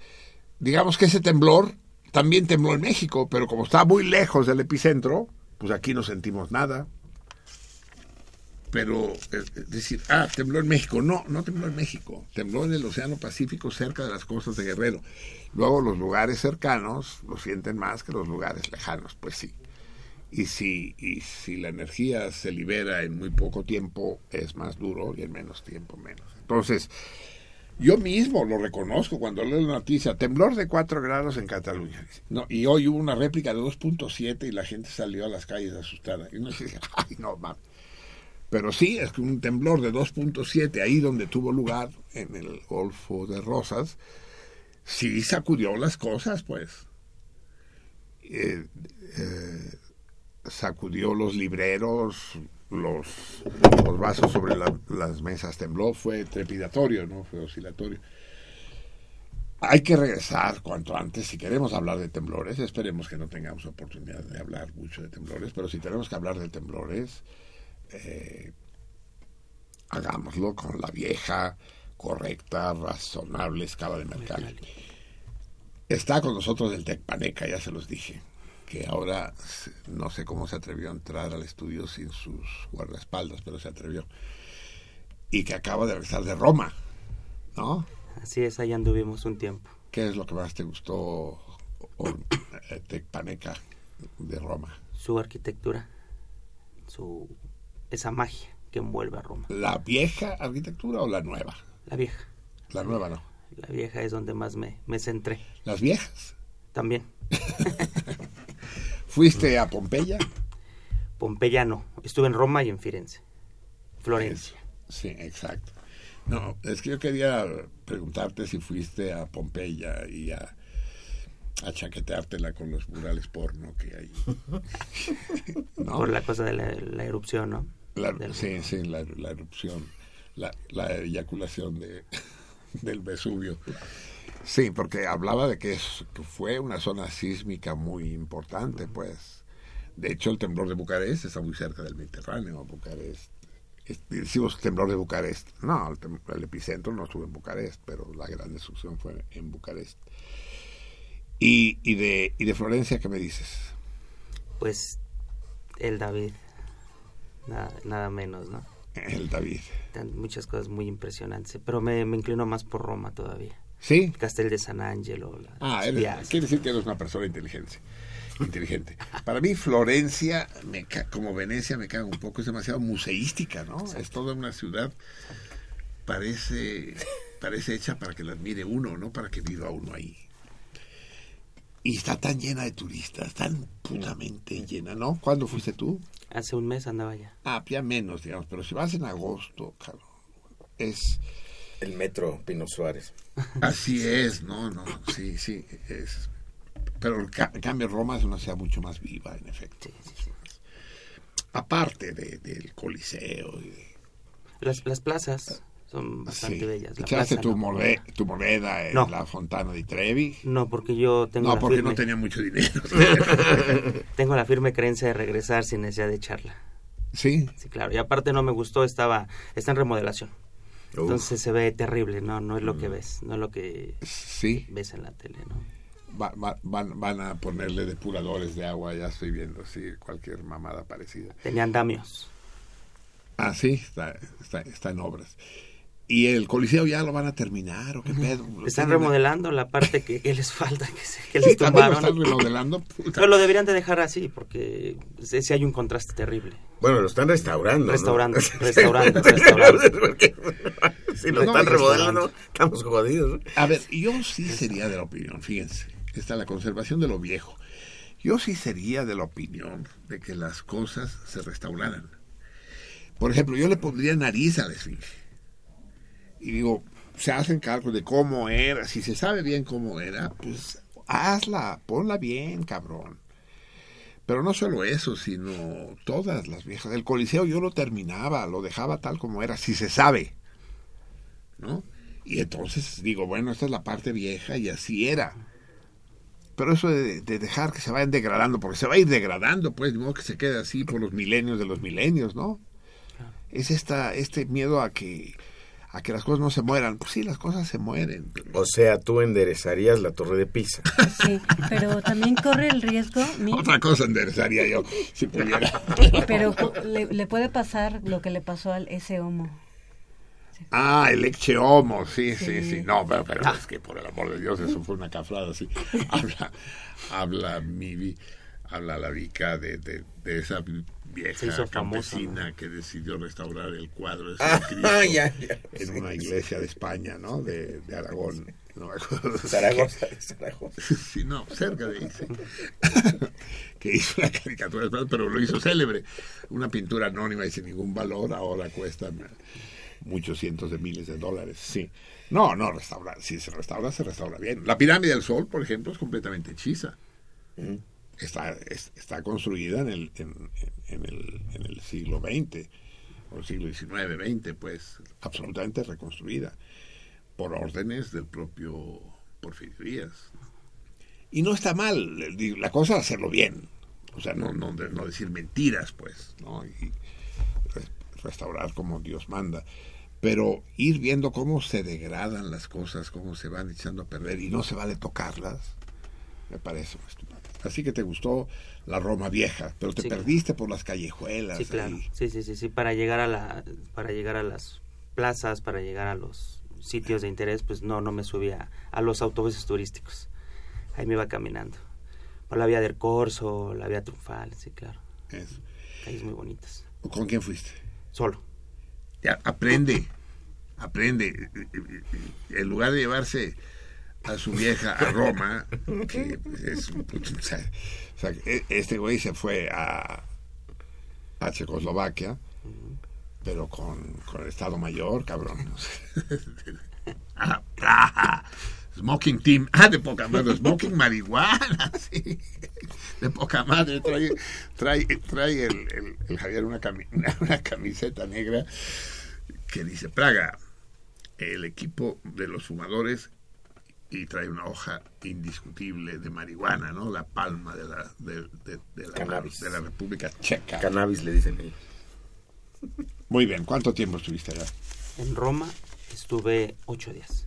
digamos que ese temblor también tembló en México, pero como está muy lejos del epicentro, pues aquí no sentimos nada. Pero eh, es decir, ah, tembló en México. No, no tembló en México. Tembló en el Océano Pacífico cerca de las costas de Guerrero. Luego los lugares cercanos lo sienten más que los lugares lejanos, pues sí y si, y si la energía se libera en muy poco tiempo, es más duro y en menos tiempo menos. Entonces, yo mismo lo reconozco cuando leo la noticia, temblor de 4 grados en Cataluña. No, y hoy hubo una réplica de 2.7 y la gente salió a las calles asustada. Y uno dice, ay, no, mames. Pero sí, es que un temblor de 2.7 ahí donde tuvo lugar, en el Golfo de Rosas, sí sacudió las cosas, pues. Eh, eh, sacudió los libreros, los, los vasos sobre la- las mesas tembló, fue trepidatorio, no fue oscilatorio. Hay que regresar cuanto antes si queremos hablar de temblores. Esperemos que no tengamos oportunidad de hablar mucho de temblores, pero si tenemos que hablar de temblores, eh, hagámoslo con la vieja, correcta, razonable escala de Mercalli. Está con nosotros el Tecpaneca, ya se los dije, que ahora no sé cómo se atrevió a entrar al estudio sin sus guardaespaldas, pero se atrevió. Y que acaba de regresar de Roma, ¿no? Así es, ahí anduvimos un tiempo. ¿Qué es lo que más te gustó, eh, Tecpaneca, de Roma? Su arquitectura, su esa magia que envuelve a Roma. ¿La vieja arquitectura o la nueva? La vieja. La nueva no. La vieja es donde más me, me centré. ¿Las viejas? También. ¿Fuiste a Pompeya? Pompeya no. Estuve en Roma y en Firenze. Florencia. Sí, exacto. No, es que yo quería preguntarte si fuiste a Pompeya y a, a chaqueteártela con los murales porno que hay. ¿No? Por la cosa de la, la erupción, ¿no? La- sí, sí, la, la erupción, la, la eyaculación de, del Vesubio. Sí, porque hablaba de que, es- que fue una zona sísmica muy importante, pues. De hecho, el temblor de Bucarest está muy cerca del Mediterráneo, Bucarest. es- Decimos temblor de Bucarest. No, el epicentro no estuvo en Bucarest, pero la gran destrucción fue en Bucarest. Y, y, de, y de Florencia, ¿qué me dices? Pues el David, nada, nada menos, ¿no? El David. Muchas cosas muy impresionantes, pero me, me inclino más por Roma todavía. ¿Sí? Castel de San Angelo, Ah, eres- piazzas. quiere decir que eres una persona inteligente. Inteligente. Para mí, Florencia, me ca- como Venecia, me caga un poco. Es demasiado museística, ¿no? Es toda una ciudad. Parece, parece hecha para que la admire uno, no para que viva uno ahí. Y está tan llena de turistas, tan putamente llena, ¿no? ¿Cuándo fuiste tú? Hace un mes andaba ya. Ah, ya menos, digamos. Pero si vas en agosto, cabrón, es... El metro Pino Suárez. Así es, no, no, sí, sí, es. Pero el ca- en cambio Roma es una ciudad mucho más viva, en efecto. Aparte de- del Coliseo. y de- Las, las plazas son bastante sí. bellas. La ¿Echaste plaza, tu, ¿no? mole- tu moneda en No. la Fontana di Trevi? No, porque yo tengo No, la porque firme, no tenía mucho dinero. tengo la firme creencia de regresar sin necesidad de echarla. sí, Sí, claro. Y aparte no me gustó, estaba está en remodelación. Entonces se ve terrible, no no es lo que Mm. ves, no es lo que sí. ves en la tele, ¿no? Va- va- van, van a ponerle depuradores de agua, ya estoy viendo, sí, cualquier mamada parecida. Tenía andamios. Ah, sí, está, está, está en obras. ¿Y el Coliseo ya lo van a terminar o qué pedo? Están ¿Tienen- remodelando la parte que, que les falta, que, se, que Sí, les también lo están remodelando. puta. Pero lo deberían de dejar así, porque sí hay un contraste terrible. Bueno, lo están restaurando. ¿no? Restaurando, restaurando, restaurando. Si lo No, están remodelando, estamos jodidos. A ver, yo sí sería de la opinión, fíjense, está la conservación de lo viejo. Yo sí sería de la opinión de que las cosas se restauraran. Por ejemplo, yo le pondría nariz a la esfinge. Y digo, se hacen cálculos de cómo era. Si se sabe bien cómo era, pues hazla, ponla bien, cabrón. Pero no solo eso, sino todas las viejas. El Coliseo yo lo terminaba, lo dejaba tal como era, si se sabe. ¿No? Y entonces digo, bueno, esta es la parte vieja y así era. Pero eso de, de dejar que se vayan degradando, porque se va a ir degradando, pues, de modo que se quede así por los milenios de los milenios, ¿no? Es esta, este miedo a que, a que las cosas no se mueran. Pues sí, las cosas se mueren. O sea, tú enderezarías la torre de Pisa. Sí, pero también corre el riesgo, mi- Otra cosa enderezaría yo, si pudiera. pero le, le puede pasar lo que le pasó al ese homo. Ah, el Ecce Homo, sí, sí, Sí. sí. No, pero, pero es que por el amor de Dios, eso fue una cafrada, sí. Habla, habla Mivi, habla la Vica de, de, de esa vieja famosa, campesina que decidió restaurar el cuadro de Ah, San Cristo ya, ya. en una iglesia de España, ¿no? De, de Aragón. No me acuerdo. Zaragoza, Zaragoza. Sí, no, cerca de ahí, que hizo la caricatura, de España, pero lo hizo célebre. Una pintura anónima y sin ningún valor, ahora cuesta muchos cientos de miles de dólares. Sí. No, no, restaurar. Si se restaura, se restaura bien. La pirámide del Sol, por ejemplo, es completamente hechiza. Está, es- está construida en el, en, el, en el siglo XX, o el siglo XIX, XX, pues, absolutamente reconstruida por órdenes del propio Porfirio Díaz. Y no está mal, la cosa es hacerlo bien, o sea, no, no, de- no decir mentiras, pues, ¿no? y re- restaurar como Dios manda, pero ir viendo cómo se degradan las cosas, cómo se van echando a perder y no se vale tocarlas, me parece. Así que te gustó la Roma vieja, pero te Sí, claro. perdiste por las callejuelas. Sí, claro. ahí. Sí, sí, sí, sí, para llegar a la para llegar a las plazas, para llegar a los sitios de interés, pues no no me subía a los autobuses turísticos. Ahí me iba caminando. Por la vía del Corso, la vía Triunfal, sí, claro. Eso. Calles muy bonitas. ¿Con quién fuiste? Solo. Ya, aprende, aprende. En lugar de llevarse a su vieja a Roma, que es o sea, e- este güey se fue a, a Checoslovaquia pero con, con el Estado Mayor, cabrón. Ah, ah, Smoking Team. Ah, de poca madre. Smoking marihuana, sí. De poca madre. Trae, trae, trae el, el- el Javier una, cami- una, una camiseta negra que dice Praga, el equipo de los fumadores y trae una hoja indiscutible de marihuana, ¿no? La palma de la, de, de- de la, Cannabis. de la República Checa. Cannabis le dicen ellos. Muy bien, ¿cuánto tiempo estuviste allá? En Roma estuve ocho días.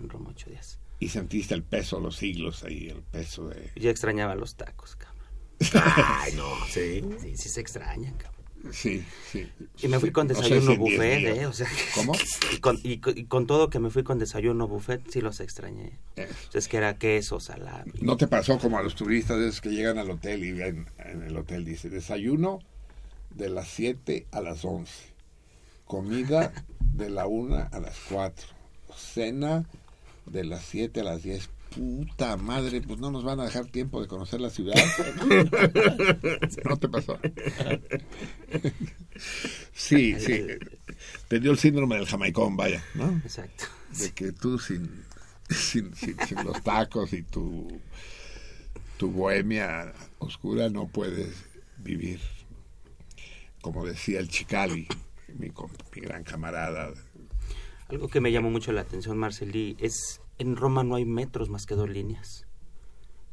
En Roma ocho días. Y sentiste el peso, los siglos ahí, el peso de... Yo extrañaba los tacos, cabrón. Ay, no, sí. Sí, sí se extrañan, cabrón. Sí, sí. Y me fui con desayuno en diez buffet. ¿eh? O sea, ¿Cómo? y, con, y, y con todo que me fui con desayuno buffet, sí los extrañé. Eh, Es que era queso, salami. ¿No te pasó como a los turistas esos que llegan al hotel y ven en el hotel dice desayuno de las 7 a las 11, comida de la 1 a las 4, cena de las 7 a las 10? Puta madre, pues no nos van a dejar tiempo de conocer la ciudad. ¿No te pasó? Sí, sí. Te dio el síndrome del jamaicón, vaya, ¿no? Exacto. de que tú sin, sin, sin- sin los tacos y tu, tu bohemia oscura no puedes vivir. Como decía el Chicali, mi, com- mi gran camarada. Algo que me llamó mucho la atención, Marcelí, es en Roma no hay metros más que dos líneas.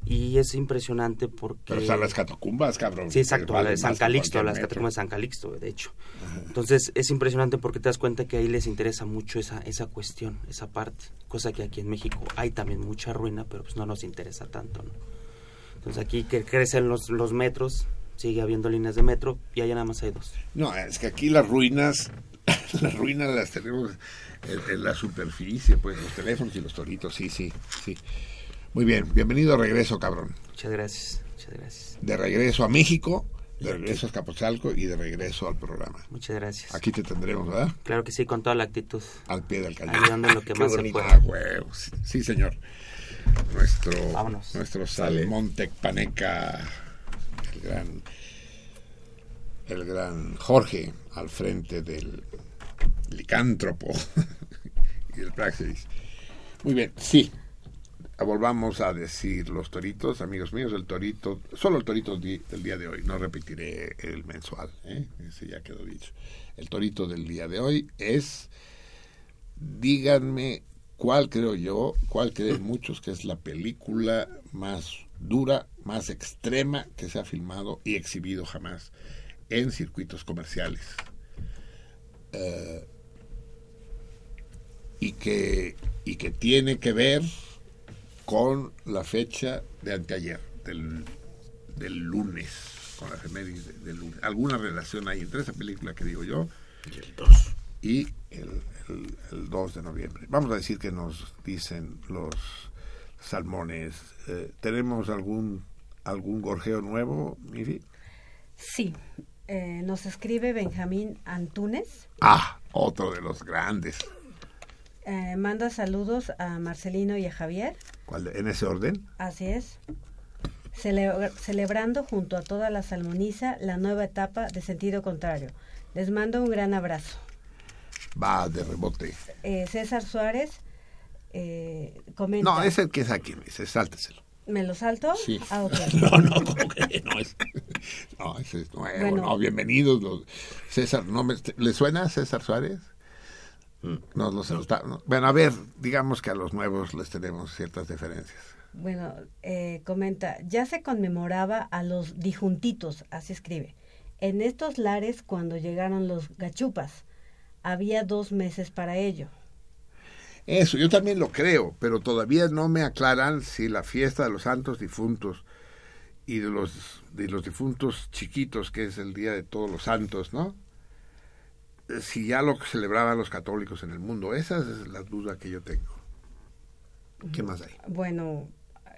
Y es impresionante porque... Pero están las catacumbas, cabrón. Sí, exacto, la de San Calixto, las metro. catacumbas de San Calixto, de hecho. Entonces es impresionante porque te das cuenta que ahí les interesa mucho esa, esa cuestión, esa parte, cosa que aquí en México hay también mucha ruina, pero pues no nos interesa tanto, ¿no? Entonces aquí que crecen los, los metros, sigue habiendo líneas de metro y allá nada más hay dos. No, es que aquí las ruinas, las ruinas las tenemos en, en la superficie, pues los teléfonos y los toritos, sí, sí, sí. Muy bien, bienvenido a regreso, cabrón. Muchas gracias, muchas gracias. De regreso a México, de regreso a Escapotzalco y de regreso al programa. Muchas gracias. Aquí te tendremos, ¿verdad? Claro que sí, con toda la actitud. Al pie del cañón. Ayudando lo que Qué más se pueda. Ah. Sí, señor. Nuestro, Vámonos. nuestro. Salmón Tecpaneca, el gran, el gran Jorge, al frente del licántropo y el Praxis. Muy bien, sí. Volvamos a decir los toritos, amigos míos, el torito, solo el torito del día de hoy, no repetiré el mensual, ¿eh? ese ya quedó dicho. El torito del día de hoy es díganme cuál creo yo, cuál creen muchos que es la película más dura, más extrema que se ha filmado y exhibido jamás en circuitos comerciales. Eh, y, que, y que tiene que ver con la fecha de anteayer, del, del lunes, con la efeméride de- del lunes. Alguna relación hay entre esa película que digo yo Y el 2. y el, el- el 2 de noviembre. Vamos a decir que nos dicen los salmones. eh, ¿Tenemos algún algún gorjeo nuevo, Mifi? Sí, eh, nos escribe Benjamín Antunes. Ah, otro de los grandes. eh, manda saludos a Marcelino y a Javier. ¿Cuál de- ¿En ese orden? Así es. Cele- celebrando junto a toda la salmoniza la nueva etapa de sentido contrario. Les mando un gran abrazo. Va de rebote. Eh, César Suárez eh, comenta. No, ese que es aquí, dice, sálteselo. ¿Me lo salto? Sí. Ah. No, no, ¿cómo que no es. No, ese es nuevo. Bueno. No, bienvenidos. Los, César, ¿no me- ¿le suena César Suárez? Mm. No, está- no. Bueno, a ver, digamos que a los nuevos les tenemos ciertas diferencias. Bueno, eh, comenta, ya se conmemoraba a los dijuntitos, así escribe. En estos lares, cuando llegaron los gachupas, había dos meses para ello. Eso, yo también lo creo, pero todavía no me aclaran si la fiesta de los santos difuntos y de los, de los difuntos chiquitos, que es el Día de Todos los Santos, ¿no? Eh, Si ya lo celebraban los católicos en el mundo, esa es la duda que yo tengo. ¿Qué más hay? Bueno,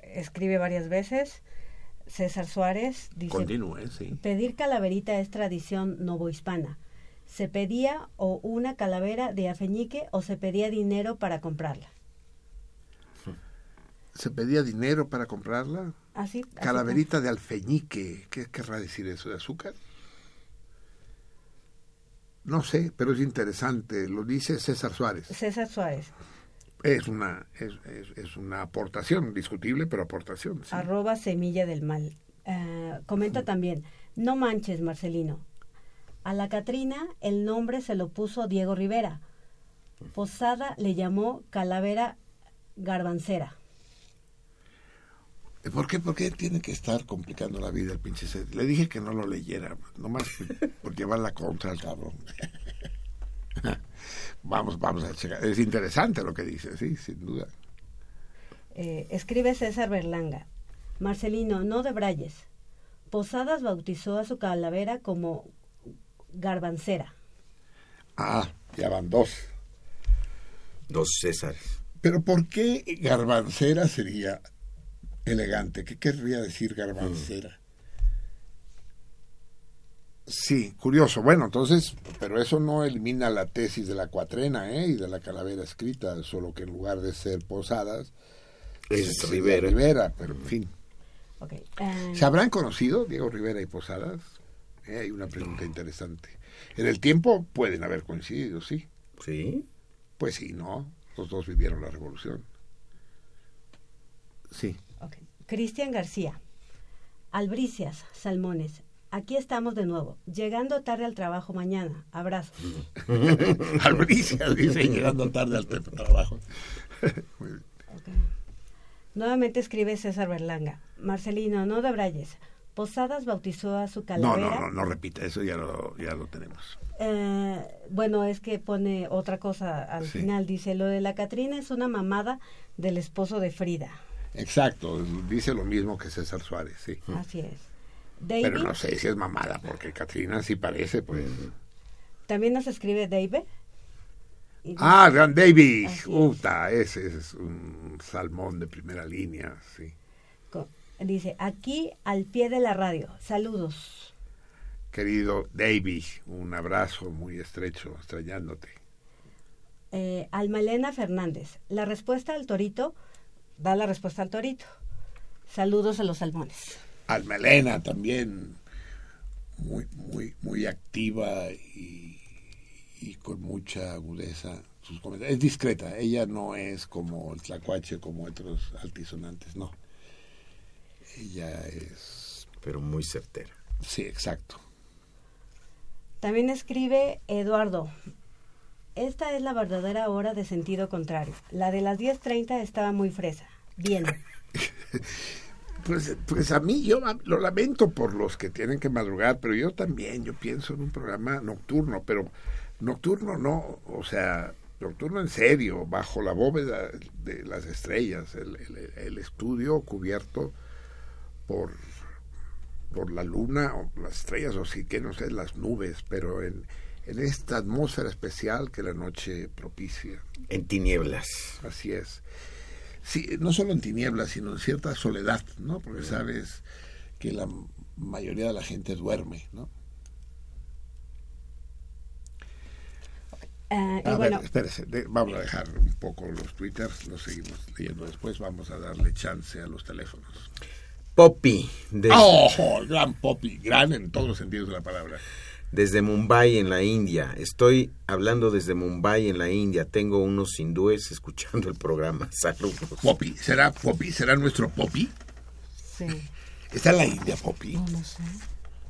escribe varias veces. César Suárez dice, Continúe, sí. pedir calaverita es tradición novohispana. Se pedía o una calavera de afeñique o se pedía dinero para comprarla. ¿Se pedía dinero para comprarla? Así. así Calaverita de alfeñique. ¿Qué querrá decir eso? ¿De azúcar? no sé, pero es interesante. Lo dice César Suárez. César Suárez, Es una, es, es- es una aportación, discutible, pero aportación. sí. arroba semilla del mal. Eh, comenta también, no manches, Marcelino. A la Catrina el nombre se lo puso Diego Rivera. Posada le llamó Calavera Garbancera. ¿Por qué, ¿Por qué tiene que estar complicando la vida el pinche? Le dije que no lo leyera, nomás por llevar la contra al cabrón. vamos, vamos a checar. Es interesante lo que dice, sí, sin duda. Eh, escribe César Berlanga. Marcelino, no de Brayes. Posadas bautizó a su calavera como Garbancera. Ah, ya van dos. Dos Césares. Pero ¿por qué garbancera sería elegante? ¿Qué querría decir garbancera? Sí, curioso. Bueno, entonces, pero eso no elimina la tesis de la cuatrena ¿eh? y de la calavera escrita, solo que en lugar de ser posadas, Es sería Rivera. Rivera, pero en fin. Eh, ¿Se habrán conocido Diego Rivera y Posadas? Eh, hay una pregunta interesante. En el tiempo pueden haber coincidido, sí. Sí. Pues sí, ¿no? Los dos vivieron la revolución. Sí. ok. Cristian García. Albricias, salmones. Aquí estamos de nuevo. Llegando tarde al trabajo mañana. Abrazos. Albricias, dice, llegando tarde al trabajo. Muy bien. Nuevamente escribe César Berlanga. Marcelino, no de Brayes. Posadas bautizó a su No, calavera. no, no, no repita, eso ya lo, ya lo tenemos. Eh, bueno, es que pone otra cosa al Sí. final. Dice, lo de la Catrina es una mamada del esposo de Frida. Exacto, dice lo mismo que César Suárez, sí. Así es. David, Pero no sé si es mamada, porque Catrina sí parece, pues. también nos escribe David. Ah, Gran David. Uta, ese es un salmón de primera línea, sí. Dice, aquí al pie de la radio. Saludos. Querido David, un abrazo muy estrecho, extrañándote. Eh, Almalena Fernández. La respuesta al torito da la respuesta al torito. Saludos a los salmones. Almelena también, muy, muy, muy activa y, y con mucha agudeza. Sus comentarios. Es discreta, ella no es como el tlacuache, como otros altisonantes, no. Ella es. Pero muy certera. Sí, exacto. También escribe Eduardo. Esta es la verdadera hora de sentido contrario. La de las 10.30 estaba muy fresa. Bien. Pues, pues a mí yo lo lamento por los que tienen que madrugar, pero yo también, yo pienso en un programa nocturno, pero nocturno no, o sea, nocturno en serio, bajo la bóveda de las estrellas, el, el- el estudio cubierto por, por la luna o las estrellas, o sí que no sé, las nubes, pero en, en esta atmósfera especial que la noche propicia. En tinieblas. Así es. Sí, no solo en tinieblas, sino en cierta soledad, ¿no? Porque sabes que la mayoría de la gente duerme, ¿no? Eh, y A bueno, ver, espérese, de- vamos a dejar un poco los twitters, los seguimos leyendo después, vamos a darle chance a los teléfonos. Poppy, de- ¡Oh! Gran Poppy, gran en todos los sentidos de la palabra. desde Mumbai, en la India. Estoy hablando desde Mumbai, en la India. Tengo unos hindúes escuchando el programa. Saludos. Poppy, ¿será Poppy? ¿Será nuestro Poppy? sí. ¿Está en la India Poppy? No, no sé.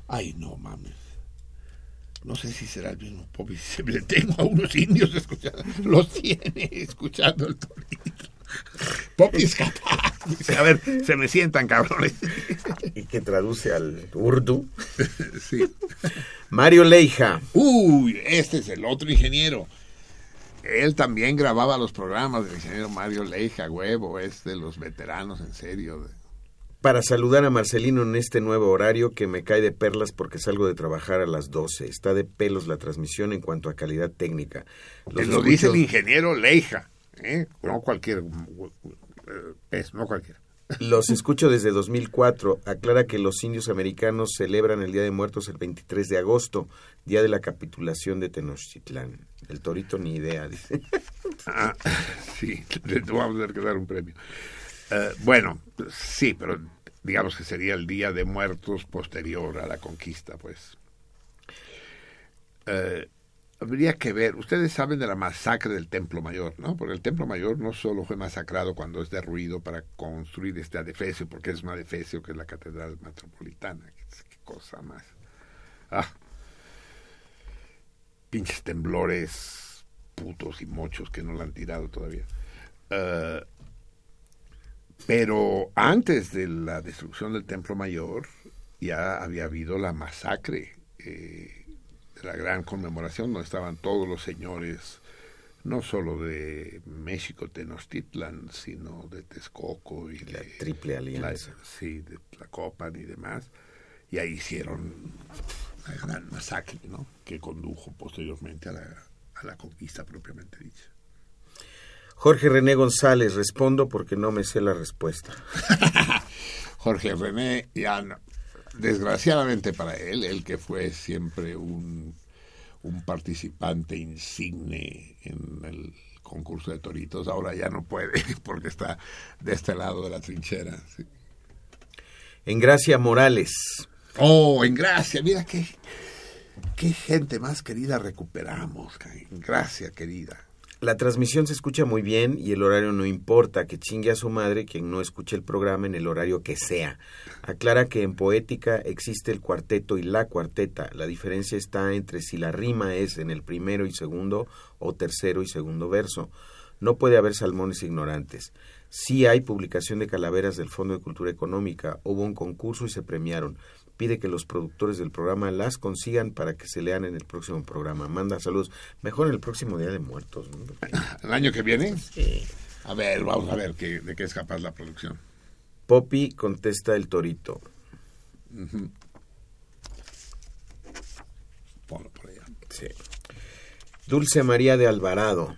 Ay, no mames. No sé si será el mismo Poppy. Siempre tengo a unos indios escuchando. Los tiene escuchando el torito. Poppy es capaz. Dice, a ver, se me sientan cabrones. Y que traduce al urdu. Sí. Mario Leija. Uy, este es el otro ingeniero. Él también grababa los programas del ingeniero Mario Leija, huevo, es de los veteranos, en serio. Para saludar a Marcelino en este nuevo horario que me cae de perlas porque salgo de trabajar a las 12. Está de pelos la transmisión en cuanto a calidad técnica. Los lo dice el ingeniero Leija, ¿eh? no cualquier eh, es, no cualquiera. Los escucho desde 2004. Aclara que los indios americanos celebran el Día de Muertos el 23 de agosto, día de la capitulación de Tenochtitlán. El torito ni idea, dice. Ah, sí, le vamos a tener que dar un premio. Eh, bueno, sí, pero digamos que sería el Día de Muertos posterior a la conquista, pues. Habría que ver, ustedes saben de la masacre del Templo Mayor, ¿no? Porque el Templo Mayor no solo fue masacrado cuando es derruido para construir este adefesio, porque es un adefesio que es la Catedral Metropolitana, qué cosa más. Ah, pinches temblores putos y mochos que no la han tirado todavía. Eh, pero antes de la destrucción del Templo Mayor ya había habido la masacre eh, de la gran conmemoración donde estaban todos los señores, no solo de México, Tenochtitlan, sino de Texcoco y La de Triple Alianza. la- sí, de Tlacopan y demás. Y ahí hicieron la gran masacre, ¿no? Que condujo posteriormente a la, a la conquista propiamente dicha. Jorge René González, respondo porque no me sé la respuesta. Jorge René, ya no- desgraciadamente para él, él que fue siempre un, un participante insigne en el concurso de toritos, ahora ya no puede porque está de este lado de la trinchera. sí. En Gracia Morales, Oh, en gracia, mira qué, qué gente más querida recuperamos, ca- en gracia querida. La transmisión se escucha muy bien y el horario no importa, que chingue a su madre quien no escuche el programa en el horario que sea. Aclara que en poética existe el cuarteto y la cuarteta. La diferencia está entre si la rima es en el primero y segundo o tercero y segundo verso. No puede haber salmones ignorantes. Sí hay publicación de calaveras del Fondo de Cultura Económica. Hubo un concurso y se premiaron. Pide que los productores del programa las consigan para que se lean en el próximo programa. Manda saludos. Mejor en el próximo Día de Muertos. ¿no? ¿El año que viene? A ver, vamos a ver qué, de qué es capaz la producción. Poppy contesta el torito. Ponlo por allá. Sí. Dulce María de Alvarado.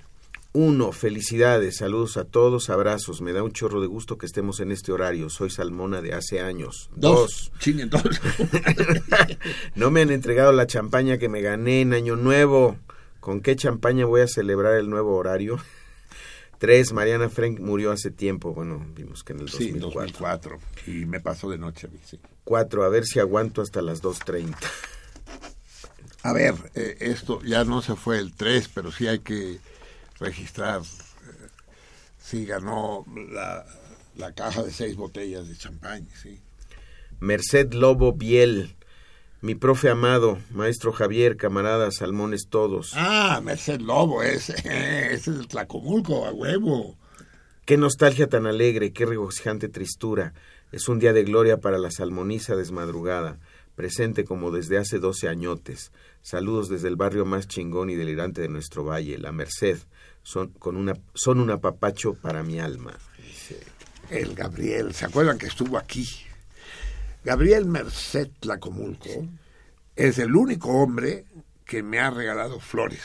Uno, felicidades, saludos a todos, abrazos. Me da un chorro de gusto que estemos en este horario. Soy Salmona de hace años. Dos. No me han entregado la champaña que me gané en Año Nuevo. ¿Con qué champaña voy a celebrar el nuevo horario? Tres, Mariana Frank murió hace tiempo. Bueno, vimos que en el Sí, 2004. 2004. Y me pasó de noche. a mí, sí. Cuatro, a ver si aguanto hasta las 2.30. A ver, eh, esto ya no se fue el 3, pero sí hay que registrar. eh, sí, ganó la, la caja de seis botellas de champán, sí. Merced Lobo Biel. Mi profe amado, maestro Javier, camaradas, salmones todos. Ah, Merced Lobo, ese, ese es el Tlacomulco, a huevo. Qué nostalgia tan alegre, qué regocijante tristura. Es un día de gloria para la salmoniza desmadrugada, presente como desde hace doce añotes. Saludos desde el barrio más chingón y delirante de nuestro valle, La Merced. Son, con una, son un apapacho para mi alma. El Gabriel, ¿se acuerdan que estuvo aquí? Gabriel Merced Tlacomulco es el único hombre que me ha regalado flores.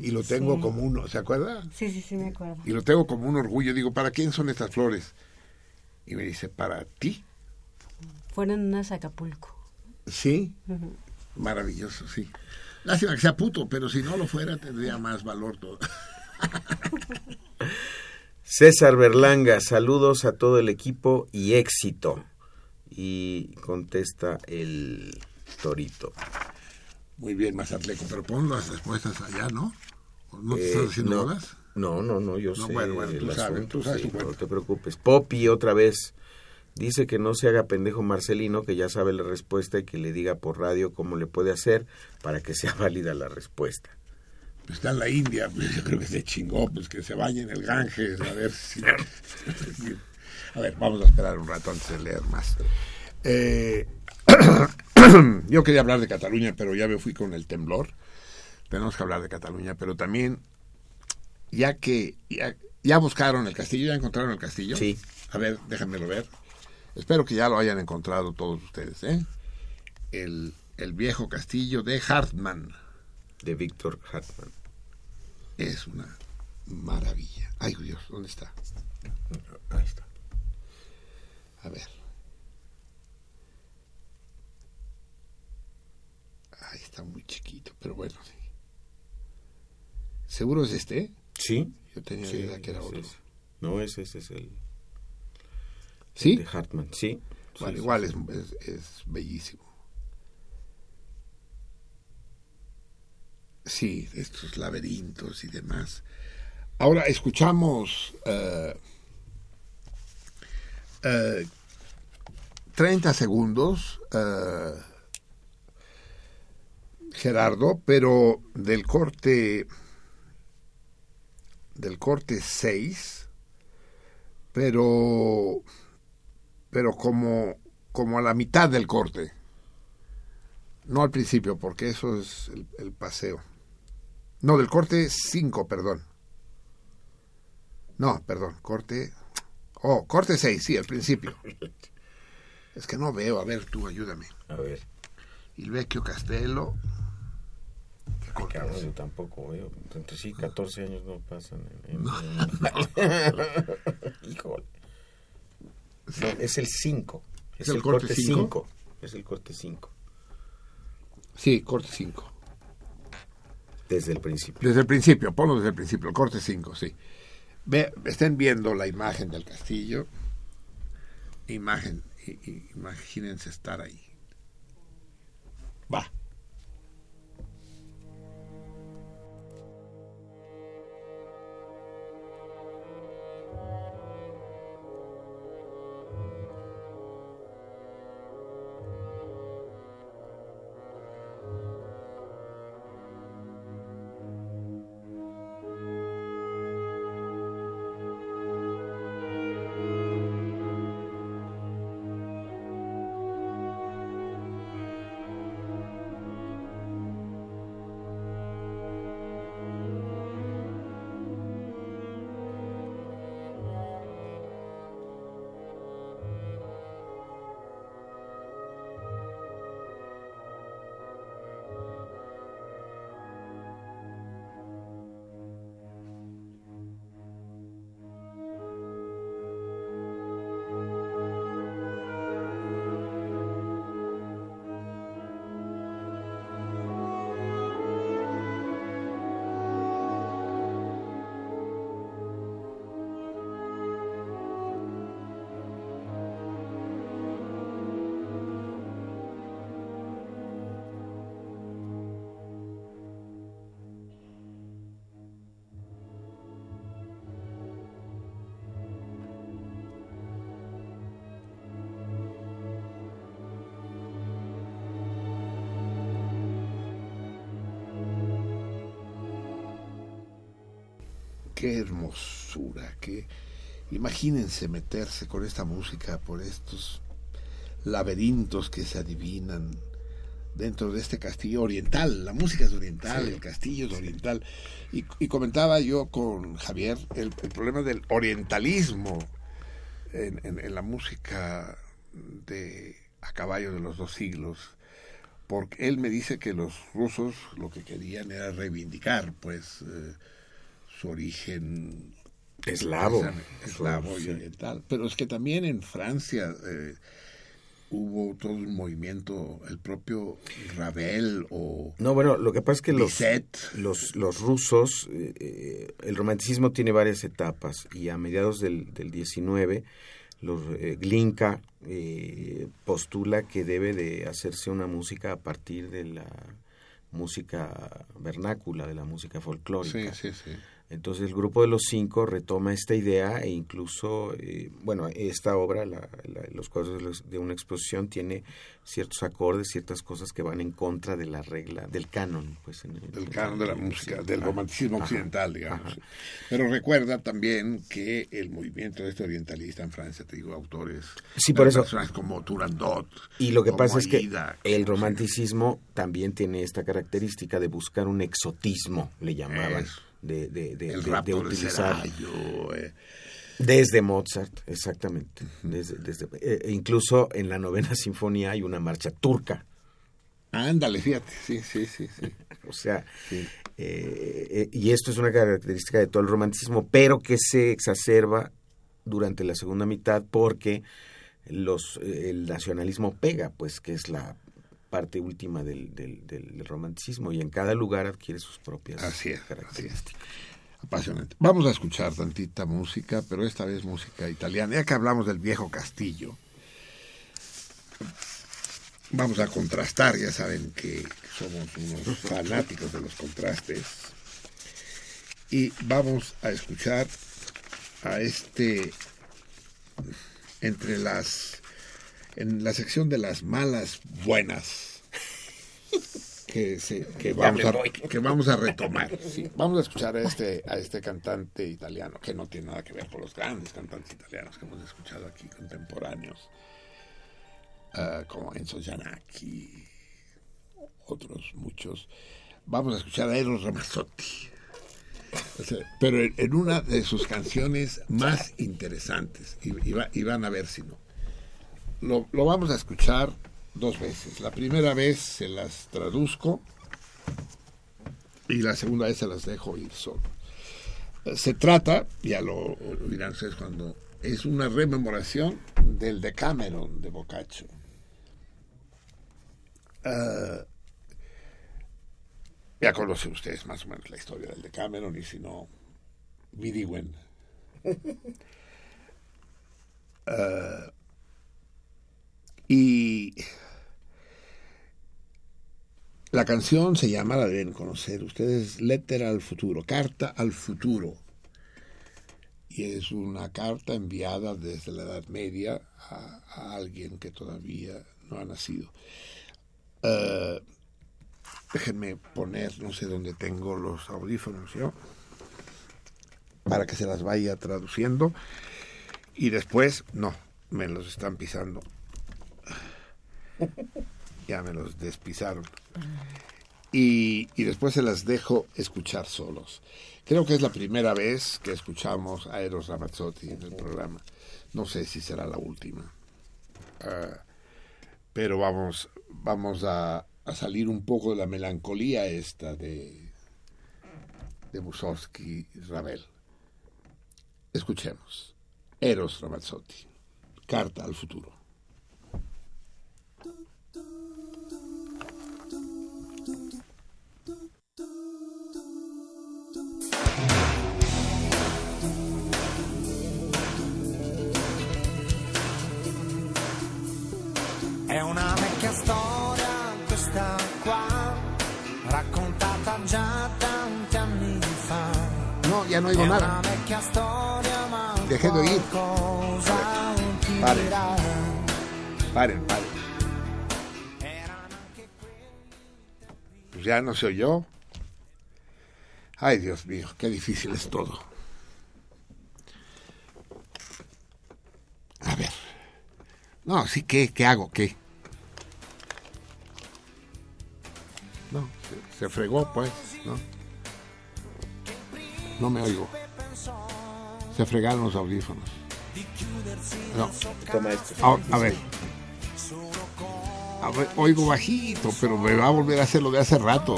Y lo tengo Sí. como uno, ¿se acuerda? Sí, sí, sí, me acuerdo. Y lo tengo como un orgullo. Digo, ¿para quién son estas flores? Y me dice, para ti. Fueron unas Acapulco. Sí, maravilloso, sí. Lástima que sea puto, pero si no lo fuera tendría más valor todo. César Berlanga, saludos a todo el equipo y éxito. Y contesta el torito. Muy bien, Mazatleco, pero pon las respuestas allá, ¿no? ¿No te Eh, estás haciendo no, bolas? No, no, no, yo No, sé bueno, bueno, tú sabes, asunto, tú sabes sí, tu no te preocupes. Poppy otra vez dice que no se haga pendejo Marcelino, que ya sabe la respuesta y que le diga por radio cómo le puede hacer para que sea válida la respuesta. Está en la India, pues yo creo que se chingó, pues que se bañe en el Ganges, a ver si... A ver, vamos a esperar un rato antes de leer más. Eh, yo quería hablar de Cataluña, pero ya me fui con el temblor. Tenemos que hablar de Cataluña, pero también, ya que ya, ya buscaron el castillo, ya encontraron el castillo. Sí. A ver, déjenmelo ver. Espero que ya lo hayan encontrado todos ustedes, ¿eh? El, el viejo castillo de Hartmann De Víctor Hartmann. es una maravilla. Ay, Dios, ¿dónde está? Ahí está. A ver. Ahí está muy chiquito, pero bueno, sí. ¿Seguro es este? Sí. Yo tenía Sí, idea que era otro. es. No, ese, ese es el ¿Sí? de Hartmann, sí. Bueno, Sí, igual sí, es, es, es bellísimo. Sí, estos laberintos y demás. Ahora escuchamos eh, eh, 30 segundos, eh, Gerardo, pero del corte del corte 6, pero pero como como a la mitad del corte. No al principio, porque eso es el, el paseo. No, del corte 5, perdón. No, perdón, corte. Oh, corte 6, sí, al principio. Es que no veo, a ver, tú ayúdame. A ver. Il vecchio castello. ¿Qué corte Cabrón, yo tampoco veo. Entre sí, 14 años no pasan. En, en- Híjole. No, es el 5. Es, el el, corte corte cinco? 5. Es el corte 5. Sí, corte 5. Desde el principio. Desde el principio, ponlo desde el principio, el corte 5, sí. Ve, estén viendo la imagen del castillo. Imagen, imagínense estar ahí. Va. Qué hermosura, qué imagínense meterse con esta música por estos laberintos que se adivinan dentro de este castillo oriental. La música es oriental, el castillo es oriental. Y, y comentaba yo con Javier el, el problema del orientalismo en, en- en la música de a caballo de los dos siglos. Porque él me dice que los rusos lo que querían era reivindicar, pues, eh, su origen Eslavo. eslavo y Sí. oriental. Pero es que también en Francia eh, hubo todo un movimiento, el propio Ravel o No, bueno, lo que pasa es que los, los, los rusos, eh, eh, el romanticismo tiene varias etapas y a mediados del, del 19, los, eh, Glinka eh, postula que debe de hacerse una música a partir de la música vernácula, de la música folclórica. Sí, sí, sí. Entonces el grupo de los cinco retoma esta idea e incluso, eh, bueno, esta obra, la- la- Los cuadros de, de una exposición, tiene ciertos acordes, ciertas cosas que van en contra de la regla, del canon. Pues, en- del canon de la música, del romanticismo ajá, occidental, digamos. ajá. Pero recuerda también que el movimiento este orientalista en Francia, te digo, autores, Sí, por eso. como Turandot, Y lo que pasa es que el romanticismo también tiene esta característica de buscar un exotismo, le llamaban, Eso. De, de, de- el de- utilizar eh, desde Mozart, exactamente, desde, desde- eh, e incluso en la novena sinfonía hay una marcha turca, ándale, fíjate, sí, sí, sí, sí. o sea, Sí. eh, y esto es una característica de todo el romanticismo, pero que se exacerba durante la segunda mitad porque los el nacionalismo pega, pues que es la parte última del, del, del- del romanticismo y en cada lugar adquiere sus propias Así es, así características. Apasionante. Vamos a escuchar tantita música, pero esta vez música italiana. Ya que hablamos del viejo castillo, vamos a contrastar, ya saben que somos unos fanáticos de los contrastes. Y vamos a escuchar a este entre las en la sección de las malas buenas que, se- que vamos a, que vamos a retomar. Sí, vamos a escuchar a este a este cantante italiano que no tiene nada que ver con los grandes cantantes italianos que hemos escuchado aquí contemporáneos ah, como Enzo Giannacchi, otros muchos. Vamos a escuchar a Eros Ramazzotti. O sea, pero en, en una de sus canciones más interesantes. Y, y va- y van a ver si no. Lo, vamos a escuchar dos veces. La primera vez se las traduzco y la segunda vez se las dejo ir solo. Eh, Se trata, ya lo, dirán ustedes cuando, es una rememoración del Decameron de Boccaccio. Ah, ya conocen ustedes más o menos la historia del Decameron y si no, Vidiguen. Ah, y la canción se llama, la deben conocer ustedes, Letter al futuro, Carta al futuro. Y es una carta enviada desde la Edad Media a, alguien que todavía no ha nacido. Eh, déjenme poner, no sé dónde tengo los audífonos yo, para que se las vaya traduciendo. Y después, no, me los están pisando. Ya me los despisaron. Y, y después se las dejo escuchar solos. Creo que es la primera vez que escuchamos a Eros Ramazzotti en el programa. No sé si será la última. Ah, pero vamos, vamos a, a salir un poco de la melancolía esta de, de Mussorgsky y Ravel. Escuchemos. Eros Ramazzotti. Carta al futuro. È una vecchia storia questa qua, raccontata già tanti anni fa. No, ya no oigo nada. Dejé de oír. cosa ti Pare. dirà. Paren, paren. Pues ya no se oyó. Ay, Dios mío, qué difícil es todo. A ver. No, sí, ¿qué? ¿Qué hago? ¿Qué? Se, fregó, pues, ¿no? No me oigo. Se fregaron los audífonos. No. Toma esto. A, a ver. A ver, oigo bajito, pero me va a volver a hacer lo de hace rato.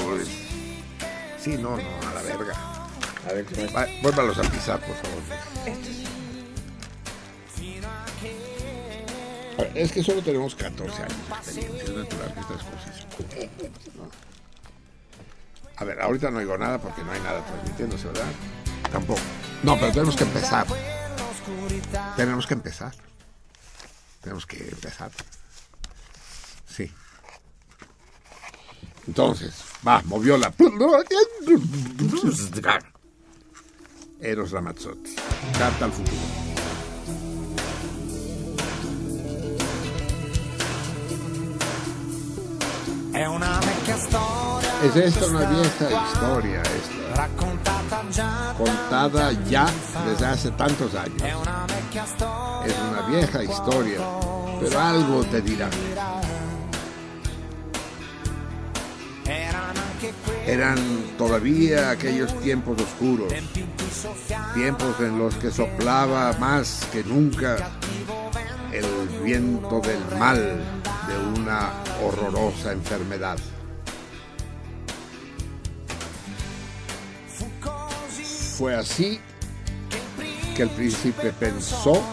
Sí, no, no, a la verga. A ver, Vuélvalos a pisar, por favor. A ver, es que solo tenemos 14 años de experiencia, es natural que estas cosas. ¿no? A ver, ahorita no oigo nada porque no hay nada transmitiéndose, ¿verdad? Tampoco. No, pero tenemos que empezar. Tenemos que empezar. Tenemos que empezar. Sí. Entonces, va, movió la. Eros Ramazzotti. Carta al futuro. È una vecchia storia Es esta una vieja historia, esta, contada ya desde hace tantos años. Es una vieja historia, pero algo te dirá. Eran todavía aquellos tiempos oscuros, tiempos en los que soplaba más que nunca el viento del mal de una horrorosa enfermedad. Fue así que el príncipe pensó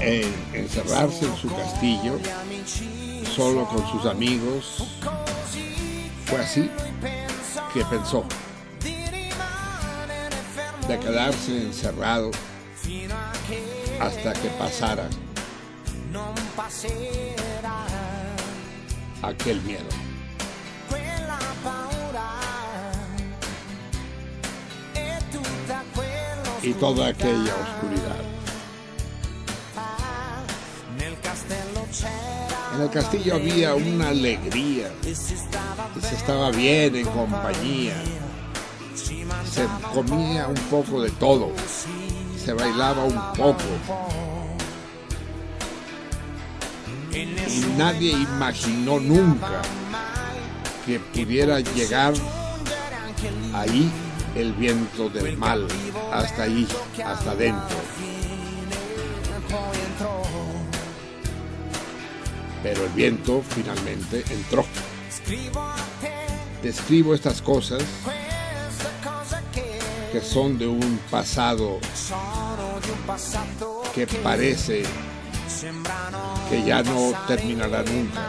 en encerrarse en su castillo solo con sus amigos. Fue así que pensó de quedarse encerrado hasta que pasara aquel miedo. Y toda aquella oscuridad. En el castillo había una alegría, se estaba bien en compañía, se comía un poco de todo, se bailaba un poco, y nadie imaginó nunca que pudiera llegar ahí el viento del mal, hasta ahí, hasta dentro. poi entrò Pero el viento finalmente entró. Describo estas cosas que son de un pasado que parece que ya no terminará nunca.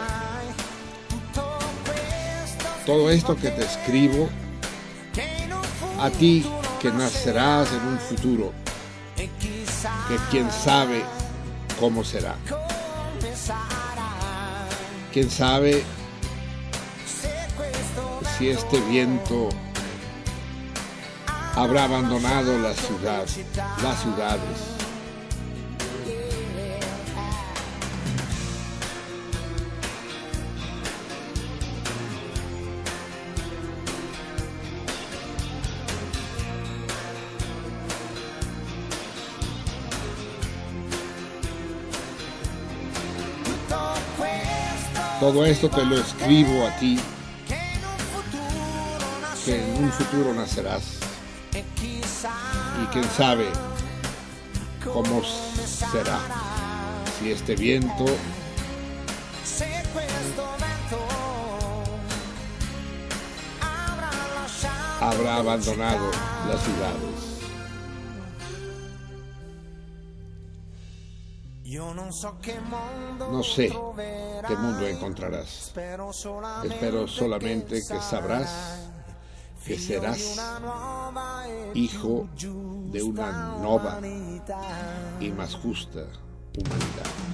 Todo esto que te escribo a ti que nacerás en un futuro que quién sabe cómo será. Quién sabe si este viento habrá abandonado la ciudad, las ciudades. Todo esto te lo escribo a ti que en un futuro nacerás y quién sabe cómo será. Si este viento habrá abandonado las ciudades. No sé qué mundo encontrarás. Espero solamente que sabrás que serás hijo de una umanità. y más justa humanidad.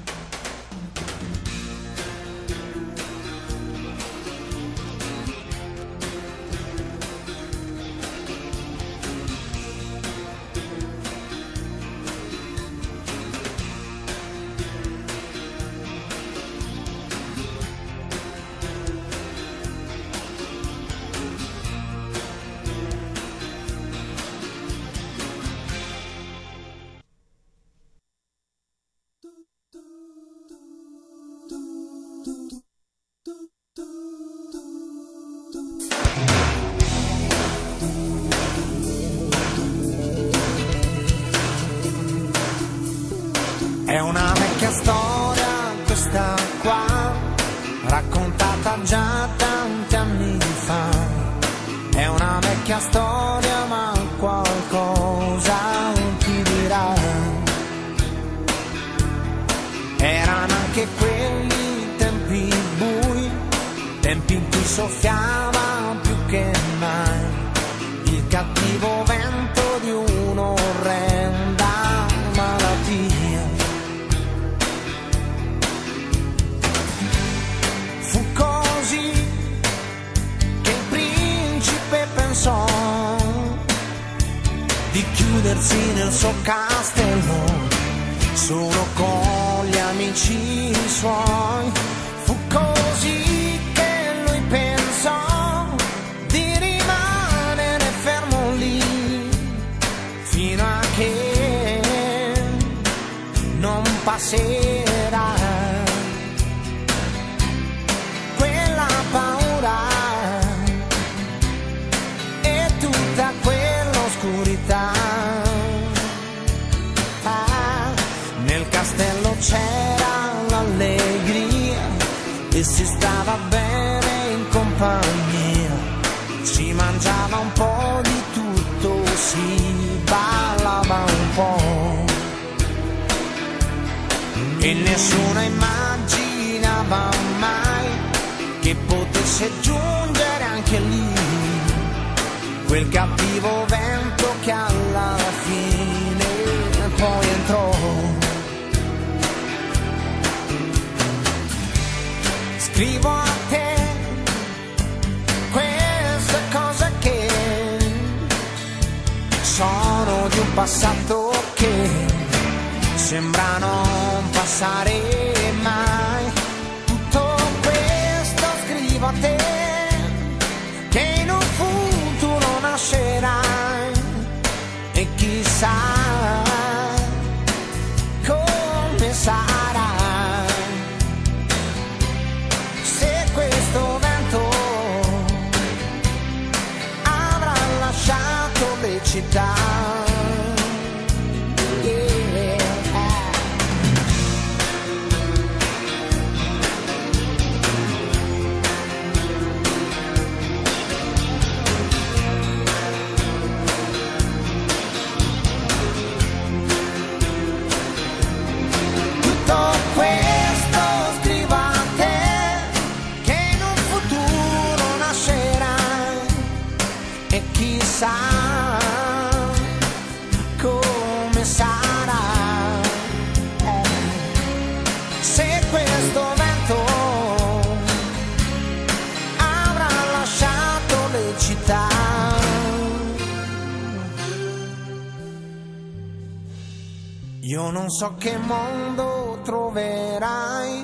Non so che mondo troverai,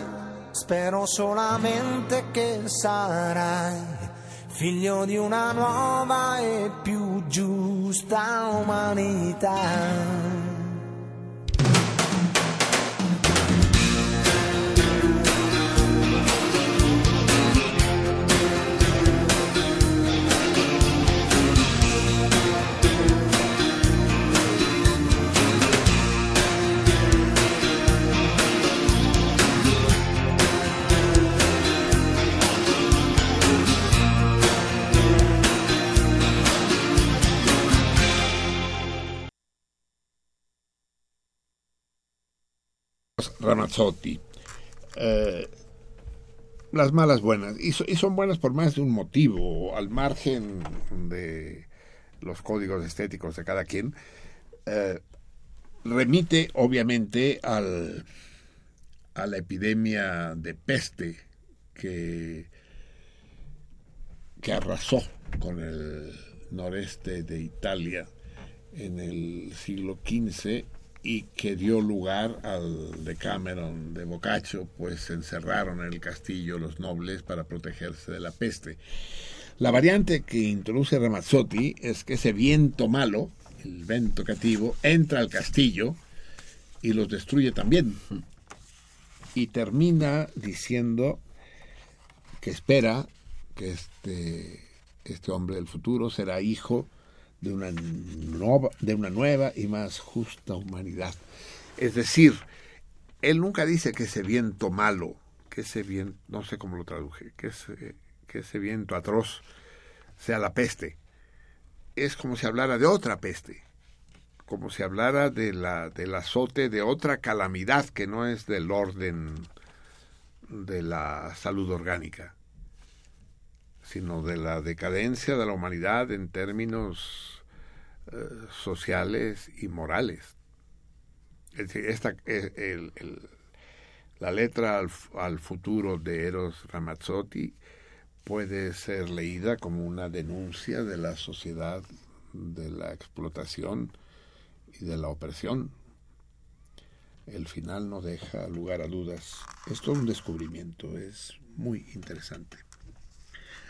spero solamente che sarai figlio di una nuova e più giusta umanità. Eh, las malas buenas. Y, so- y son buenas por más de un motivo, al margen de los códigos estéticos de cada quien. eh, remite, obviamente, al, a la epidemia de peste que, que arrasó con el noreste de Italia en el siglo XV y que dio lugar al Decameron de Boccaccio, pues encerraron en el castillo los nobles para protegerse de la peste. La variante que introduce Ramazzotti es que ese viento malo, el vento cativo, entra al castillo y los destruye también. Y termina diciendo que espera que este, este hombre del futuro será hijo de una, nueva, de una nueva y más justa humanidad. Es decir, él nunca dice que ese viento malo, que ese viento, no sé cómo lo traduje, que ese, que ese viento atroz sea la peste. Es como si hablara de otra peste, como si hablara de la, del azote de otra calamidad que no es del orden de la salud orgánica sino de la decadencia de la humanidad en términos eh, sociales y morales. Es decir, esta, el- la letra al, al futuro de Eros Ramazzotti puede ser leída como una denuncia de la sociedad, de la explotación y de la opresión. El final no deja lugar a dudas. Es todo un descubrimiento, es muy interesante.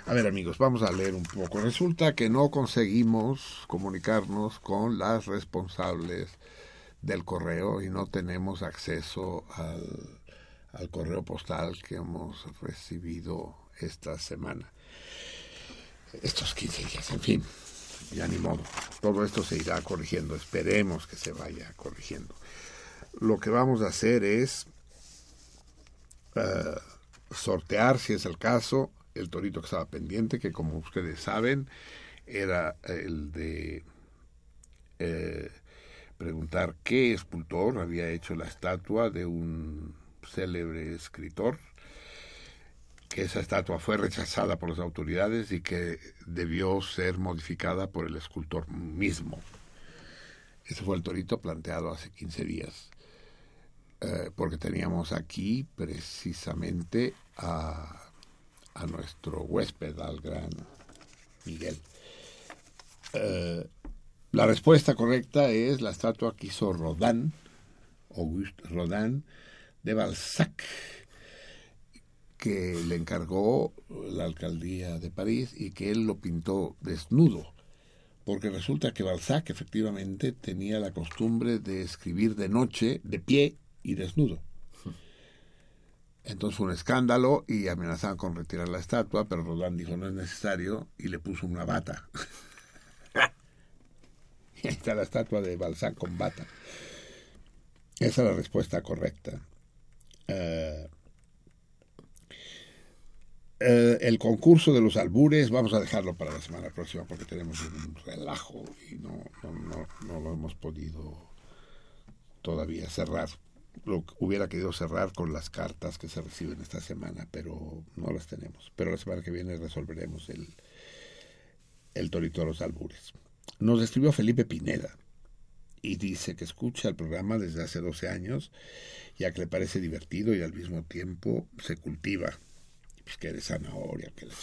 A ver amigos, vamos a leer un poco. Resulta que no conseguimos comunicarnos con las responsables del correo y no tenemos acceso al, correo postal que hemos recibido esta semana. Estos 15 días, en fin, ya ni modo. Todo esto se irá corrigiendo, esperemos que se vaya corrigiendo. Lo que vamos a hacer es eh, sortear, si es el caso, el torito que estaba pendiente, que como ustedes saben, era el de eh, preguntar qué escultor había hecho la estatua de un célebre escritor, que esa estatua fue rechazada por las autoridades y que debió ser modificada por el escultor mismo. Ese fue el torito planteado hace 15 días, eh, porque teníamos aquí precisamente a a nuestro huésped, al gran Miguel. Eh, La respuesta correcta es la estatua que hizo Rodin, Auguste Rodin, de Balzac, que le encargó la alcaldía de París y que él lo pintó desnudo, porque resulta que Balzac efectivamente tenía la costumbre de escribir de noche, de pie y desnudo. Entonces fue un escándalo y amenazaban con retirar la estatua, pero Rodin dijo no es necesario y le puso una bata. y ahí está la estatua de Balzac con bata. Esa es la respuesta correcta. Eh, eh, el concurso de los albures vamos a dejarlo para la semana próxima porque tenemos un relajo y no, no, no, no lo hemos podido todavía cerrar. Lo hubiera querido cerrar con las cartas que se reciben esta semana, pero no las tenemos. Pero la semana que viene resolveremos el, el torito de los albures. Nos escribió Felipe Pineda y dice que escucha el programa desde hace 12 años, ya que le parece divertido y al mismo tiempo se cultiva. Pues que de zanahoria, que la.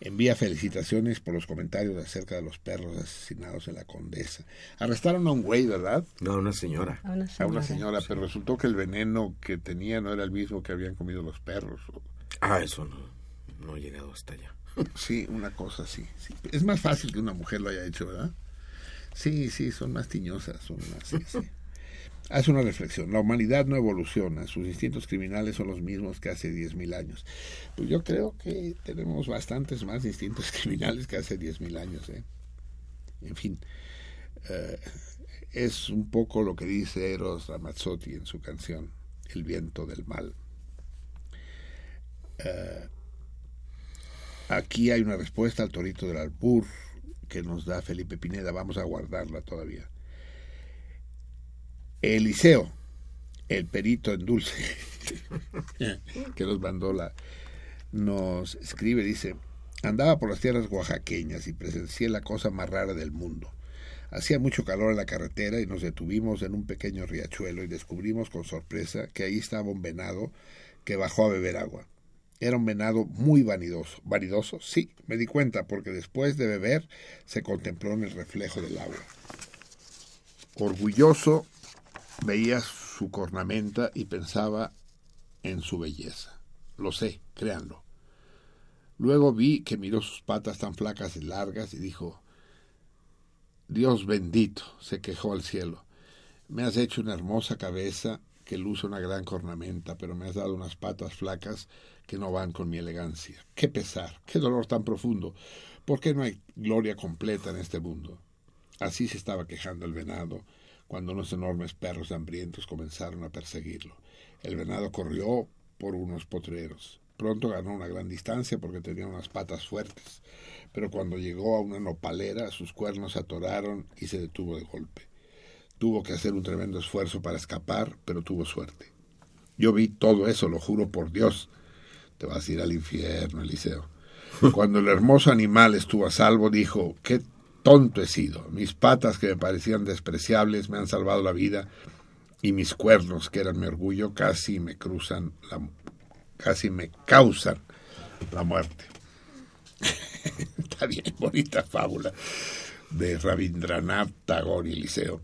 Envía felicitaciones por los comentarios acerca de los perros asesinados en la Condesa. Arrestaron a un güey, ¿verdad? No, una señora. A una A una señora. señora, pero resultó que el veneno que tenía no era el mismo que habían comido los perros. Ah, eso no, no he llegado hasta allá. Sí, una cosa así. sí. Es más fácil que una mujer lo haya hecho, ¿verdad? Sí, sí, son más tiñosas, son más... sí, sí. Hace una reflexión. La humanidad no evoluciona. Sus instintos criminales son los mismos que hace 10.000 años. Pues yo creo que tenemos bastantes más instintos criminales que hace 10.000 años. ¿eh? En fin, eh, es un poco lo que dice Eros Ramazzotti en su canción El viento del mal. Eh, Aquí hay una respuesta al torito del albur que nos da Felipe Pineda. Vamos a guardarla todavía. Eliseo, el perito en dulce, que nos mandó la. Nos escribe, dice: Andaba por las tierras oaxaqueñas y presencié la cosa más rara del mundo. Hacía mucho calor en la carretera y nos detuvimos en un pequeño riachuelo y descubrimos con sorpresa que ahí estaba un venado que bajó a beber agua. Era un venado muy vanidoso. ¿Vanidoso? Sí, me di cuenta porque después de beber se contempló en el reflejo del agua. Orgulloso veía su cornamenta y pensaba en su belleza. Lo sé, créanlo. Luego vi que miró sus patas tan flacas y largas y dijo, Dios bendito, se quejó al cielo. Me has hecho una hermosa cabeza que luce una gran cornamenta, pero me has dado unas patas flacas que no van con mi elegancia. Qué pesar, qué dolor tan profundo. ¿Por qué no hay gloria completa en este mundo? Así se estaba quejando el venado cuando unos enormes perros hambrientos comenzaron a perseguirlo. El venado corrió por unos potreros. Pronto ganó una gran distancia porque tenía unas patas fuertes, pero cuando llegó a una nopalera sus cuernos se atoraron y se detuvo de golpe. Tuvo que hacer un tremendo esfuerzo para escapar, pero tuvo suerte. Yo vi todo eso, lo juro por Dios. Te vas a ir al infierno, Eliseo. Cuando el hermoso animal estuvo a salvo, dijo, qué tonto he sido. Mis patas, que me parecían despreciables, me han salvado la vida, y mis cuernos, que eran mi orgullo, casi me cruzan, la, casi me causan la muerte. Está bien, bonita fábula de Rabindranath Tagore Eliseo.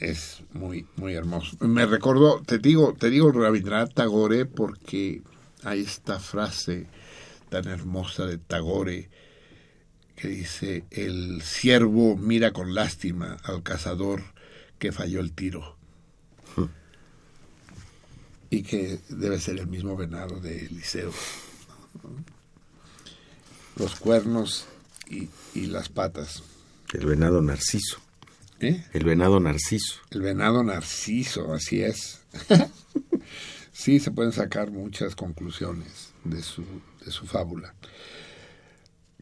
Es muy, muy hermoso. Me recordó, te digo, te digo Rabindranath Tagore porque hay esta frase tan hermosa de Tagore que dice, el siervo mira con lástima al cazador que falló el tiro. Y que debe ser el mismo venado de Eliseo. Los cuernos y, y las patas. El venado narciso. ¿Eh? El venado narciso. El venado narciso, así es. sí, se pueden sacar muchas conclusiones de su, de su fábula.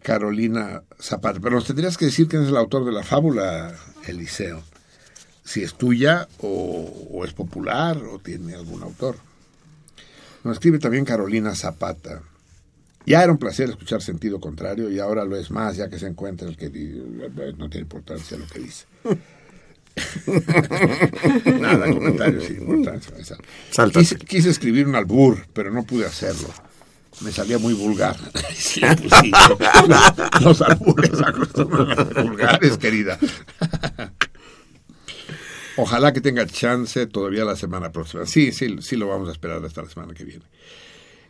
Carolina Zapata. Pero nos tendrías que decir quién es el autor de la fábula, Eliseo. Si es tuya o, o es popular o tiene algún autor. Nos escribe también Carolina Zapata. Ya era un placer escuchar sentido contrario y ahora lo es más ya que se encuentra el que no tiene importancia lo que dice. Nada, comentario sin importancia. Quise, quise escribir un albur, pero no pude hacerlo. Me salía muy vulgar. Sí, pues sí, los albures acostumbran a ser vulgares, querida. Ojalá que tenga chance todavía la semana próxima. Sí, sí, sí lo vamos a esperar hasta la semana que viene.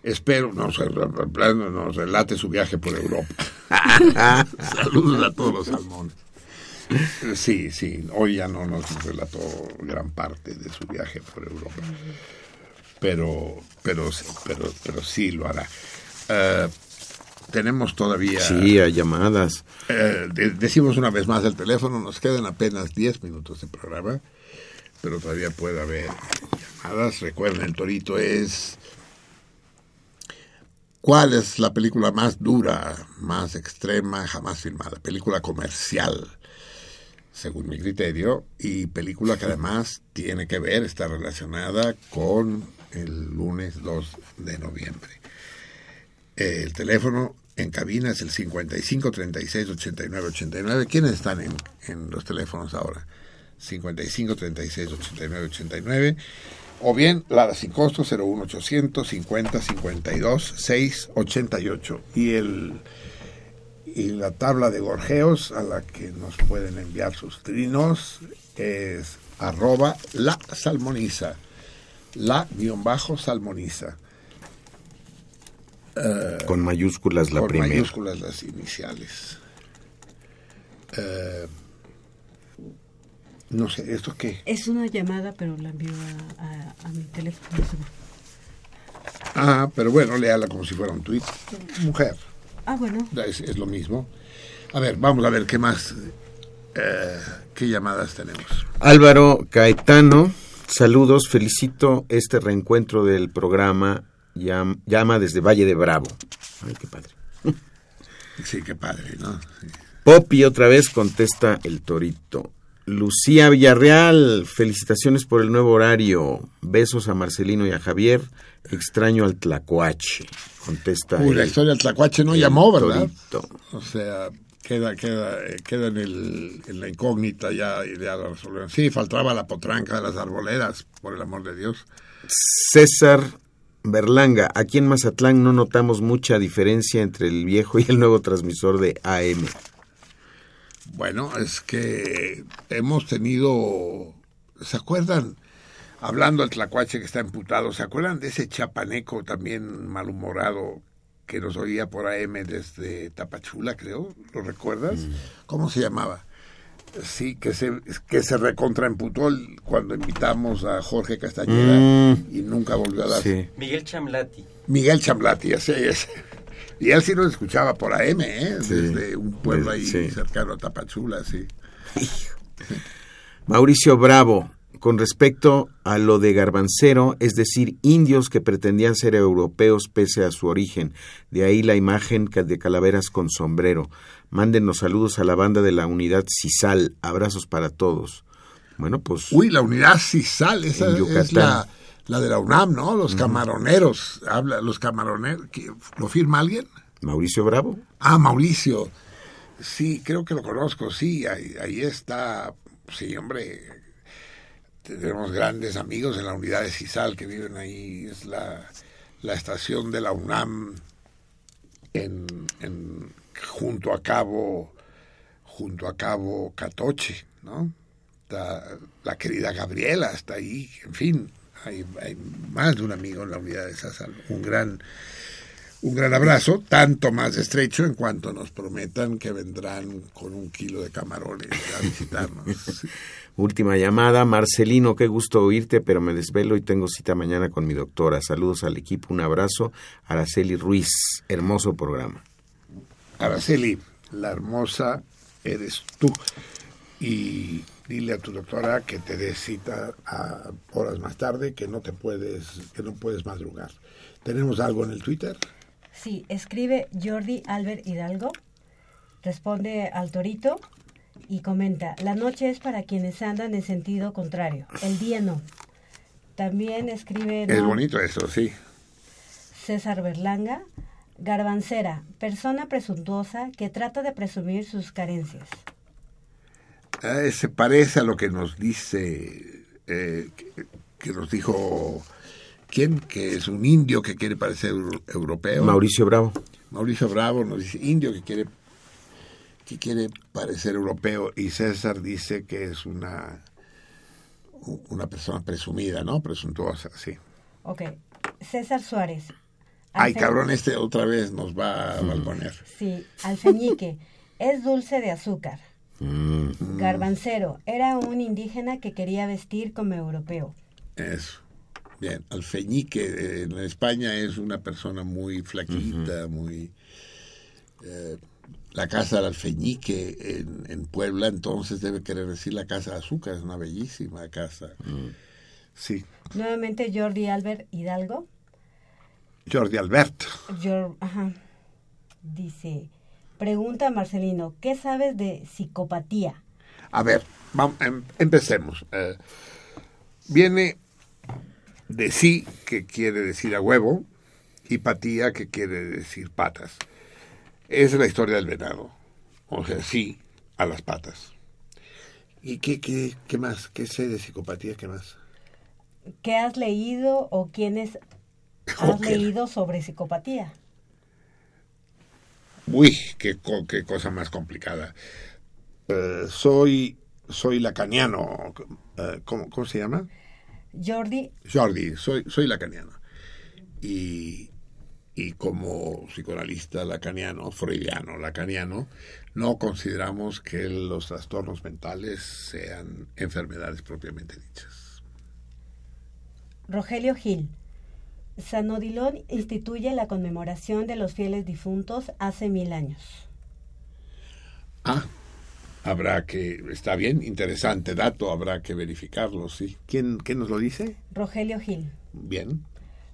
Espero nos, nos relate su viaje por Europa. Saludos a todos los salmones. Sí, sí, hoy ya no nos relató gran parte de su viaje por Europa. Pero, pero, pero, pero sí lo hará. Eh, tenemos todavía... Sí, hay llamadas. Eh, de- decimos una vez más el teléfono, nos quedan apenas 10 minutos de programa, pero todavía puede haber llamadas. Recuerden, el Torito es... ¿Cuál es la película más dura, más extrema jamás filmada? Película comercial, según mi criterio, y película que además tiene que ver, está relacionada con el lunes 2 de noviembre. El teléfono en cabina es el 55 36 89 89. ¿Quiénes están en, en los teléfonos ahora? 55 36 89 89. O bien la sin costo 01800 50 52 6 88. Y, el, y la tabla de gorjeos a la que nos pueden enviar sus trinos es arroba la salmoniza. La guion bajo salmoniza. Eh, Con mayúsculas la con primera. mayúsculas las iniciales. Eh, no sé, ¿esto qué? Es una llamada, pero la envío a, a- a mi teléfono. Ah, pero bueno, léala como si fuera un tweet. Mujer, Ah, bueno. es, es lo mismo. A ver, vamos a ver qué más, eh, qué llamadas tenemos. Álvaro Caetano, saludos, felicito este reencuentro del programa Llam- Llama desde Valle de Bravo. Ay, qué padre. Sí, qué padre, ¿no? Sí. Poppy otra vez contesta el torito. Lucía Villarreal, felicitaciones por el nuevo horario. Besos a Marcelino y a Javier. Extraño al Tlacuache. Contesta Uy, la historia del Tlacuache no llamó, ¿verdad? torito. O sea, queda, queda, eh, queda en, el, en la incógnita ya, ya la resolvieron. Sí, faltaba la potranca de las arboledas, por el amor de Dios. César Berlanga, aquí en Mazatlán no notamos mucha diferencia entre el viejo y el nuevo transmisor de AM. Bueno, es que hemos tenido, ¿se acuerdan? Hablando del tlacuache que está imputado, ¿se acuerdan de ese chapaneco también malhumorado que nos oía por AM desde Tapachula, creo? ¿Lo recuerdas? ¿Cómo se llamaba? Sí, que se, que se recontraimputó el- cuando invitamos a Jorge Castañeda Mm. y nunca volvió a dar. Sí. Miguel Chamlati. Miguel Chamblati, así es. Y él sí nos escuchaba por AM, ¿eh? Sí. Desde un pueblo ahí Sí. cercano a Tapachula, sí. Mauricio Bravo, con respecto a lo de Garbancero, es decir, indios que pretendían ser europeos pese a su origen. De ahí la imagen de calaveras con sombrero. Mándenos saludos a la banda de la unidad CISAL. Abrazos para todos. Bueno, pues Uy, la unidad CISAL, esa es la, la de la UNAM, ¿no? Los camaroneros. Habla, los camaroneros. ¿Qué- ¿Lo firma alguien? Mauricio Bravo. Ah, Mauricio. Sí, creo que lo conozco, sí, ahí, ahí está. Sí, hombre. Tenemos grandes amigos en la unidad de CISAL que viven ahí. Es la, la estación de la UNAM en, junto a Cabo, junto a Cabo Catoche, ¿no? La querida Gabriela está ahí, en fin, hay, hay más de un amigo en la unidad de CISAL. Un gran un gran abrazo, tanto más estrecho en cuanto nos prometan que vendrán con un kilo de camarones a visitarnos. Última llamada, Marcelino, qué gusto oírte, pero me desvelo y tengo cita mañana con mi doctora. Saludos al equipo, un abrazo. Araceli Ruiz, hermoso programa. Araceli, la hermosa eres tú. Y dile a tu doctora que te dé cita a horas más tarde, que no te puedes, que no puedes madrugar. ¿Tenemos algo en el Twitter? Sí, escribe Jordi Albert Hidalgo, responde al torito y comenta, la noche es para quienes andan en sentido contrario, el día no. También escribe Es ¿no? bonito eso, sí. César Berlanga, garbancera, persona presuntuosa que trata de presumir sus carencias. Eh, se parece a lo que nos dice, eh, que, que nos dijo ¿quién? Que es un indio que quiere parecer euro- europeo. Mauricio Bravo. Mauricio Bravo nos dice indio que quiere que quiere parecer europeo y César dice que es una una persona presumida, ¿no? Presuntuosa, sí. Ok. César Suárez. Ay, cabrón, este otra vez nos va a balconear. Sí, alfeñique. es dulce de azúcar. Mm. Garbancero. Era un indígena que quería vestir como europeo. Eso. Bien, alfeñique eh, en España es una persona muy flaquita, muy... eh, la casa del alfeñique en, en Puebla, entonces debe querer decir la casa de azúcar, es una bellísima casa. Sí, Nuevamente Jordi Albert Hidalgo. Jordi Alberto. Jor- ajá. Dice, pregunta Marcelino, ¿qué sabes de psicopatía? A ver, vam- em- empecemos. Eh, viene de sí, que quiere decir a huevo, y patía, que quiere decir patas. Esa es la historia del venado. O sea, sí a las patas. ¿Y qué, qué, qué más? ¿Qué sé de psicopatía? ¿Qué más? ¿Qué has leído o quiénes has leído sobre psicopatía? Uy, qué, co- qué cosa más complicada. Eh, soy, soy lacaniano. Eh, ¿cómo, ¿Cómo se llama? Jordi, Jordi, soy, soy lacaniano. Y, y como psicoanalista lacaniano, freudiano lacaniano, no consideramos que los trastornos mentales sean enfermedades propiamente dichas. Rogelio Gil. San Odilon instituye la conmemoración de los fieles difuntos hace mil años. Ah, habrá que, está bien, interesante dato, habrá que verificarlo, sí. ¿Quién, quién nos lo dice? Rogelio Gil. Bien.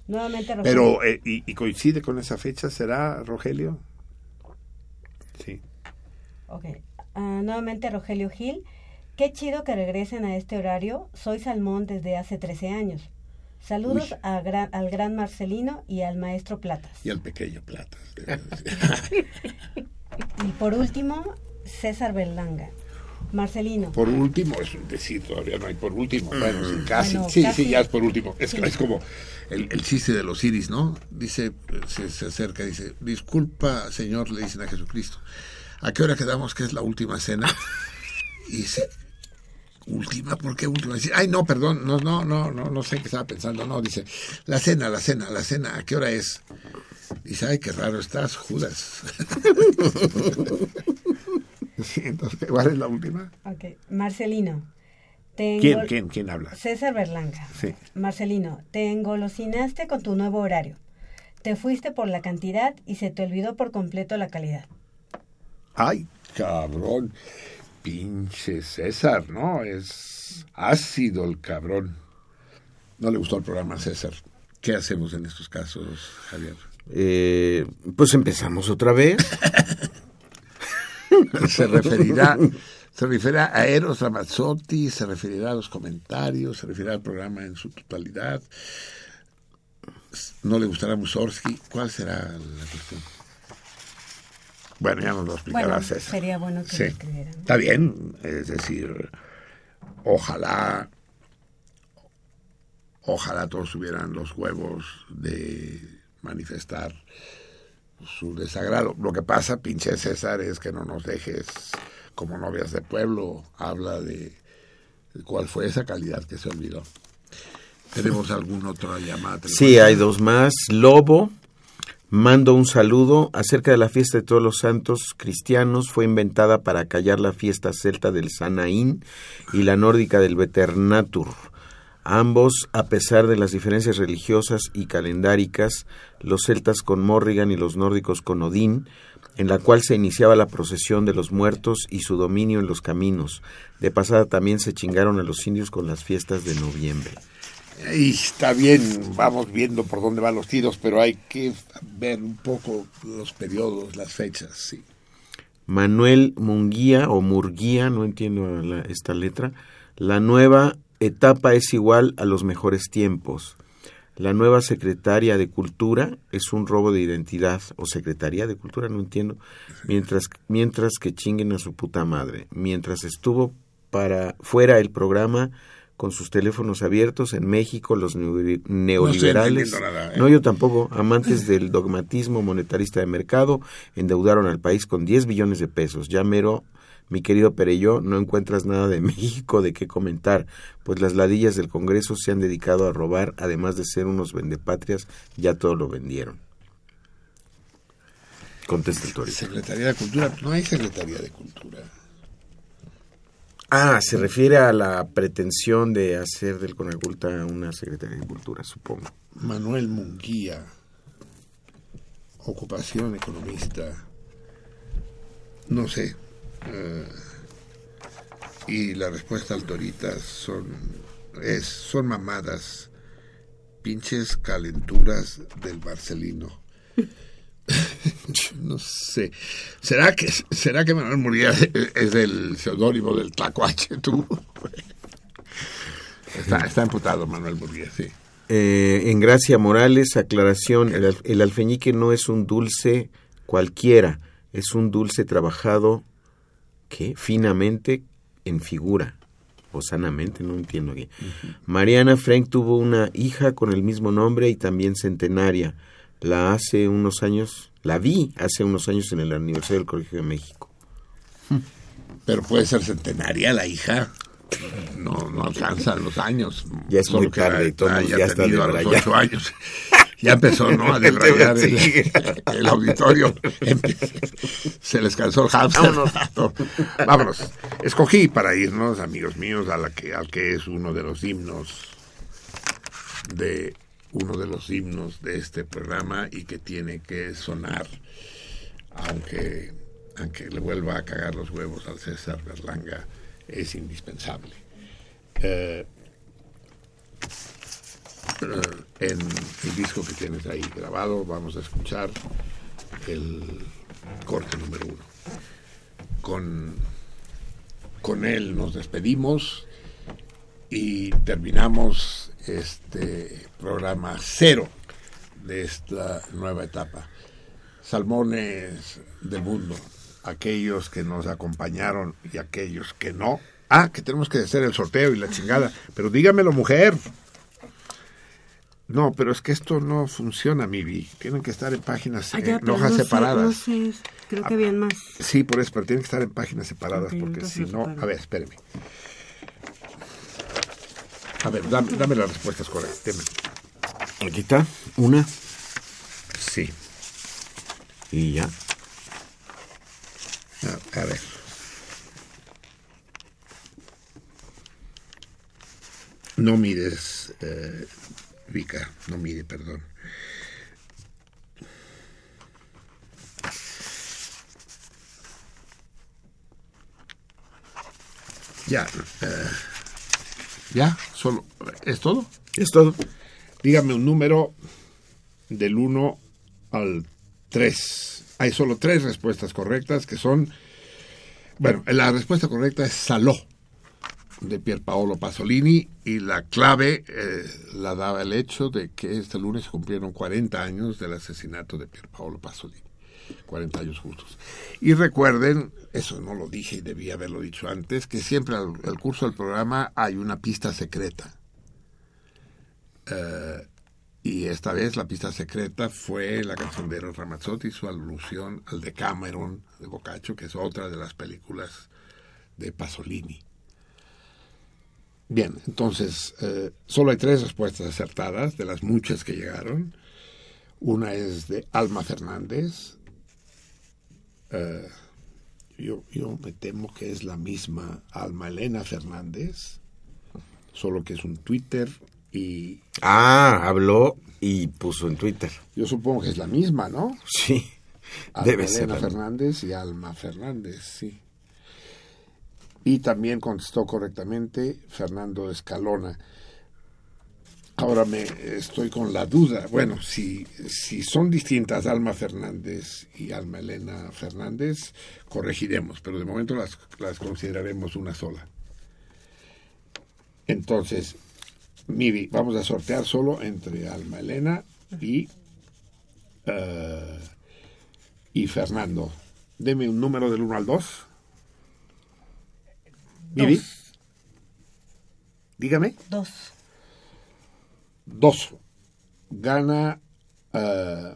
Nuevamente Rogelio. Pero, eh, y, y coincide con esa fecha? ¿Será, Rogelio? Sí. Ok. Ah, nuevamente Rogelio Gil. Qué chido que regresen a este horario. Soy Salmón desde hace 13 años. Saludos a gran- al gran Marcelino y al maestro Platas. Y el pequeño Platas. Y por último, César Berlanga. Marcelino. Por último, es decir, todavía no hay por último. Bueno, sí, casi. Bueno, sí, casi. sí, ya es por último. Es, Sí. es como el, el chiste de los iris, ¿no? Dice, se, se acerca, dice, disculpa, Señor, le dicen a Jesucristo, ¿a qué hora quedamos que es la última cena? Y dice, ¿última? ¿Por qué última? Dice, Ay, no, perdón, no, no, no, no, no sé qué estaba pensando. No, dice, la cena, la cena, la cena, ¿a qué hora es? Dice, ay, qué raro estás, Judas. Sí, entonces, ¿cuál es la última? Ok. Marcelino. te ¿Quién, quién, quién habla? César Berlanga. Sí. Marcelino, te engolosinaste con tu nuevo horario. Te fuiste por la cantidad y se te olvidó por completo la calidad. Ay, cabrón. Pinche César, ¿no? Es ácido el cabrón. No le gustó el programa a César. ¿Qué hacemos en estos casos, Javier? Eh, pues empezamos otra vez. Se referirá, se referirá a Eros Ramazzotti, se referirá a los comentarios, se referirá al programa en su totalidad. No le gustará Mussorgsky. ¿Cuál será la cuestión? Bueno, ya nos lo explicará Bueno, César. sería bueno que Sí. lo escribieran. Está bien, es decir, ojalá, ojalá todos tuvieran los huevos de manifestar su desagrado. Lo que pasa, pinche César, es que no nos dejes como novias de pueblo. Habla de cuál fue esa calidad que se olvidó. ¿Tenemos alguna otra llamada? Sí, hay dos más. Lobo, mando un saludo acerca de la fiesta de todos los santos cristianos. Fue inventada para callar la fiesta celta del Sanaín y la nórdica del Veternatur. Ambos, a pesar de las diferencias religiosas y calendáricas, los celtas con Morrigan y los nórdicos con Odín, en la cual se iniciaba la procesión de los muertos y su dominio en los caminos. De pasada también se chingaron a los indios con las fiestas de noviembre. Y está bien, vamos viendo por dónde van los tiros, pero hay que ver un poco los periodos, las fechas, sí. Manuel Munguía o Murguía, no entiendo la- esta letra. La nueva etapa es igual a los mejores tiempos. La nueva secretaria de Cultura es un robo de identidad o secretaría de Cultura, no entiendo. Mientras mientras que chinguen a su puta madre. Mientras estuvo para fuera el programa con sus teléfonos abiertos en México, los neo- neoliberales. nada, ¿eh? No, yo tampoco. Amantes del dogmatismo monetarista de mercado endeudaron al país con 10 billones de pesos. Ya mero, mi querido Pereyó, no encuentras nada de México de qué comentar, pues las ladillas del Congreso se han dedicado a robar, además de ser unos vendepatrias, ya todo lo vendieron. Contesta el Torito. Secretaría de Cultura, no hay Secretaría de Cultura. Ah, se refiere a la pretensión de hacer del Conaculta una Secretaría de Cultura, supongo. Manuel Munguía, ocupación economista, no sé. eh, y la respuesta al Toritas son, es, son mamadas, pinches calenturas del Marcelino. no sé. ¿Será que, será que Manuel Munguía es el seudónimo del Tlacuache, tú? Está, está emputado Manuel Munguía, sí. Eh, en Gracia Morales, aclaración, el, al- el alfeñique no es un dulce cualquiera, es un dulce trabajado, ¿qué? Finamente en figura, o sanamente, no entiendo aquí. Mariana Frank tuvo una hija con el mismo nombre y también centenaria. La hace unos años, la vi hace unos años en el aniversario del Colegio de México. Pero puede ser centenaria la hija. No, no alcanzan los años. Ya es muy tarde, ya está a los ocho años. Ya empezó, ¿no? A debrayar el, el auditorio. Se les cansó el hamster. Vámonos. Escogí para irnos, amigos míos, a la que, al que es uno de los himnos de uno de los himnos de este programa y que tiene que sonar aunque aunque le vuelva a cagar los huevos al César Berlanga es indispensable. Eh, en el disco que tienes ahí grabado vamos a escuchar el corte número uno. Con con él nos despedimos y terminamos este programa cero de esta nueva etapa. Salmones del mundo, aquellos que nos acompañaron y aquellos que no. Ah, que tenemos que hacer el sorteo y la chingada. Pero dígamelo, mujer. No, pero es que esto no funciona, Mivi. Tienen que estar en páginas, Ah, en ya, hojas no sé, separadas. no sé, creo que habían más. Sí, por eso, pero tienen que estar en páginas separadas, porque si no... A ver, espéreme. A ver, dame, dame las respuestas correctas. Aquí está, una Sí. y ya. A, a ver. No mires, eh, Vika, no mire, perdón. Ya, eh, ya, solo, ¿es todo? Es todo. Dígame un número del 1 al 3. Hay solo tres respuestas correctas que son... Bueno, la respuesta correcta es Saló, de Pierpaolo Pasolini, y la clave eh, la daba el hecho de que este lunes cumplieron 40 años del asesinato de Pierpaolo Pasolini. 40 años justos. Y recuerden, eso no lo dije y debía haberlo dicho antes, que siempre al, al curso del programa hay una pista secreta. Eh, y esta vez la pista secreta fue la canción de Eros Ramazzotti, su alusión al Decameron de Boccaccio, que es otra de las películas de Pasolini. Bien, entonces, eh, solo hay tres respuestas acertadas de las muchas que llegaron. Una es de Alma Fernández. Eh, yo, yo me temo que es la misma Alma Elena Fernández, solo que es un Twitter y Ah, habló y puso en Twitter. yo supongo que es la misma, ¿no? Sí, Alma debe. Elena. Fernández y Alma Fernández, sí. Y también contestó correctamente Fernando Escalona. Ahora me estoy con la duda. Bueno, si, si son distintas Alma Fernández y Alma Elena Fernández, corregiremos, pero de momento las, las consideraremos una sola. Entonces, Mivi, vamos a sortear solo entre Alma Elena y, eh, y Fernando. Deme un número del 1 al 2. Mivi. Dígame. Dos. Dos. Gana eh,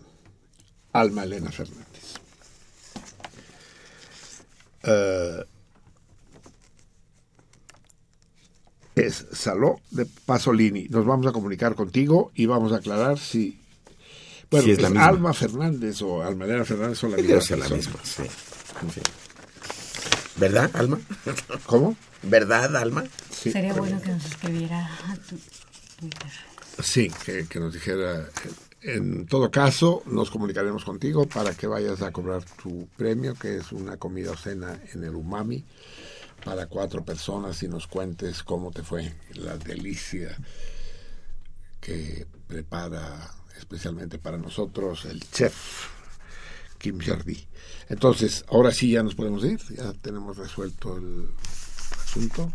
Alma Elena Fernández. Eh, es Saló de Pasolini. Nos vamos a comunicar contigo y vamos a aclarar si. Bueno, Sí, es es, la misma. Alma Fernández o Alma Elena Fernández son la misma. Ser la misma, sí. Sí. ¿Verdad, Alma? ¿Cómo? ¿Verdad, Alma? Sí. Sería bueno que nos escribiera a tu Twitter. Sí, que, nos dijera. En todo caso, nos comunicaremos contigo para que vayas a cobrar tu premio, que es una comida o cena en el Umami para cuatro personas y nos cuentes cómo te fue la delicia que prepara especialmente para nosotros el chef Kim Jardy. Entonces, ahora sí ya nos podemos ir, ya tenemos resuelto el asunto.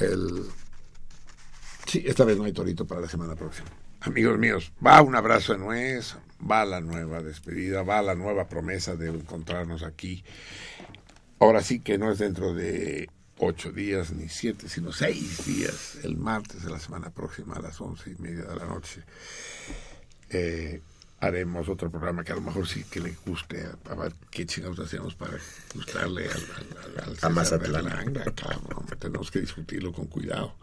El, Sí, esta vez no hay torito para la semana próxima. Amigos míos, va un abrazo de nuez, va la nueva despedida, va la nueva promesa de encontrarnos aquí. Ahora sí que no es dentro de ocho días ni siete, sino seis días, el martes de la semana próxima a las once y media de la noche. Eh, haremos otro programa que a lo mejor sí que le guste, a, a ver qué chingados hacemos para gustarle al, al, al, al Mazatlán. cabrón. Tenemos que discutirlo con cuidado.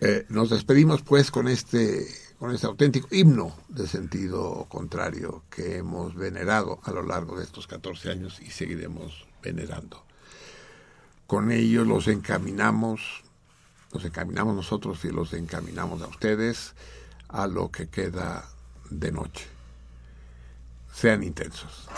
Eh, nos despedimos pues con este con este auténtico himno de sentido contrario que hemos venerado a lo largo de estos 14 años y seguiremos venerando. Con ello los encaminamos, nos encaminamos nosotros y los encaminamos a ustedes a lo que queda de noche. Sean intensos.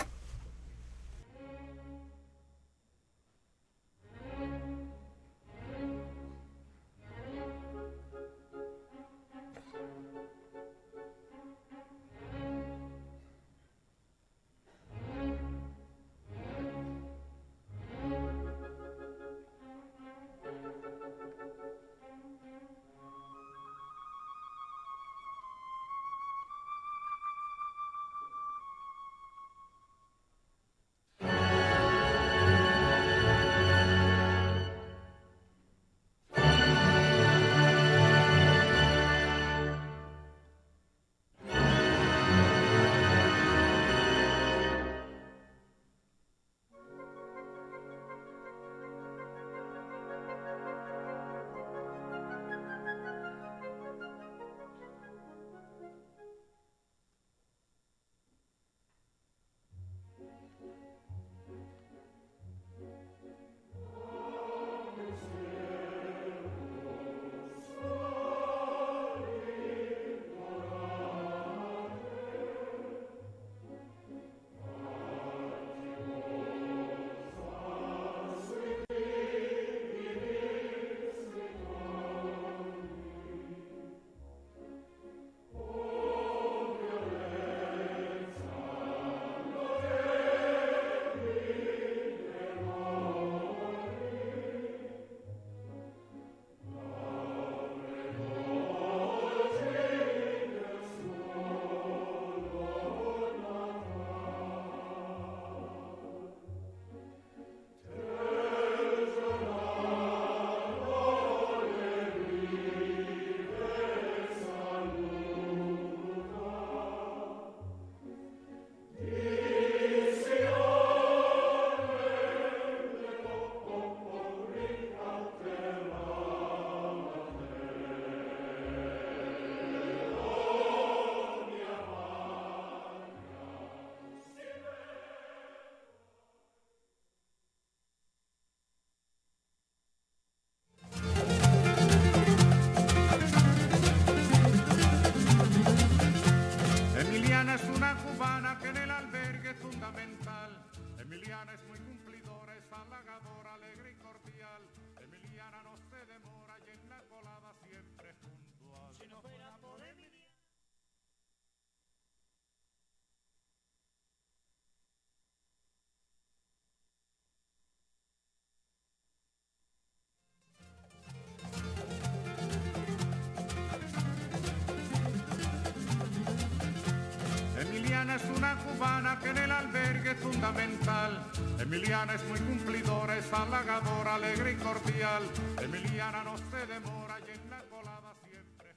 Emiliana que en el albergue es fundamental. Emiliana es muy cumplidora, es halagadora, alegre y cordial. Emiliana no se demora y en la colada siempre.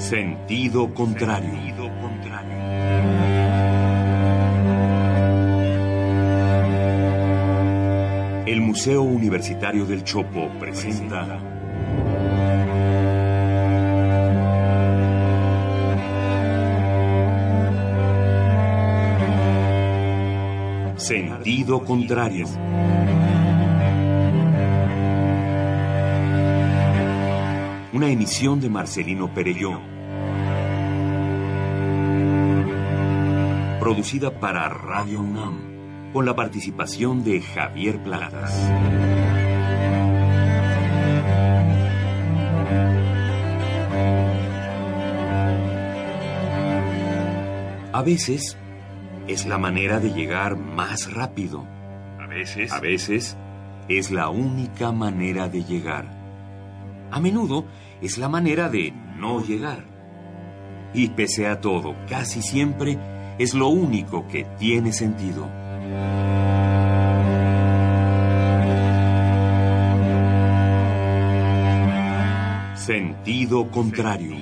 Sentido contrario. El Museo Universitario del Chopo presenta Sentido contrario. Una emisión de Marcelino Perelló. Producida para Radio UNAM, con la participación de Javier Platas. A veces es la manera de llegar más rápido. A veces, A veces es la única manera de llegar. A menudo es la manera de no llegar. Y pese a todo, casi siempre es lo único que tiene sentido. Sentido contrario.